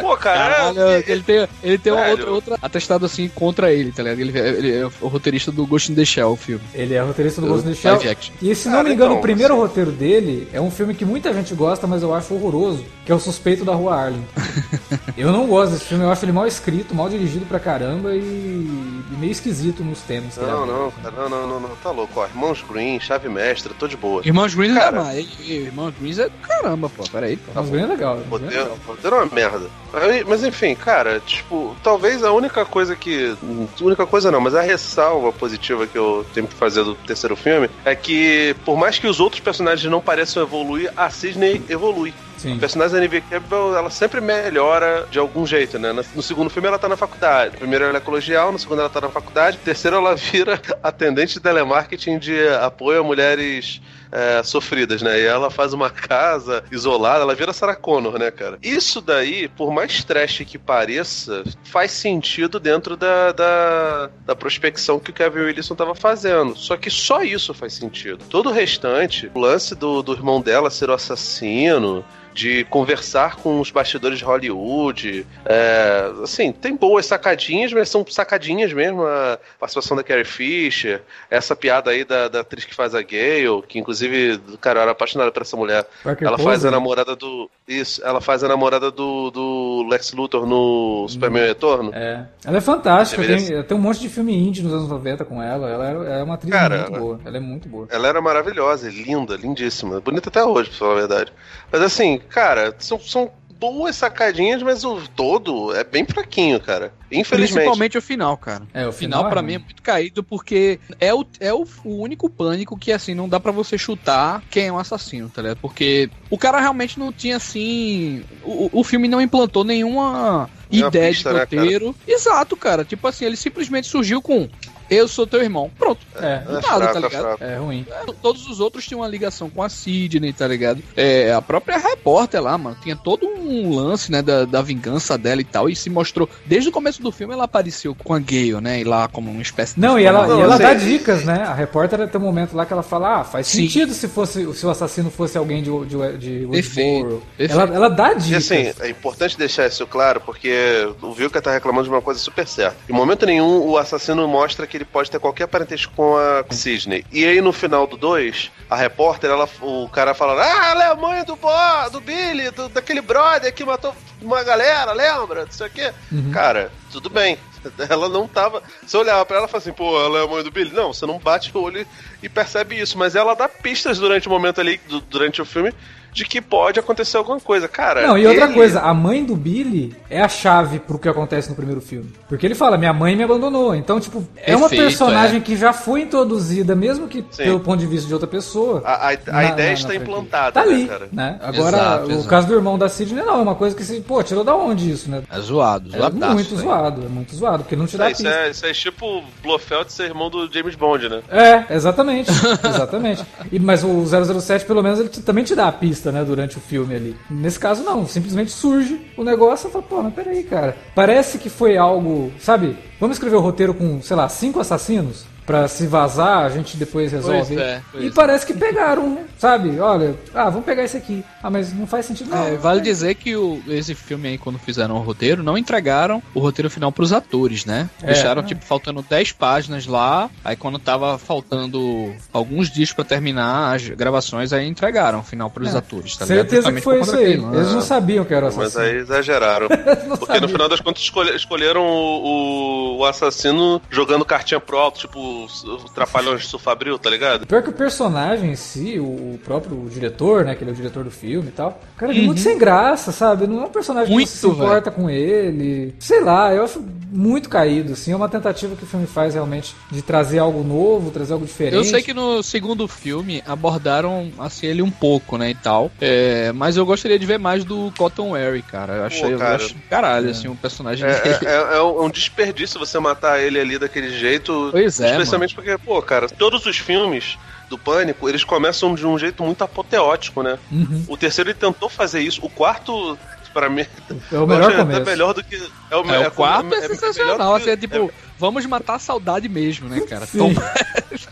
Pô, cara. Caralho, é- ele tem, ele tem uma outra, outra atestado assim contra ele, tá ligado? Ele, ele é o roteirista do Ghost in the Shell, o filme. Ele é roteirista do Do Ghost in the Shell. E se não Cara, me engano, então, o primeiro assim- roteiro dele é um filme que muita gente gosta, mas eu acho horroroso, que é O Suspeito da Rua Arlington. [LAUGHS] eu não gosto desse filme, eu acho ele mal escrito, mal dirigido pra caramba e, e meio esquisito nos temas. Não, não, cara, não, não, não, não, tá louco, ó. Irmãos Green, chave mestra, tô de boa. Irmãos Greens é Cara. mais. Irmãos Greens é do caramba, pô. Pera aí, pô. Mas bem legal. bem Legal. roteiro é uma merda. Aí, Mas enfim, cara, tipo, talvez a única coisa que. Única coisa não, mas a ressalva positiva que eu tenho que fazer do terceiro filme é que, por mais que os outros personagens não pareçam evoluir, a Sidney evolui. Sim. A personagem da Nivea Campbell, ela sempre melhora de algum jeito, né? No segundo filme ela tá na faculdade. No primeiro ela é colegial, no segundo ela tá na faculdade. No terceiro ela vira [LAUGHS] atendente de telemarketing de apoio a mulheres é, sofridas, né? E ela faz uma casa isolada, ela vira Sarah Connor, né, cara? Isso daí, por mais trash que pareça, faz sentido dentro da, da, da prospecção que o Kevin Wilson tava fazendo. Só que só isso faz sentido. Todo o restante, o lance do, do irmão dela ser o assassino, de conversar com os bastidores de Hollywood. É, assim, tem boas sacadinhas, mas são sacadinhas mesmo. A participação da Carrie Fisher, essa piada aí da, da atriz que faz a Gale, que inclusive, cara, eu era apaixonada por essa mulher. Parker Ela faz a namorada do. Isso, ela faz a namorada do, do Lex Luthor no Superman Retorno. É. Ela é fantástica, tem, tem um monte de filme indie nos anos 90 com ela. Ela é, é uma atriz Cara, muito ela- boa. Ela é muito boa. Ela era maravilhosa, linda, lindíssima. Bonita até hoje, pra falar a verdade. Mas assim, cara, são, são boas sacadinhas, mas o todo é bem fraquinho, cara. Infelizmente. Principalmente o final, cara. É, o final, final é pra ruim. mim, é muito caído, porque é, o, é o, o único pânico que, assim, não dá pra você chutar quem é o assassino, tá ligado? Porque o cara realmente não tinha, assim. O, o filme não implantou nenhuma ideia pista, de né, cara? roteiro. Exato, cara. Tipo assim, ele simplesmente surgiu com. Eu sou teu irmão. Pronto. É, É nada, tá fraco, é ligado? é ruim. É, Todos os outros tinham uma ligação com a Sidney, tá ligado? É, a própria repórter lá, mano, tinha todo um lance, né, da, da vingança dela e tal, e se mostrou, desde o começo do filme ela apareceu com a Gale, né, e lá como uma espécie de... Não, e ela, Não, e ela dá dicas, né? A repórter tem um momento lá que ela fala: Ah, faz Sim. sentido se fosse se o assassino fosse alguém de, de, de Perfeito. Ela, ela dá E dicas. assim, é importante deixar isso claro, porque o Vilka tá reclamando de uma coisa super certa. Em momento nenhum, o assassino mostra que ele pode ter qualquer parentesco com a Sidney. E aí, no final do 2, a repórter, ela, o cara fala: Ah, ela é a mãe do Bo, do Billy, do- daquele brother que matou uma galera, lembra? Não sei o quê. Uhum. Cara, tudo bem. [LAUGHS] Ela não tava. Você olhava pra ela e fala assim, pô, ela é a mãe do Billy. Não, você não bate o olho e percebe isso. Mas ela dá pistas durante o momento ali, du- durante o filme, de que pode acontecer alguma coisa. Cara. Não, e outra ele- coisa, a mãe do Billy é a chave pro que acontece no primeiro filme. Porque ele fala, minha mãe me abandonou. Então, tipo, é uma Perfeito, personagem que já foi introduzida, mesmo que Sim. pelo ponto de vista de outra pessoa. A, a- a na- ideia na- está na implantada, Tá né, ali, cara? né? Agora, Exato, o exato. caso do irmão da Sidney não, é uma coisa que se, pô, tirou da onde isso, né? É zoado, É zoadaço, muito velho. zoado, é muito zoado, porque não te dá isso, pista. é, isso é tipo Blofeld ser irmão do James Bond, né? É, exatamente. exatamente. [LAUGHS] E, mas o 007, pelo menos, ele também te dá a pista, né, durante o filme ali. Nesse caso, não. Simplesmente surge o negócio e fala, pô, mas peraí, cara. Parece que foi algo, sabe? Vamos escrever o roteiro com, sei lá, cinco assassinos? Pra se vazar, a gente depois resolve. Pois é, pois e é. parece que pegaram, sabe? Olha, ah, vamos pegar esse aqui. Ah, mas não faz sentido, não. É, vale dizer que o, esse filme aí, quando fizeram o roteiro, não entregaram o roteiro final pros atores, né? É. Deixaram, tipo, faltando 10 páginas lá. Aí quando tava faltando alguns dias pra terminar as gravações, aí entregaram o final pros É. atores, tá ligado? Certeza que foi isso aí. daquilo, Eles né? não sabiam que era o Mas assassino. aí exageraram. [LAUGHS] Porque no sabia. final das contas escolhe- escolheram o, o- o assassino jogando cartinha pro alto, tipo o Trapalhões do Fabril, tá ligado? Pior que o personagem em si, o próprio diretor, né? Que ele é o diretor do filme e tal. Cara, ele é muito sem graça, sabe? Não é um personagem Muito, que se importa com ele. Sei lá, eu acho muito caído, assim. É uma tentativa que o filme faz realmente de trazer algo novo, trazer algo diferente. Eu sei que no segundo filme abordaram assim ele um pouco, né, e tal. É, mas eu gostaria de ver mais do Cotton Wary, cara. Eu achei, eu cara. acho do caralho, assim, um personagem É, dele. é- é- é um desperdício você matar ele ali daquele jeito. Pois é, Especialmente porque, pô, cara, todos os filmes do Pânico, eles começam de um jeito muito apoteótico, né? Uhum. O terceiro ele tentou fazer isso. O quarto, pra mim, É o melhor [LAUGHS] começo. até melhor do que. É o, É, é- o quarto é, é- é sensacional, melhor do assim, é tipo, vamos matar a saudade mesmo, né, cara? [LAUGHS]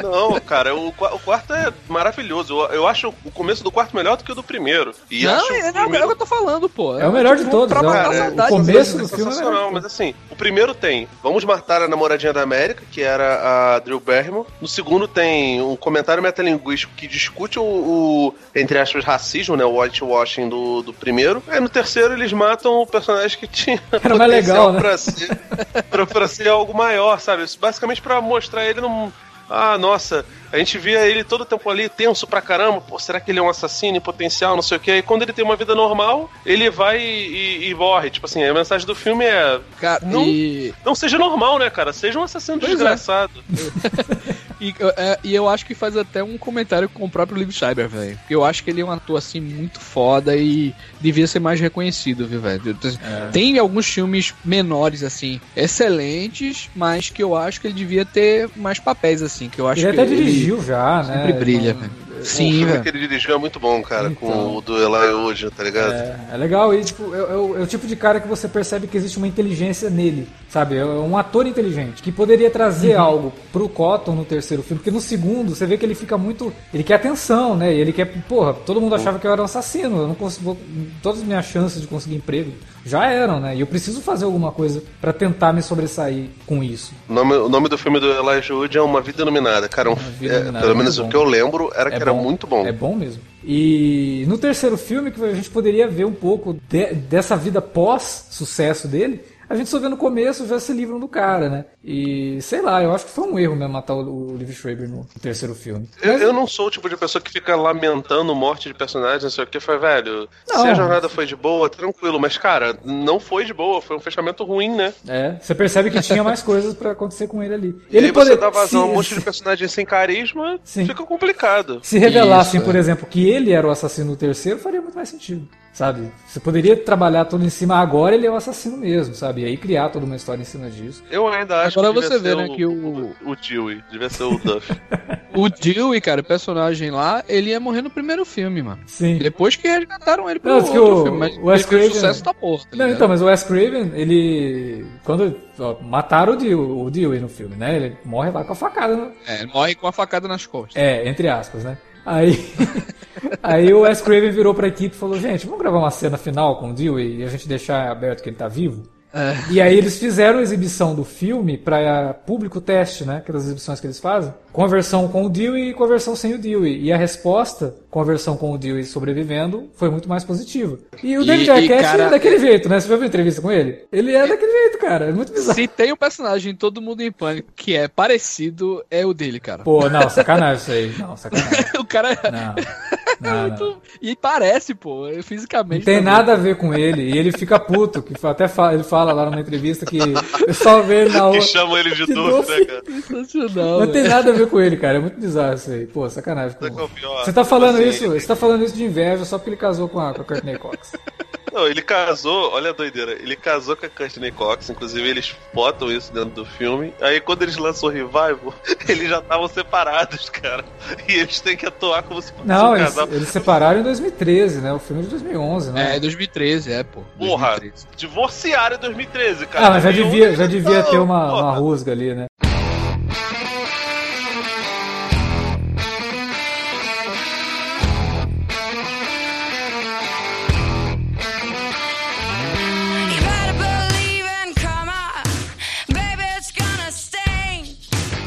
Não, cara, o, o quarto é maravilhoso. Eu, eu acho o começo do quarto melhor do que o do primeiro. E não, acho é, o não, é o melhor primeiro que eu tô falando, pô. É o melhor de todos, Pra é matar a Cara, saudade. o começo do é filme é mas assim, o primeiro tem Vamos matar a namoradinha da América, que era a Drew Barrymore. No segundo tem um comentário metalinguístico que discute o, o, entre aspas, racismo, né? O whitewashing do, do primeiro. Aí no terceiro eles matam o personagem que tinha Era mais legal, né? pra ser, pra, pra ser algo maior, sabe? Basicamente pra mostrar ele num. Ah, nossa, a gente via ele todo o tempo ali tenso pra caramba. Pô, será que ele é um assassino em potencial, não sei o quê? E quando ele tem uma vida normal, ele vai e, e- e morre. Tipo assim, a mensagem do filme é: Cara, Não- e, não seja normal, né, cara? Seja um assassino Pois é. [LAUGHS] e, é, e eu acho que faz até um comentário com o próprio Liv Schreiber, velho. Porque eu acho que ele é um ator, assim, muito foda e devia ser mais reconhecido, viu, velho? É. Tem alguns filmes menores, assim, excelentes, mas que eu acho que ele devia ter mais papéis, assim, que eu acho Ele que até dirigiu já, né? sempre brilha, Então, velho. o Sim, filme velho. que ele dirigiu é muito bom, cara, Então. com o do Eli hoje, tá ligado? É, é legal e tipo, é, é o, é o tipo de cara que você percebe que existe uma inteligência nele, sabe? É um ator inteligente que poderia trazer algo pro Cotton no terceiro filme, porque no segundo você vê que ele fica muito, ele quer atenção, né? E ele quer, porra, todo mundo achava que eu era um assassino, eu não consigo, todas as minhas chances de conseguir emprego já eram, né? E eu preciso fazer alguma coisa pra tentar me sobressair com isso. O, nome, o nome do filme do Elijah Wood é Uma Vida Iluminada. Cara, um- é, Iluminada, pelo menos o que eu lembro era que É era bom. muito bom. É bom mesmo. E no terceiro filme, que a gente poderia ver um pouco de- dessa vida pós-sucesso dele, a gente só vê no começo já se livram do cara, né? E sei lá, eu acho que foi um erro mesmo matar o, o Liv Schreiber no terceiro filme. Eu, Mas- eu não sou o tipo de pessoa que fica lamentando morte de personagens, não sei o que. Foi, velho, se Não. a jornada foi de boa, tranquilo. Mas, cara, não foi de boa. Foi um fechamento ruim, né? É, você percebe que tinha mais coisas pra acontecer com ele ali. E aí você poder- dá vazão a um se- monte de personagens sem carisma, Sim. fica complicado. Se revelassem, Isso, por é. exemplo, que ele era o assassino do terceiro, faria muito mais sentido, sabe? Você poderia trabalhar tudo em cima, agora ele é o assassino mesmo, sabe? E aí criar toda uma história em cima disso. Eu ainda acho Agora que você vê, né, o, que o- o Dewey, devia ser o Duff. [LAUGHS] O Dewey, cara, o personagem lá, ele ia morrer no primeiro filme, mano. Sim. Depois que resgataram ele pro Não, outro o- filme, mas o Wes Craven- sucesso da porra. tá Não, ligado? então, mas o Wes Craven, ele. Quando. ó, mataram o Dewey, o Dewey no filme, né? Ele morre lá com a facada. No... É, ele morre com a facada nas costas. É, entre aspas, né? Aí. [LAUGHS] aí o Wes Craven virou pra equipe e falou: gente, vamos gravar uma cena final com o Dewey e a gente deixar aberto que ele tá vivo? É. E aí eles fizeram a exibição do filme para público teste, né? Aquelas exibições que eles fazem. Com a versão com o Dewey e com a versão sem o Dewey. E a resposta, com a versão com o Dewey sobrevivendo, foi muito mais positiva. E o David e, Arquette cara, é daquele jeito, né? Você viu a entrevista com ele? Ele é daquele jeito, cara. É muito bizarro. Se tem um personagem em Todo Mundo em Pânico que é parecido, é o dele, cara. Pô, não, sacanagem isso aí. Não, sacanagem. [LAUGHS] o cara é Não. Não, [LAUGHS] não. muito... E parece, pô, fisicamente. Não tem também. nada a ver com ele. E ele fica puto, que até fala, ele fala lá numa entrevista que eu só vê ele na rua. Que chamam ele de [LAUGHS] doce. né, cara? Sensacional. Não tem nada a ver com ele, cara. É muito bizarro isso aí. Pô, sacanagem. Com- é? Você tá falando Assim, isso, você tá falando isso de inveja só porque ele casou com a, com a Courtney Cox. [LAUGHS] Não, ele casou, olha a doideira, ele casou com a Courtney Cox, inclusive eles botam isso dentro do filme. Aí quando eles lançam o Revival, [LAUGHS] eles já estavam separados, cara. E eles têm que atuar como se fosse Não, um eles, casal. eles separaram em 2013, né? O filme é de 2011, né? É, 2013, é, pô. Porra, 2013. divorciaram em 2013, cara. Ah, mas já 2011, devia, já devia ter uma, porra. uma rusga ali, né?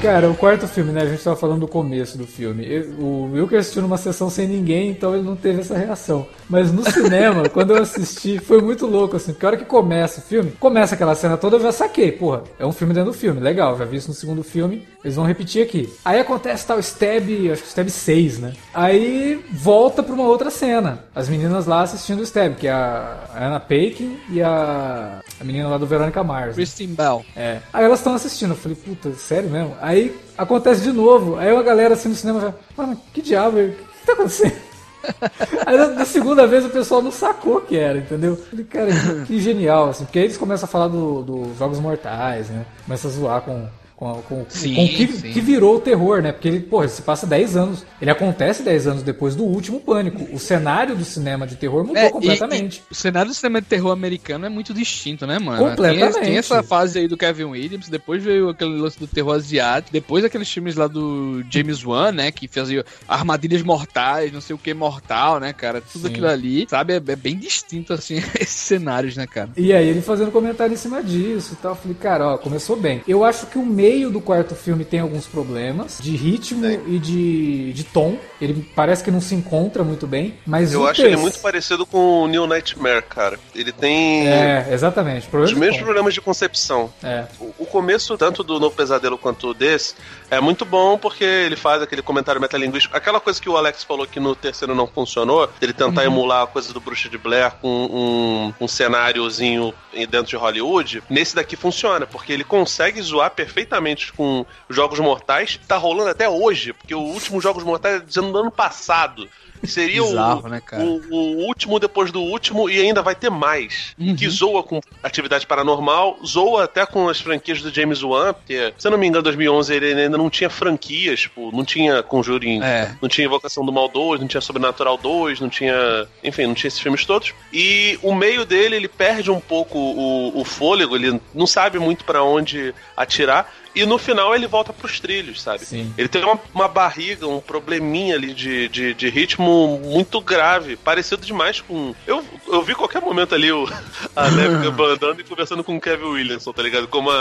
Cara, o quarto filme, né? A gente tava falando do começo do filme. Eu, o Wilker assistiu numa sessão sem ninguém, então ele não teve essa reação. Mas no cinema, [LAUGHS] quando eu assisti, foi muito louco, assim. Porque a hora que começa o filme, começa aquela cena toda, eu já saquei. Porra, é um filme dentro do filme. Legal, já vi isso no segundo filme. Eles vão repetir aqui. Aí acontece tal stab, acho que stab 6, né? Aí volta pra uma outra cena. As meninas lá assistindo o stab, que é a Anna Paquin e a, a menina lá do Verônica Mars. Né? Christine Bell. É. Aí elas estão assistindo. Eu falei, puta, sério mesmo? Aí acontece de novo. Aí a galera assim no cinema já, mano, que diabo, o que tá acontecendo? [LAUGHS] Aí na segunda vez o pessoal não sacou que era, entendeu? Eu falei, cara, que genial, assim, porque aí eles começam a falar dos do Jogos Mortais, né? Começa a zoar com com, com, sim, com que, que, virou o terror, né? Porque ele, porra, se passa 10 anos. Ele acontece 10 anos depois do último pânico. O cenário do cinema de terror mudou É, completamente. e- e o cenário do cinema de terror americano é muito distinto, né, mano? Completamente. Tem, tem essa fase aí do Kevin Williams, depois veio aquele lance do terror asiático, depois aqueles filmes lá do James Wan, né, que fazia armadilhas mortais, não sei o que mortal, né, cara? Tudo Sim. aquilo ali, sabe? É, é bem distinto, assim, [LAUGHS] esses cenários, né, cara? E aí ele fazendo comentário em cima disso e tal. Eu falei, cara, ó, começou bem. Eu acho que o meio do quarto filme tem alguns problemas de ritmo e de, de tom. Ele parece que não se encontra muito bem. Mas Eu acho ele muito parecido com o New Nightmare, cara. Ele tem É, exatamente. os Problema de mesmos tom. problemas de concepção. É. O o começo, tanto do Novo Pesadelo quanto desse, é muito bom porque ele faz aquele comentário metalinguístico. Aquela coisa que o Alex falou que no terceiro não funcionou, ele tentar Uhum. emular a coisa do Bruxa de Blair com um, um cenáriozinho dentro de Hollywood, nesse daqui funciona, porque ele consegue zoar perfeitamente com Jogos Mortais. Tá rolando até hoje, porque o último Jogos Mortais é dizendo do ano passado. Seria o, Bizarro, né, cara? o, o último depois do último e ainda vai ter mais. Que zoa com atividade paranormal, zoa até com as franquias do James Wan, porque, se eu não me engano, em 2011 ele ainda não tinha franquias, tipo, não tinha Conjuring, É. não tinha Invocação do Mal 2, não tinha Sobrenatural 2, não tinha. Enfim, não tinha esses filmes todos. E o meio dele, ele perde um pouco o, o fôlego, ele não sabe muito pra onde atirar. E no final ele volta pros trilhos, sabe? Sim. Ele tem uma, uma barriga, um probleminha ali de, de, de ritmo muito grave, parecido demais com. Eu, eu vi qualquer momento ali o, a Neve [LAUGHS] andando e conversando com o Kevin Williamson, tá ligado? Como a,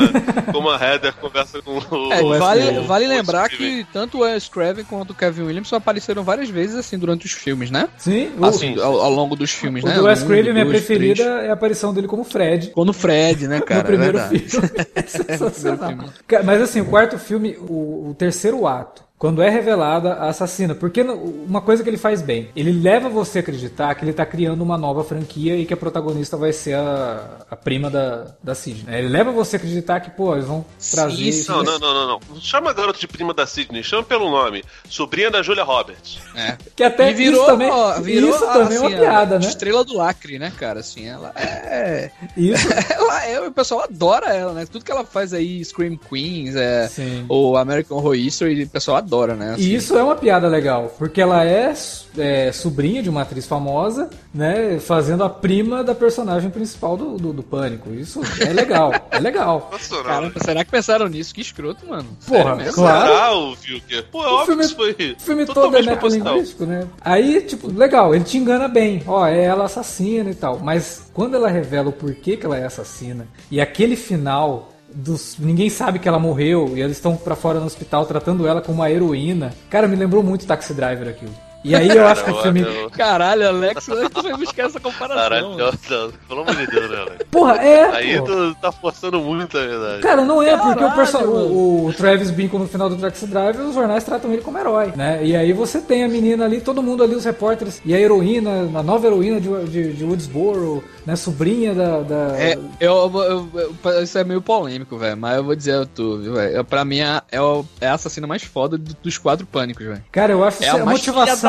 como a Heather conversa com o. É, Wes vale, Craven. vale o lembrar que tanto o Wes Craven quanto o Kevin Williamson apareceram várias vezes, assim, durante os filmes, né? Sim, o, Assim, ao, ao longo dos filmes, o né? do Wes Craven, minha preferida três. é a aparição dele como Fred. Quando o Fred, né, [LAUGHS] cara? [LAUGHS] no primeiro é filme. É sensacional. filme. Mas assim, o quarto filme, o, o terceiro ato, quando é revelada a assassina, porque uma coisa que ele faz bem, ele leva você a acreditar que ele tá criando uma nova franquia e que a protagonista vai ser a, a prima da, da Sidney. né? Ele leva você a acreditar que, pô, eles vão trazer... Esse- Não, não, não, não, não. Chama a garota de prima da Sidney, chama pelo nome. Sobrinha da Julia Roberts. É. Que até e virou, isso também, ó, virou isso também é uma assim, piada, a né? Estrela do lacre, né, cara? Assim, ela é. Isso, [LAUGHS] Ela é, o pessoal adora ela, né? Tudo que ela faz aí, Scream Queens, é, Sim. ou American Horror History, o pessoal adora, né? assim. E isso é uma piada legal, porque ela é, é, sobrinha de uma atriz famosa, né? Fazendo a prima da personagem principal do, do, do Pânico. Isso é legal, é legal. [LAUGHS] Nossa. Caramba, será que pensaram nisso? Que escroto, mano. Porra, Sério claro. Será, Vilker? Pô, é O óbvio filme- que isso foi. O filme todo é metalinguístico, né? Aí, tipo, legal, ele te engana bem. Ó, é ela assassina e tal. Mas quando ela revela o porquê que ela é assassina, e aquele final dos. Ninguém sabe que ela morreu, e eles estão pra fora no hospital tratando ela como uma heroína. Cara, me lembrou muito Taxi Driver aquilo. E aí eu acho que o filme. eu- Caralho, Alex, tu foi buscar essa comparação. Caralho, mano. não, não, pelo amor de Deus, né, Alex? Porra, é. Aí pô. tu tá forçando muito, a verdade. Cara, não é, porque o, Caralho, perso- o, o Travis Binkle no final do Taxi Driver, os jornais tratam ele como herói, né? E aí você tem a menina ali, todo mundo ali, os repórteres, e a heroína, a nova heroína de, de, de Woodsboro, né? Sobrinha da. da- É, eu, eu- eu- isso é meio polêmico, velho, mas eu vou dizer a tu, viu, velho? Pra mim é, é, é a assassina mais foda do- dos quatro pânicos, velho. Cara, eu acho É que a a, mais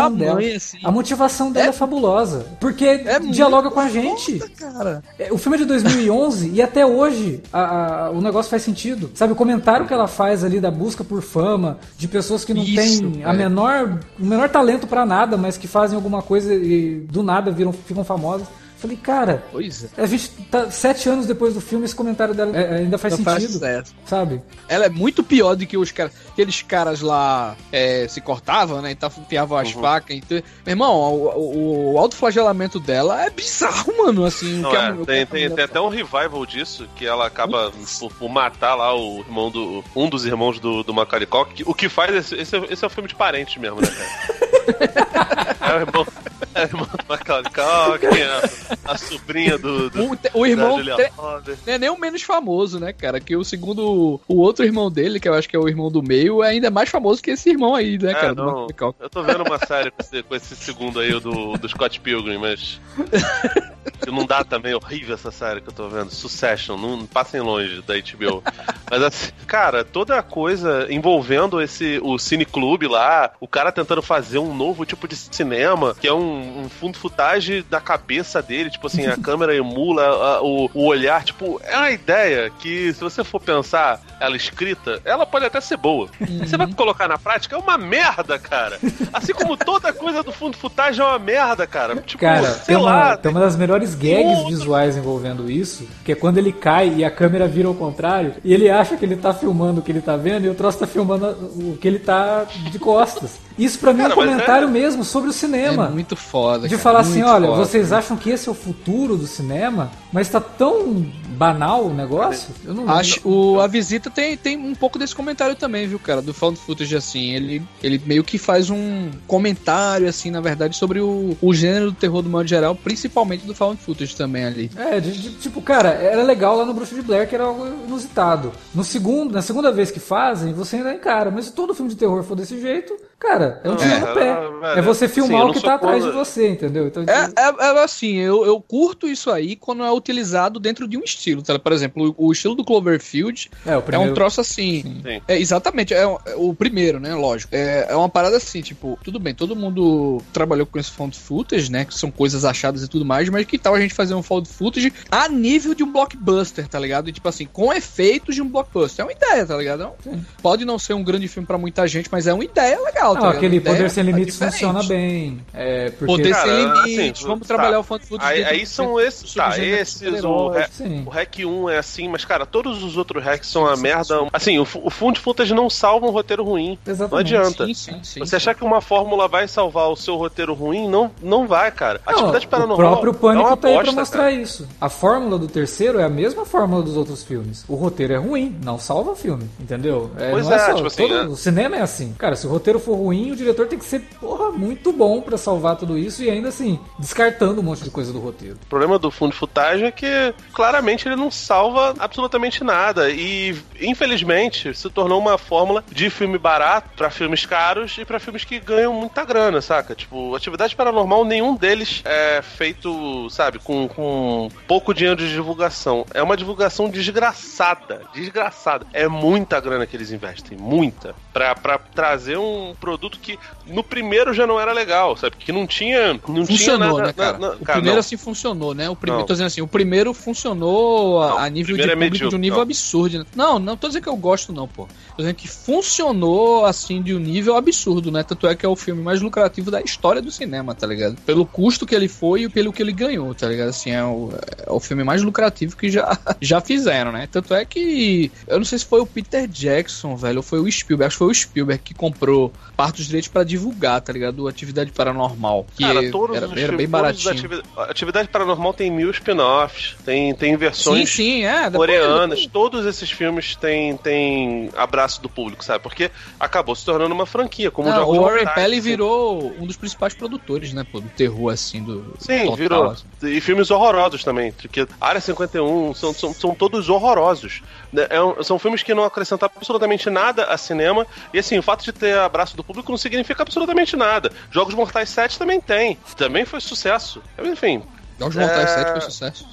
motivação dela. assim. A motivação dela é, fabulosa. Porque muito dialoga com a gente. Cara. É, O filme é de 2011 e até hoje a- a- o negócio faz sentido. Sabe, o comentário que ela faz ali da busca por fama, de pessoas que não Isso, têm a velho. menor, o menor talento pra nada, mas que fazem alguma coisa e do nada viram, ficam famosas. Falei, cara, Pois é. a gente tá sete anos depois do filme, esse comentário dela é, ainda faz Não faz sentido. certo. sabe? Ela é muito pior do que os caras. Aqueles caras lá é, se cortavam, né? Então enfiavam as facas. Então... Meu irmão, o, o, o autoflagelamento dela é bizarro, mano. Assim, o Não, é, tem, a tem, tem até um revival disso, que ela acaba por, por matar lá o irmão do. um dos irmãos do, do Macaulay Culkin, que- O que faz esse, esse, é- esse é um filme de parentes mesmo, né, cara? [LAUGHS] é o irmão, é o irmão do Macaulay Culkin, a, a sobrinha do. do O, o irmão não é nem o menos famoso, né, cara? Que o segundo. O outro irmão dele, que eu acho que é o irmão do meio, é ainda mais famoso que esse irmão aí, né, É, cara? não. Eu tô vendo uma série com esse, com esse segundo aí, o do, do Scott Pilgrim, mas. [LAUGHS] que não dá também, horrível essa série que eu tô vendo. Succession, não passem longe da HBO. Mas assim, cara, toda a coisa envolvendo esse o cineclube lá, o cara tentando fazer um novo tipo de cinema, que é um, um fundo footage da cabeça dele, tipo assim, a [LAUGHS] câmera emula a- o, o olhar, tipo, é uma ideia que, se você for pensar ela escrita, ela pode até ser boa. Você vai colocar na prática, é uma merda, cara. Assim como toda coisa do fundo footage é uma merda, cara. Tipo, Cara, sei tem uma, lá, tem uma das melhores gags outro- visuais envolvendo isso, que é quando ele cai e a câmera vira ao contrário, e ele acha que ele tá filmando o que ele tá vendo e o troço tá filmando o que ele tá de costas. Isso pra mim é um Cara, comentário é- mesmo sobre o cinema. É muito foda. De cara, falar assim, olha, foda. vocês acham que esse é o futuro do cinema, mas tá tão banal o negócio? Eu não Acho, o, a visita tem, tem um pouco desse comentário também, viu, cara? Do Found Footage, assim. Ele, ele meio que faz um comentário, assim, na verdade, sobre o, o gênero do terror do modo geral, principalmente do Found Footage também ali. É, de- de- tipo, cara, era legal lá no Bruxo de Blair, que era algo inusitado. No segundo, na segunda vez que fazem, você ainda encara. Mas se todo filme de terror for desse jeito, cara, é um tiro É, no pé. velho, É você assim, filmar eu o que tá atrás de você, entendeu? Então, É, é, é assim, eu, eu curto isso aí quando é utilizado dentro de um estilo, tá? Por exemplo, o, o estilo do Cloverfield é, o é primeiro... um troço assim. Sim. É, exatamente, é, é o primeiro, né? Lógico. É, é uma parada assim, tipo, tudo bem, todo mundo trabalhou com esse found footage, né? Que são coisas achadas e tudo mais, mas que tal a gente fazer um found footage a nível de um blockbuster, tá ligado? E, tipo assim, com efeitos de um blockbuster. É uma ideia, tá ligado? É um- pode não ser um grande filme pra muita gente, mas é uma ideia legal, tá Não, ligado? aquele ideia Poder Sem Limites funciona bem. É, porque... Poder Cara, sem assim, limites, vamos tá. trabalhar o found footage Aí, aí são esses, tá, esses, o, Sim. o Hack 1 é assim, mas cara, todos os outros hacks são uma merda. Assim, o, o fundo footage não salva um roteiro ruim. Não Exatamente. adianta. Sim, sim, sim. Você achar que uma fórmula vai salvar o seu roteiro ruim, não, não vai, cara. Atividade Não, paranormal. o próprio Pânico é uma tá aí pra mostrar cara. isso. A fórmula do terceiro é a mesma fórmula dos outros filmes. O roteiro é ruim, não salva o filme, entendeu? É, Pois não é, só- tipo assim, todo- é. O cinema é assim. Cara, se o roteiro for ruim, o diretor tem que ser, porra, muito bom pra salvar tudo isso e ainda assim, descartando um monte de coisa do roteiro. O problema do fundo de footage é que claramente ele não salva absolutamente nada. E infelizmente se tornou uma fórmula de filme barato pra filmes caros e pra filmes que ganham muita grana, saca? Tipo, atividade paranormal, nenhum deles é feito, sabe, com, com pouco dinheiro de divulgação. É uma divulgação desgraçada. Desgraçada. É muita grana que eles investem, muita. Pra, pra trazer um produto que no primeiro já não era legal, sabe? Que não tinha. Não tinha Funcionou, nada, né, cara? na- na- o cara, primeiro não. assim funcionou, né? O primeiro, tô dizendo assim, o primeiro funcionou a, Não, a nível de é público de um nível não. absurdo. Né? Não, não tô dizendo que eu gosto não, pô. Tô dizendo que funcionou assim de um nível absurdo, né? Tanto é que é o filme mais lucrativo da história do cinema, tá ligado? Pelo custo que ele foi e pelo que ele ganhou, tá ligado? Assim, é o, é o filme mais lucrativo que já, [LAUGHS] já fizeram, né? Tanto é que eu não sei se foi o Peter Jackson, velho, ou foi o Spielberg, acho que foi o Spielberg que comprou parte dos direitos pra divulgar, tá ligado? Atividade Paranormal, que Cara, todos era, os era bem baratinho. atividade, atividade Paranormal tem mil spin-offs, tem, tem Sim, versões sim, é. depois- coreanas. Todos esses filmes têm, têm abraço do público, sabe? Porque acabou se tornando uma franquia, como Não, o Warren Pelly virou um dos principais produtores, né, pô, do terror, assim, do Sim, total, virou. assim. E filmes horrorosos também. Porque Área 51 são, são, são todos horrorosos. Né? É um- são filmes que não acrescentam absolutamente nada a cinema. E assim, o fato de ter abraço do público não significa absolutamente nada. Jogos Mortais 7 também tem. Também foi sucesso. Enfim, Jogos Mortais É. 7 foi sucesso.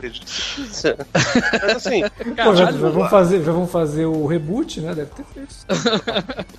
Quiser. Mas assim, Pô, já, já vão fazer, já vão fazer o reboot, né? Deve ter feito.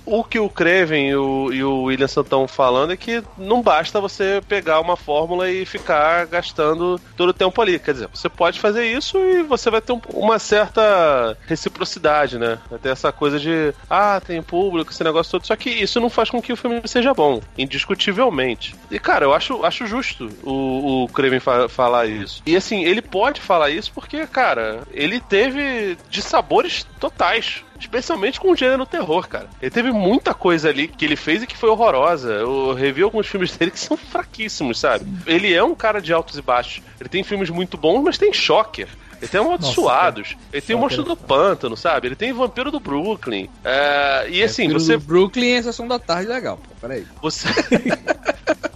o que o Craven e o, e o Williamson estão falando é que não basta você pegar uma fórmula e ficar gastando todo o tempo ali. Quer dizer, você pode fazer isso e você vai ter um- uma certa reciprocidade, né? Vai ter essa coisa de, ah, tem público, esse negócio todo. Só que isso não faz com que o filme seja bom, indiscutivelmente. E, cara, eu acho, acho justo o, o Craven fa- falar isso. E, assim, ele pode falar isso porque, cara, ele teve de sabores totais. Especialmente com o gênero terror, cara. Ele teve muita coisa ali que ele fez e que foi horrorosa. Eu revi alguns filmes dele que são fraquíssimos, sabe? Ele é um cara de altos e baixos. Ele tem filmes muito bons, mas tem Shocker. Ele tem Amaldiçoados. Ele tem o Shocker Monstro é do Pântano, sabe? Ele tem Vampiro do Brooklyn. É, e assim, Pelo você Brooklyn é sessão da tarde legal, pô. Peraí. você. [LAUGHS]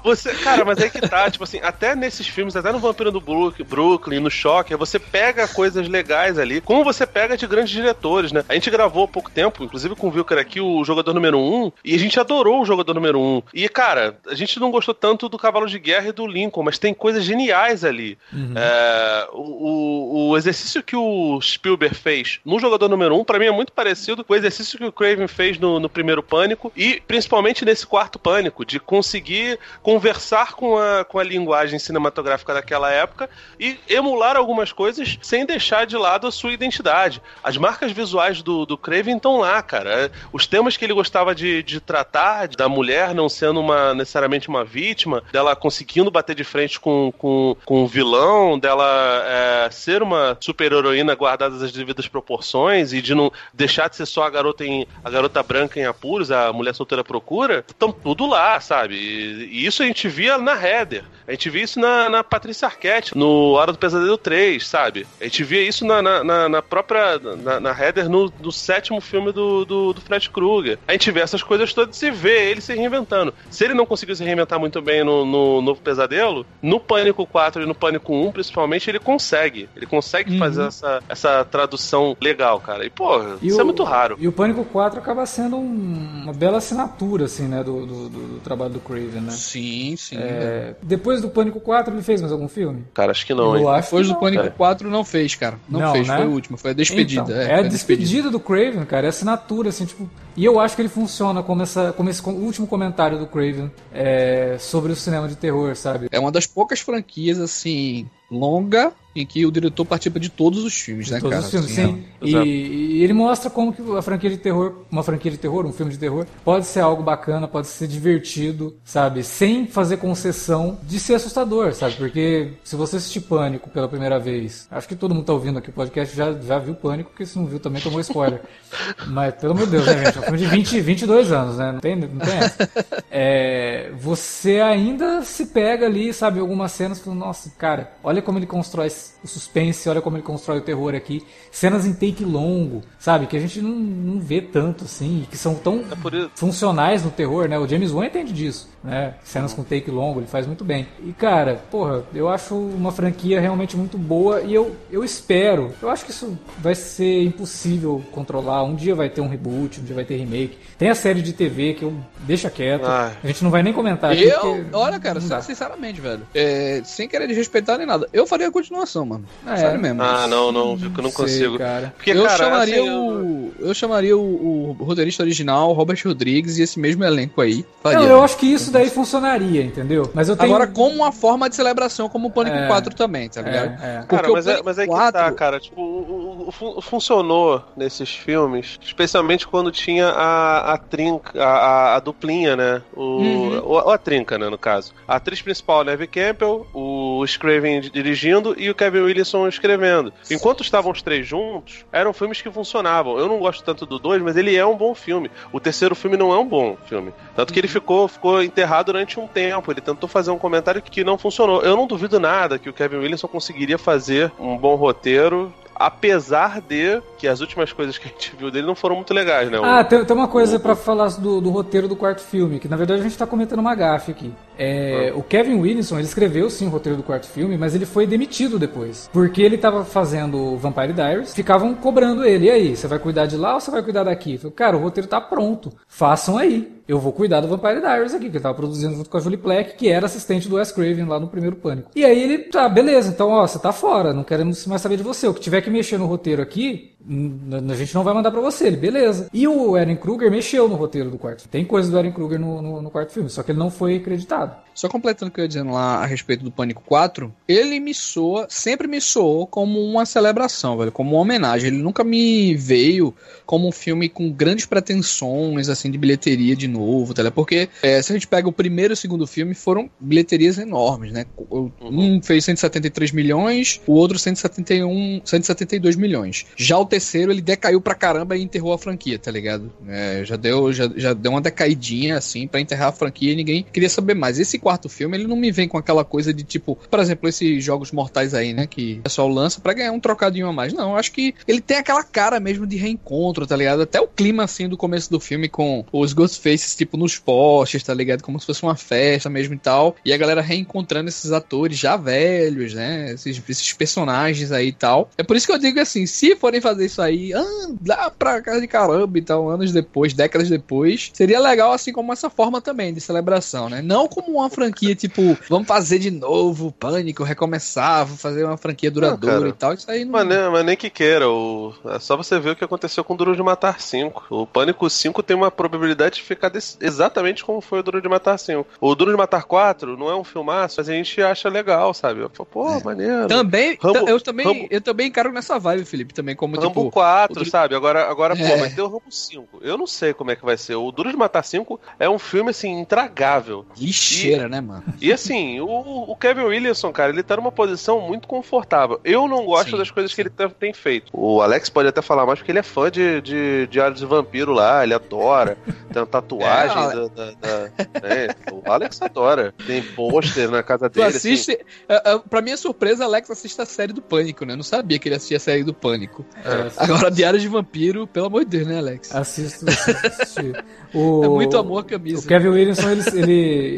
Você, cara, mas é que tá, tipo assim, até nesses filmes, até no Vampiro do Brook- Brooklyn, no Choque, você pega coisas legais ali, como você pega de grandes diretores, né? A gente gravou há pouco tempo, inclusive com o Wilker aqui, o jogador número 1, e a gente adorou o jogador número 1. E, cara, a gente não gostou tanto do Cavalo de Guerra e do Lincoln, mas tem coisas geniais ali. É, o, o- o exercício que o Spielberg fez no jogador número 1, pra mim, é muito parecido com o exercício que o Craven fez no, no primeiro Pânico e principalmente nesse quarto Pânico, de conseguir conversar com a, com a linguagem cinematográfica daquela época e emular algumas coisas sem deixar de lado a sua identidade. As marcas visuais do, do Craven estão lá, cara. Os temas que ele gostava de, de tratar, da mulher não sendo uma, necessariamente uma vítima, dela conseguindo bater de frente com, com, com o vilão, dela é, ser uma super-heroína guardadas as devidas proporções e de não deixar de ser só a garota, em, a garota branca em apuros, a mulher solteira procura, estão tudo lá, sabe? E, e isso a gente via na Heather. A gente via isso na, na Patrícia Arquette, no Hora do Pesadelo 3, sabe? A gente via isso na, na, na- na própria. na, na Heather no, no sétimo filme do, do, do Fred Krueger. A gente vê essas coisas todas e vê ele se reinventando. Se ele não conseguiu se reinventar muito bem no, no Novo Pesadelo, no Pânico 4 e no Pânico 1, principalmente, ele consegue. Ele consegue Uhum. fazer essa, essa tradução legal, cara. E, porra, E isso o- é muito raro. E o Pânico 4 acaba sendo um- uma bela assinatura, assim, né, do, do, do- do trabalho do Craven, né? Sim, sim. É, depois do Pânico 4, ele fez mais algum filme? Cara, acho que não, hein? Acho Depois do não. Pânico É. 4 não fez, cara. Não, Não, fez, né? foi o último, foi a despedida. Então, é, é, a despedida do Craven, cara, é assinatura, assim, tipo. E eu acho que ele funciona como, essa, como esse último comentário do Craven é, sobre o cinema de terror, sabe? É uma das poucas franquias, assim, longa em que o diretor participa de todos os filmes, né, Todos cara? os filmes, Assim, sim. é. E, e ele mostra como que a franquia de terror, uma franquia de terror, um filme de terror, pode ser algo bacana, pode ser divertido, sabe? Sem fazer concessão de ser assustador, sabe? Porque se você assistir Pânico pela primeira vez, acho que todo mundo tá ouvindo aqui o podcast já, já viu Pânico, porque se não viu também tomou spoiler. [LAUGHS] Mas, pelo de Deus, né, gente? É um filme de 20, 22 anos, né? Não tem, não tem essa. É, você ainda se pega ali, sabe, algumas cenas, falando, nossa, cara, olha como ele constrói o suspense, olha como ele constrói o terror aqui. Cenas em take longo, sabe, que a gente não, não vê tanto assim, que são tão É funcionais no terror, né? O James Wan entende disso, né? Cenas com take longo, ele faz muito bem. E cara, porra, eu acho uma franquia realmente muito boa e eu, eu espero, eu acho que isso vai ser impossível controlar. Um dia vai ter um reboot, um dia vai ter remake. Tem a série de TV que eu deixa quieto. Ai. A gente não vai nem comentar aqui. Eu, olha, cara, sinceramente, velho, é, sem querer desrespeitar nem nada, eu faria a continuação, mano. É. Sério mesmo. Ah, não, não, eu não Sei, consigo. cara. Porque, eu, cara, chamaria assim, eu- o, eu chamaria o, o roteirista original, Robert Rodrigues, e esse mesmo elenco aí. Faria. Não, eu acho que isso daí funcionaria, entendeu? Mas eu tenho Agora, como uma forma de celebração, como o Pânico É. 4 também, tá ligado? É, é. Porque Cara, o mas é, mas é que 4 tá, cara. Tipo, o, o- o fun- funcionou nesses filmes, especialmente quando tinha a, a trinca, a, a- a duplinha, né? O, Uhum. ou, ou a trinca, né, no caso. A atriz principal, Neve Campbell, o Scraven dirigindo e o Kevin Williamson escrevendo. Enquanto estavam os três juntos, eram filmes que funcionavam. Eu não gosto tanto do dois, mas ele é um bom filme. O terceiro filme não é um bom filme. Tanto que ele ficou, ficou enterrado durante um tempo. Ele tentou fazer um comentário que não funcionou. Eu não duvido nada que o Kevin Williamson conseguiria fazer um bom roteiro. Apesar de que as últimas coisas que a gente viu dele não foram muito legais, né? Ah, tem, tem uma coisa pra falar do, do roteiro do quarto filme, que na verdade a gente tá cometendo uma gafe aqui. É, O Kevin Williamson, ele escreveu sim o roteiro do quarto filme, mas ele foi demitido depois. Porque ele tava fazendo Vampire Diaries, ficavam cobrando ele. E aí, você vai cuidar de lá ou você vai cuidar daqui? Eu falei, cara, o roteiro tá pronto. Façam aí. Eu vou cuidar do Vampire Diaries aqui, que ele tava produzindo junto com a Julie Plec, que era assistente do Wes Craven lá no primeiro Pânico. E aí ele, tá, beleza, então ó, você tá fora, não queremos mais saber de você. O que tiver que mexer no roteiro aqui, a gente não vai mandar para você, ele, beleza. E o Eren Kruger mexeu no roteiro do quarto. Tem coisa do Eren Kruger no, no, no, quarto filme, só que ele não foi acreditado. Só completando o que eu ia dizendo lá a respeito do Pânico 4, ele me soa, sempre me soou como uma celebração, velho, como uma homenagem. Ele nunca me veio como um filme com grandes pretensões, assim, de bilheteria de novo, tá Porque é, se a gente pega o primeiro e o segundo filme, foram bilheterias enormes, né? Um uhum. fez 173 milhões, o outro 171, 172 milhões. Já o terceiro ele decaiu pra caramba e enterrou a franquia, tá ligado? É, já, deu, já, já deu uma decaidinha assim para enterrar a franquia e ninguém queria saber mais. Esse quarto filme ele não me vem com aquela coisa de tipo, por exemplo, esses jogos mortais aí, né? Que o pessoal lança para ganhar um trocadinho a mais. Não, acho que ele tem aquela cara mesmo de reencontro, tá ligado? Até o clima assim do começo do filme com os Ghostfaces, tipo, nos postes, tá ligado? Como se fosse uma festa mesmo e tal. E a galera reencontrando esses atores já velhos, né? Esses, esses personagens aí e tal. É por isso que eu digo assim, se forem fazer isso aí, ah, lá pra casa de caramba e tal, anos depois, décadas depois, seria legal assim como essa forma também de celebração, né? Não como uma franquia tipo, vamos fazer de novo, pânico, recomeçar, vamos fazer uma franquia duradoura não, e tal, isso aí não... Mas nem, mas nem que queira, o... é só você ver o que aconteceu com o Duro de Matar 5. O Pânico 5 tem uma probabilidade de ficar desse... exatamente como foi o Duro de Matar 5. O Duro de Matar 4 não é um filmaço, mas a gente acha legal, sabe? Eu falo, pô, é. maneiro. Também, Rambo, eu também, Rambo... eu também encaro nessa vibe, Felipe, também como Rambo tipo, 4, sabe? Agora, agora é. pô, vai ter o Rambo 5. Eu não sei como é que vai ser. O Duro de Matar 5 é um filme, assim, intragável. Lixeira, e, né, mano? [LAUGHS] E assim, o, o, Kevin Williamson, cara, ele tá numa posição muito confortável. Eu não gosto sim, das coisas sim. que ele tem feito. O Alex pode até falar mais porque ele é fã de, de Diário de Vampiro lá, ele adora. [LAUGHS] Tem uma tatuagem é, da, da, da é, O Alex adora. Tem pôster na casa dele. Tu assiste. Assim. Uh, uh, pra minha surpresa, Alex assiste a série do Pânico, né? Eu não sabia que ele assistia a série do Pânico. É, Agora, Diário de Vampiro, pelo amor de Deus, né, Alex? Assisto, assisto o, [LAUGHS] é muito amor camisa. O Kevin Williamson, ele, ele,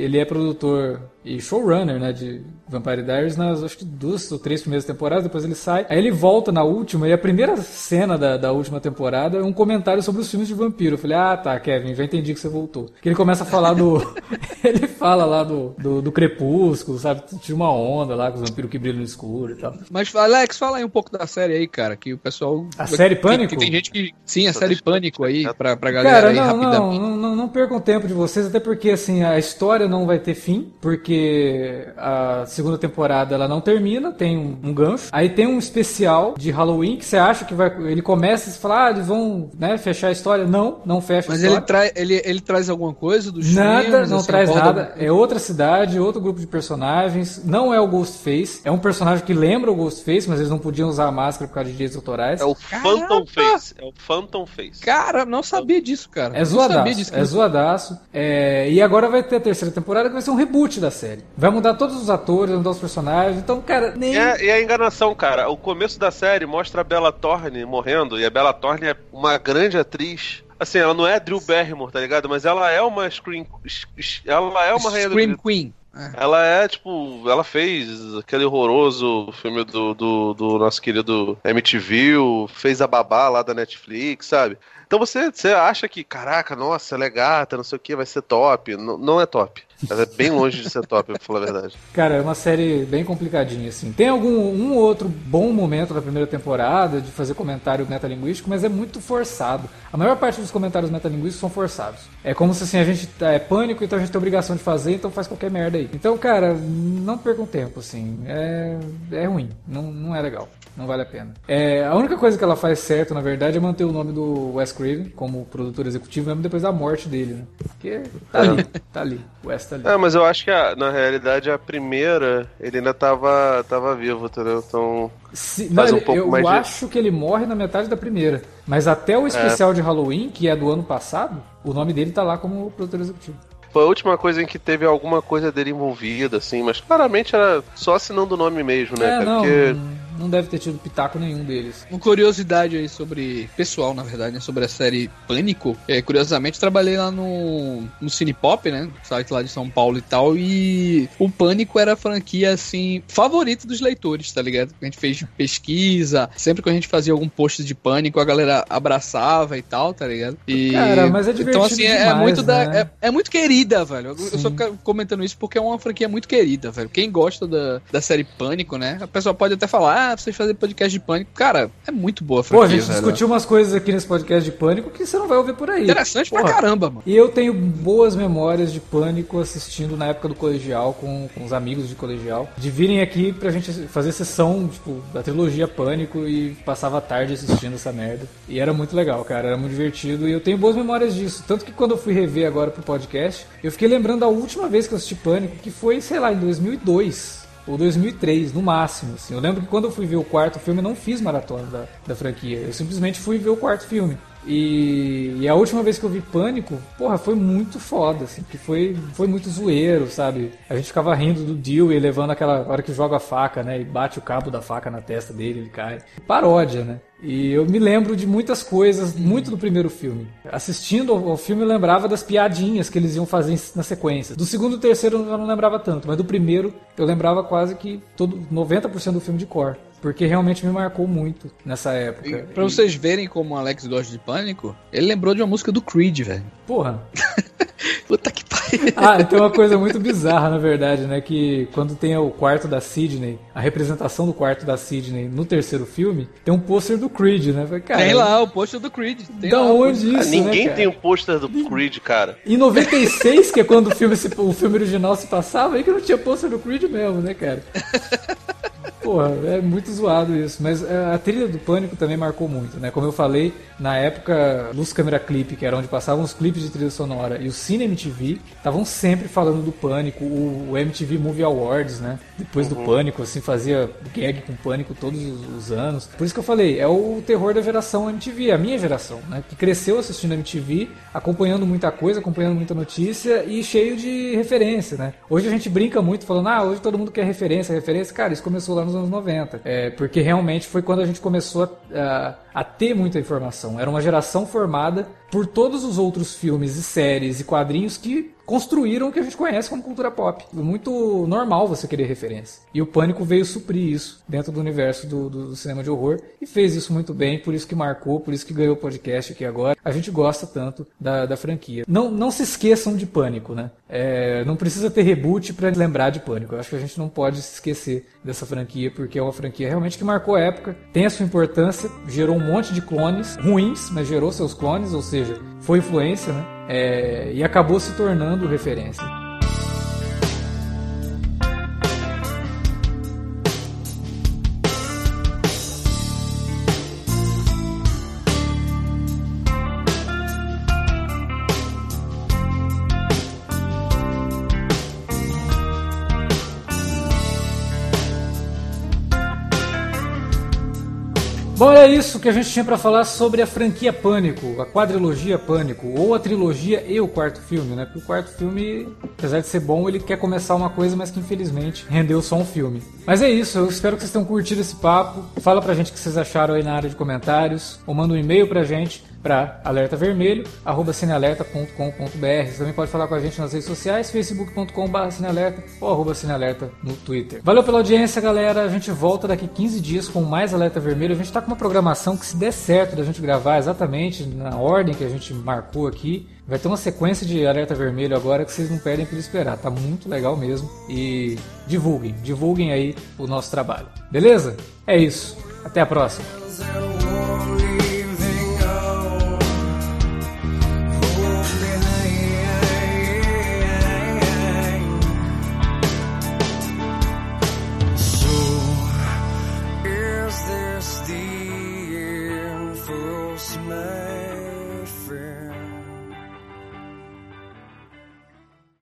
ele é produtor e showrunner, né, de Vampire Diaries nas acho que duas ou três primeiras temporadas, depois ele sai. Aí ele volta na última, e a primeira cena da, da última temporada é um comentário sobre os filmes de vampiro. Eu falei, ah tá, Kevin, já entendi que você voltou. Que ele começa a falar do. [LAUGHS] ele fala lá do, do, do, crepúsculo, sabe? Tinha uma onda lá com os vampiros que brilham no escuro e tal. Mas, Alex, fala aí um pouco da série aí, cara, que o pessoal. A série Pânico? Que, que tem gente que. Sim, a série Pânico aí, pra, pra galera cara, aí não, rapidamente. Não, não, não percam tempo de vocês, até porque assim, a história não vai ter fim, porque a segunda temporada ela não termina, tem um, um, gancho. Aí tem um especial de Halloween que você acha que vai. Ele começa e fala, ah, eles vão né, fechar a história. Não, não fecha Mas a história. Mas ele, ele, ele traz alguma coisa do Nada, filmes, não assim, traz nada. É outra cidade, outro grupo de personagens. Não é o Ghostface. É um personagem que lembra o Ghostface, mas eles não podiam usar a máscara por causa de direitos autorais. É o Phantom Face. É o Phantom Face. Cara, não sabia disso, cara. É zoadaço. Disso, é zoadaço. É... E agora vai ter a terceira temporada que vai ser um reboot da série. Vai mudar todos os atores, mudar os personagens. Então, cara, nem. É, e a enganação, cara. O começo da série mostra a Bella Thorne morrendo, e a Bella Thorne é uma grande atriz assim, ela não é Drew Barrymore, tá ligado? Mas ela é uma screen, ela é uma rainha Scream do... Queen. É. Ela é, tipo, ela fez aquele horroroso filme do, do, do nosso querido MTV, fez a babá lá da Netflix, sabe? Então você, você acha que, caraca, nossa, ela é gata, não sei o que, vai ser top. N não é top. Ela é bem longe de ser top, pra falar a verdade. Cara, é uma série bem complicadinha, assim. Tem algum um outro bom momento da primeira temporada de fazer comentário metalinguístico, mas é muito forçado. A maior parte dos comentários metalinguísticos são forçados. É como se assim, a gente é pânico, então a gente tem obrigação de fazer, então faz qualquer merda aí. Então, cara, não percam tempo, assim. É, é ruim, não, não é legal. Não vale a pena. É, a única coisa que ela faz certo, na verdade, é manter o nome do Wes Craven como produtor executivo, mesmo depois da morte dele, né? Porque tá ali, tá ali. O Wes tá ali. É, mas eu acho que a, na realidade a primeira, ele ainda tava, tava vivo, entendeu? Então. Se, faz não, um pouco eu mais acho de... que ele morre na metade da primeira. Mas até o especial é. de Halloween, que é do ano passado, o nome dele tá lá como produtor executivo. Foi a última coisa em que teve alguma coisa dele envolvida, assim, mas claramente era só assinando o nome mesmo, né? É, não, Porque não deve ter tido pitaco nenhum deles. Uma curiosidade aí sobre. Pessoal, na verdade, né, sobre a série Pânico. É, curiosamente, trabalhei lá no, no Cine Pop, né? Site lá de São Paulo e tal. E o Pânico era a franquia, assim, favorita dos leitores, tá ligado? A gente fez pesquisa. Sempre que a gente fazia algum post de Pânico, a galera abraçava e tal, tá ligado? E, Cara, mas é divertido Então, assim, é, demais, muito da, né? é, é muito querida, velho. Eu, eu Sim. só fico comentando isso porque é uma franquia muito querida, velho. Quem gosta da, da série Pânico, né? A pessoa pode até falar, ah, vocês fazem podcast de Pânico. Cara, é muito boa a Pô, a franquia, gente velho. discutiu umas coisas aqui nesse podcast de Pânico que você não vai ouvir por aí. Interessante pra Porra. caramba, mano. E eu tenho boas memórias de Pânico assistindo na época do colegial com, com os amigos de colegial. De virem aqui pra gente fazer sessão, tipo, da trilogia Pânico e passava a tarde assistindo essa merda. E era muito legal, cara, era muito divertido e eu tenho boas memórias disso. Tanto que quando eu fui rever agora pro podcast, eu fiquei lembrando da última vez que eu assisti Pânico, que foi, sei lá, em 2002 ou 2003, no máximo. Assim. Eu lembro que quando eu fui ver o quarto filme, eu não fiz maratona da, da franquia. Eu simplesmente fui ver o quarto filme. E, e a última vez que eu vi Pânico, porra, foi muito foda, assim, que foi, foi muito zoeiro, sabe? A gente ficava rindo do Dewey levando aquela hora que joga a faca, né? E bate o cabo da faca na testa dele, ele cai. Paródia, né? E eu me lembro de muitas coisas, muito do primeiro filme. Assistindo ao filme, eu lembrava das piadinhas que eles iam fazer na sequência. Do segundo e terceiro eu não lembrava tanto, mas do primeiro eu lembrava quase que todo 90% do filme de cor. Porque realmente me marcou muito nessa época. Pra vocês verem como o Alex gosta de Pânico, ele lembrou de uma música do Creed, velho. Porra, [LAUGHS] Puta que pariu. Ah, e tem uma coisa muito bizarra, na verdade, né? Que quando tem o quarto da Sidney, a representação do quarto da Sidney no terceiro filme, tem um pôster do Creed, né? Falei, Cara, Tem lá o pôster do Creed. Tem da onde Ah, isso, ninguém né, tem o pôster do Creed, cara. Em 96, que é quando o filme, se- o filme original se passava, aí que não tinha pôster do Creed mesmo, né, cara? [LAUGHS] Porra, é muito zoado isso. Mas é, a trilha do Pânico também marcou muito, né? Como eu falei, na época, Luz Câmera Clipe, que era onde passavam os clipes de trilha sonora, e o Cine MTV, estavam sempre falando do Pânico, o, MTV Movie Awards, né? Depois do Pânico, assim, fazia gag com Pânico todos os, os anos. Por isso que eu falei, é o terror da geração MTV, a minha geração, né? Que cresceu assistindo MTV, acompanhando muita coisa, acompanhando muita notícia e cheio de referência, né? Hoje a gente brinca muito falando, ah, hoje todo mundo quer referência, referência. Cara, isso começou lá nos anos 90. É, porque realmente foi quando a gente começou a, a, a ter muita informação. Era uma geração formada por todos os outros filmes e séries e quadrinhos que construíram o que a gente conhece como cultura pop. Muito normal você querer referência. E o Pânico veio suprir isso dentro do universo do, do cinema de horror e fez isso muito bem, por isso que marcou, por isso que ganhou o podcast aqui agora. A gente gosta tanto da, da franquia. Não, não se esqueçam de Pânico, né? É, não precisa ter reboot para lembrar de Pânico. Eu acho que a gente não pode se esquecer dessa franquia, porque é uma franquia realmente que marcou a época, tem a sua importância, gerou um monte de clones ruins, mas gerou seus clones, ou seja, foi influência, né? É, e acabou se tornando referência. Bom, é isso que a gente tinha pra falar sobre a franquia Pânico, a quadrilogia Pânico, ou a trilogia e o quarto filme, né? Porque o quarto filme, apesar de ser bom, ele quer começar uma coisa, mas que infelizmente rendeu só um filme. Mas é isso, eu espero que vocês tenham curtido esse papo. Fala pra gente o que vocês acharam aí na área de comentários, ou manda um e-mail pra gente para alertavermelho, arroba cinealerta.com.br. Você também pode falar com a gente nas redes sociais, facebook.com.br cinealerta ou arroba cinealerta no Twitter. Valeu pela audiência, galera. A gente volta daqui 15 dias com mais Alerta Vermelho. A gente tá com uma programação que, se der certo da gente gravar exatamente na ordem que a gente marcou aqui, vai ter uma sequência de Alerta Vermelho agora que vocês não perdem por esperar. Tá muito legal mesmo. E divulguem, divulguem aí o nosso trabalho. Beleza? É isso. Até a próxima.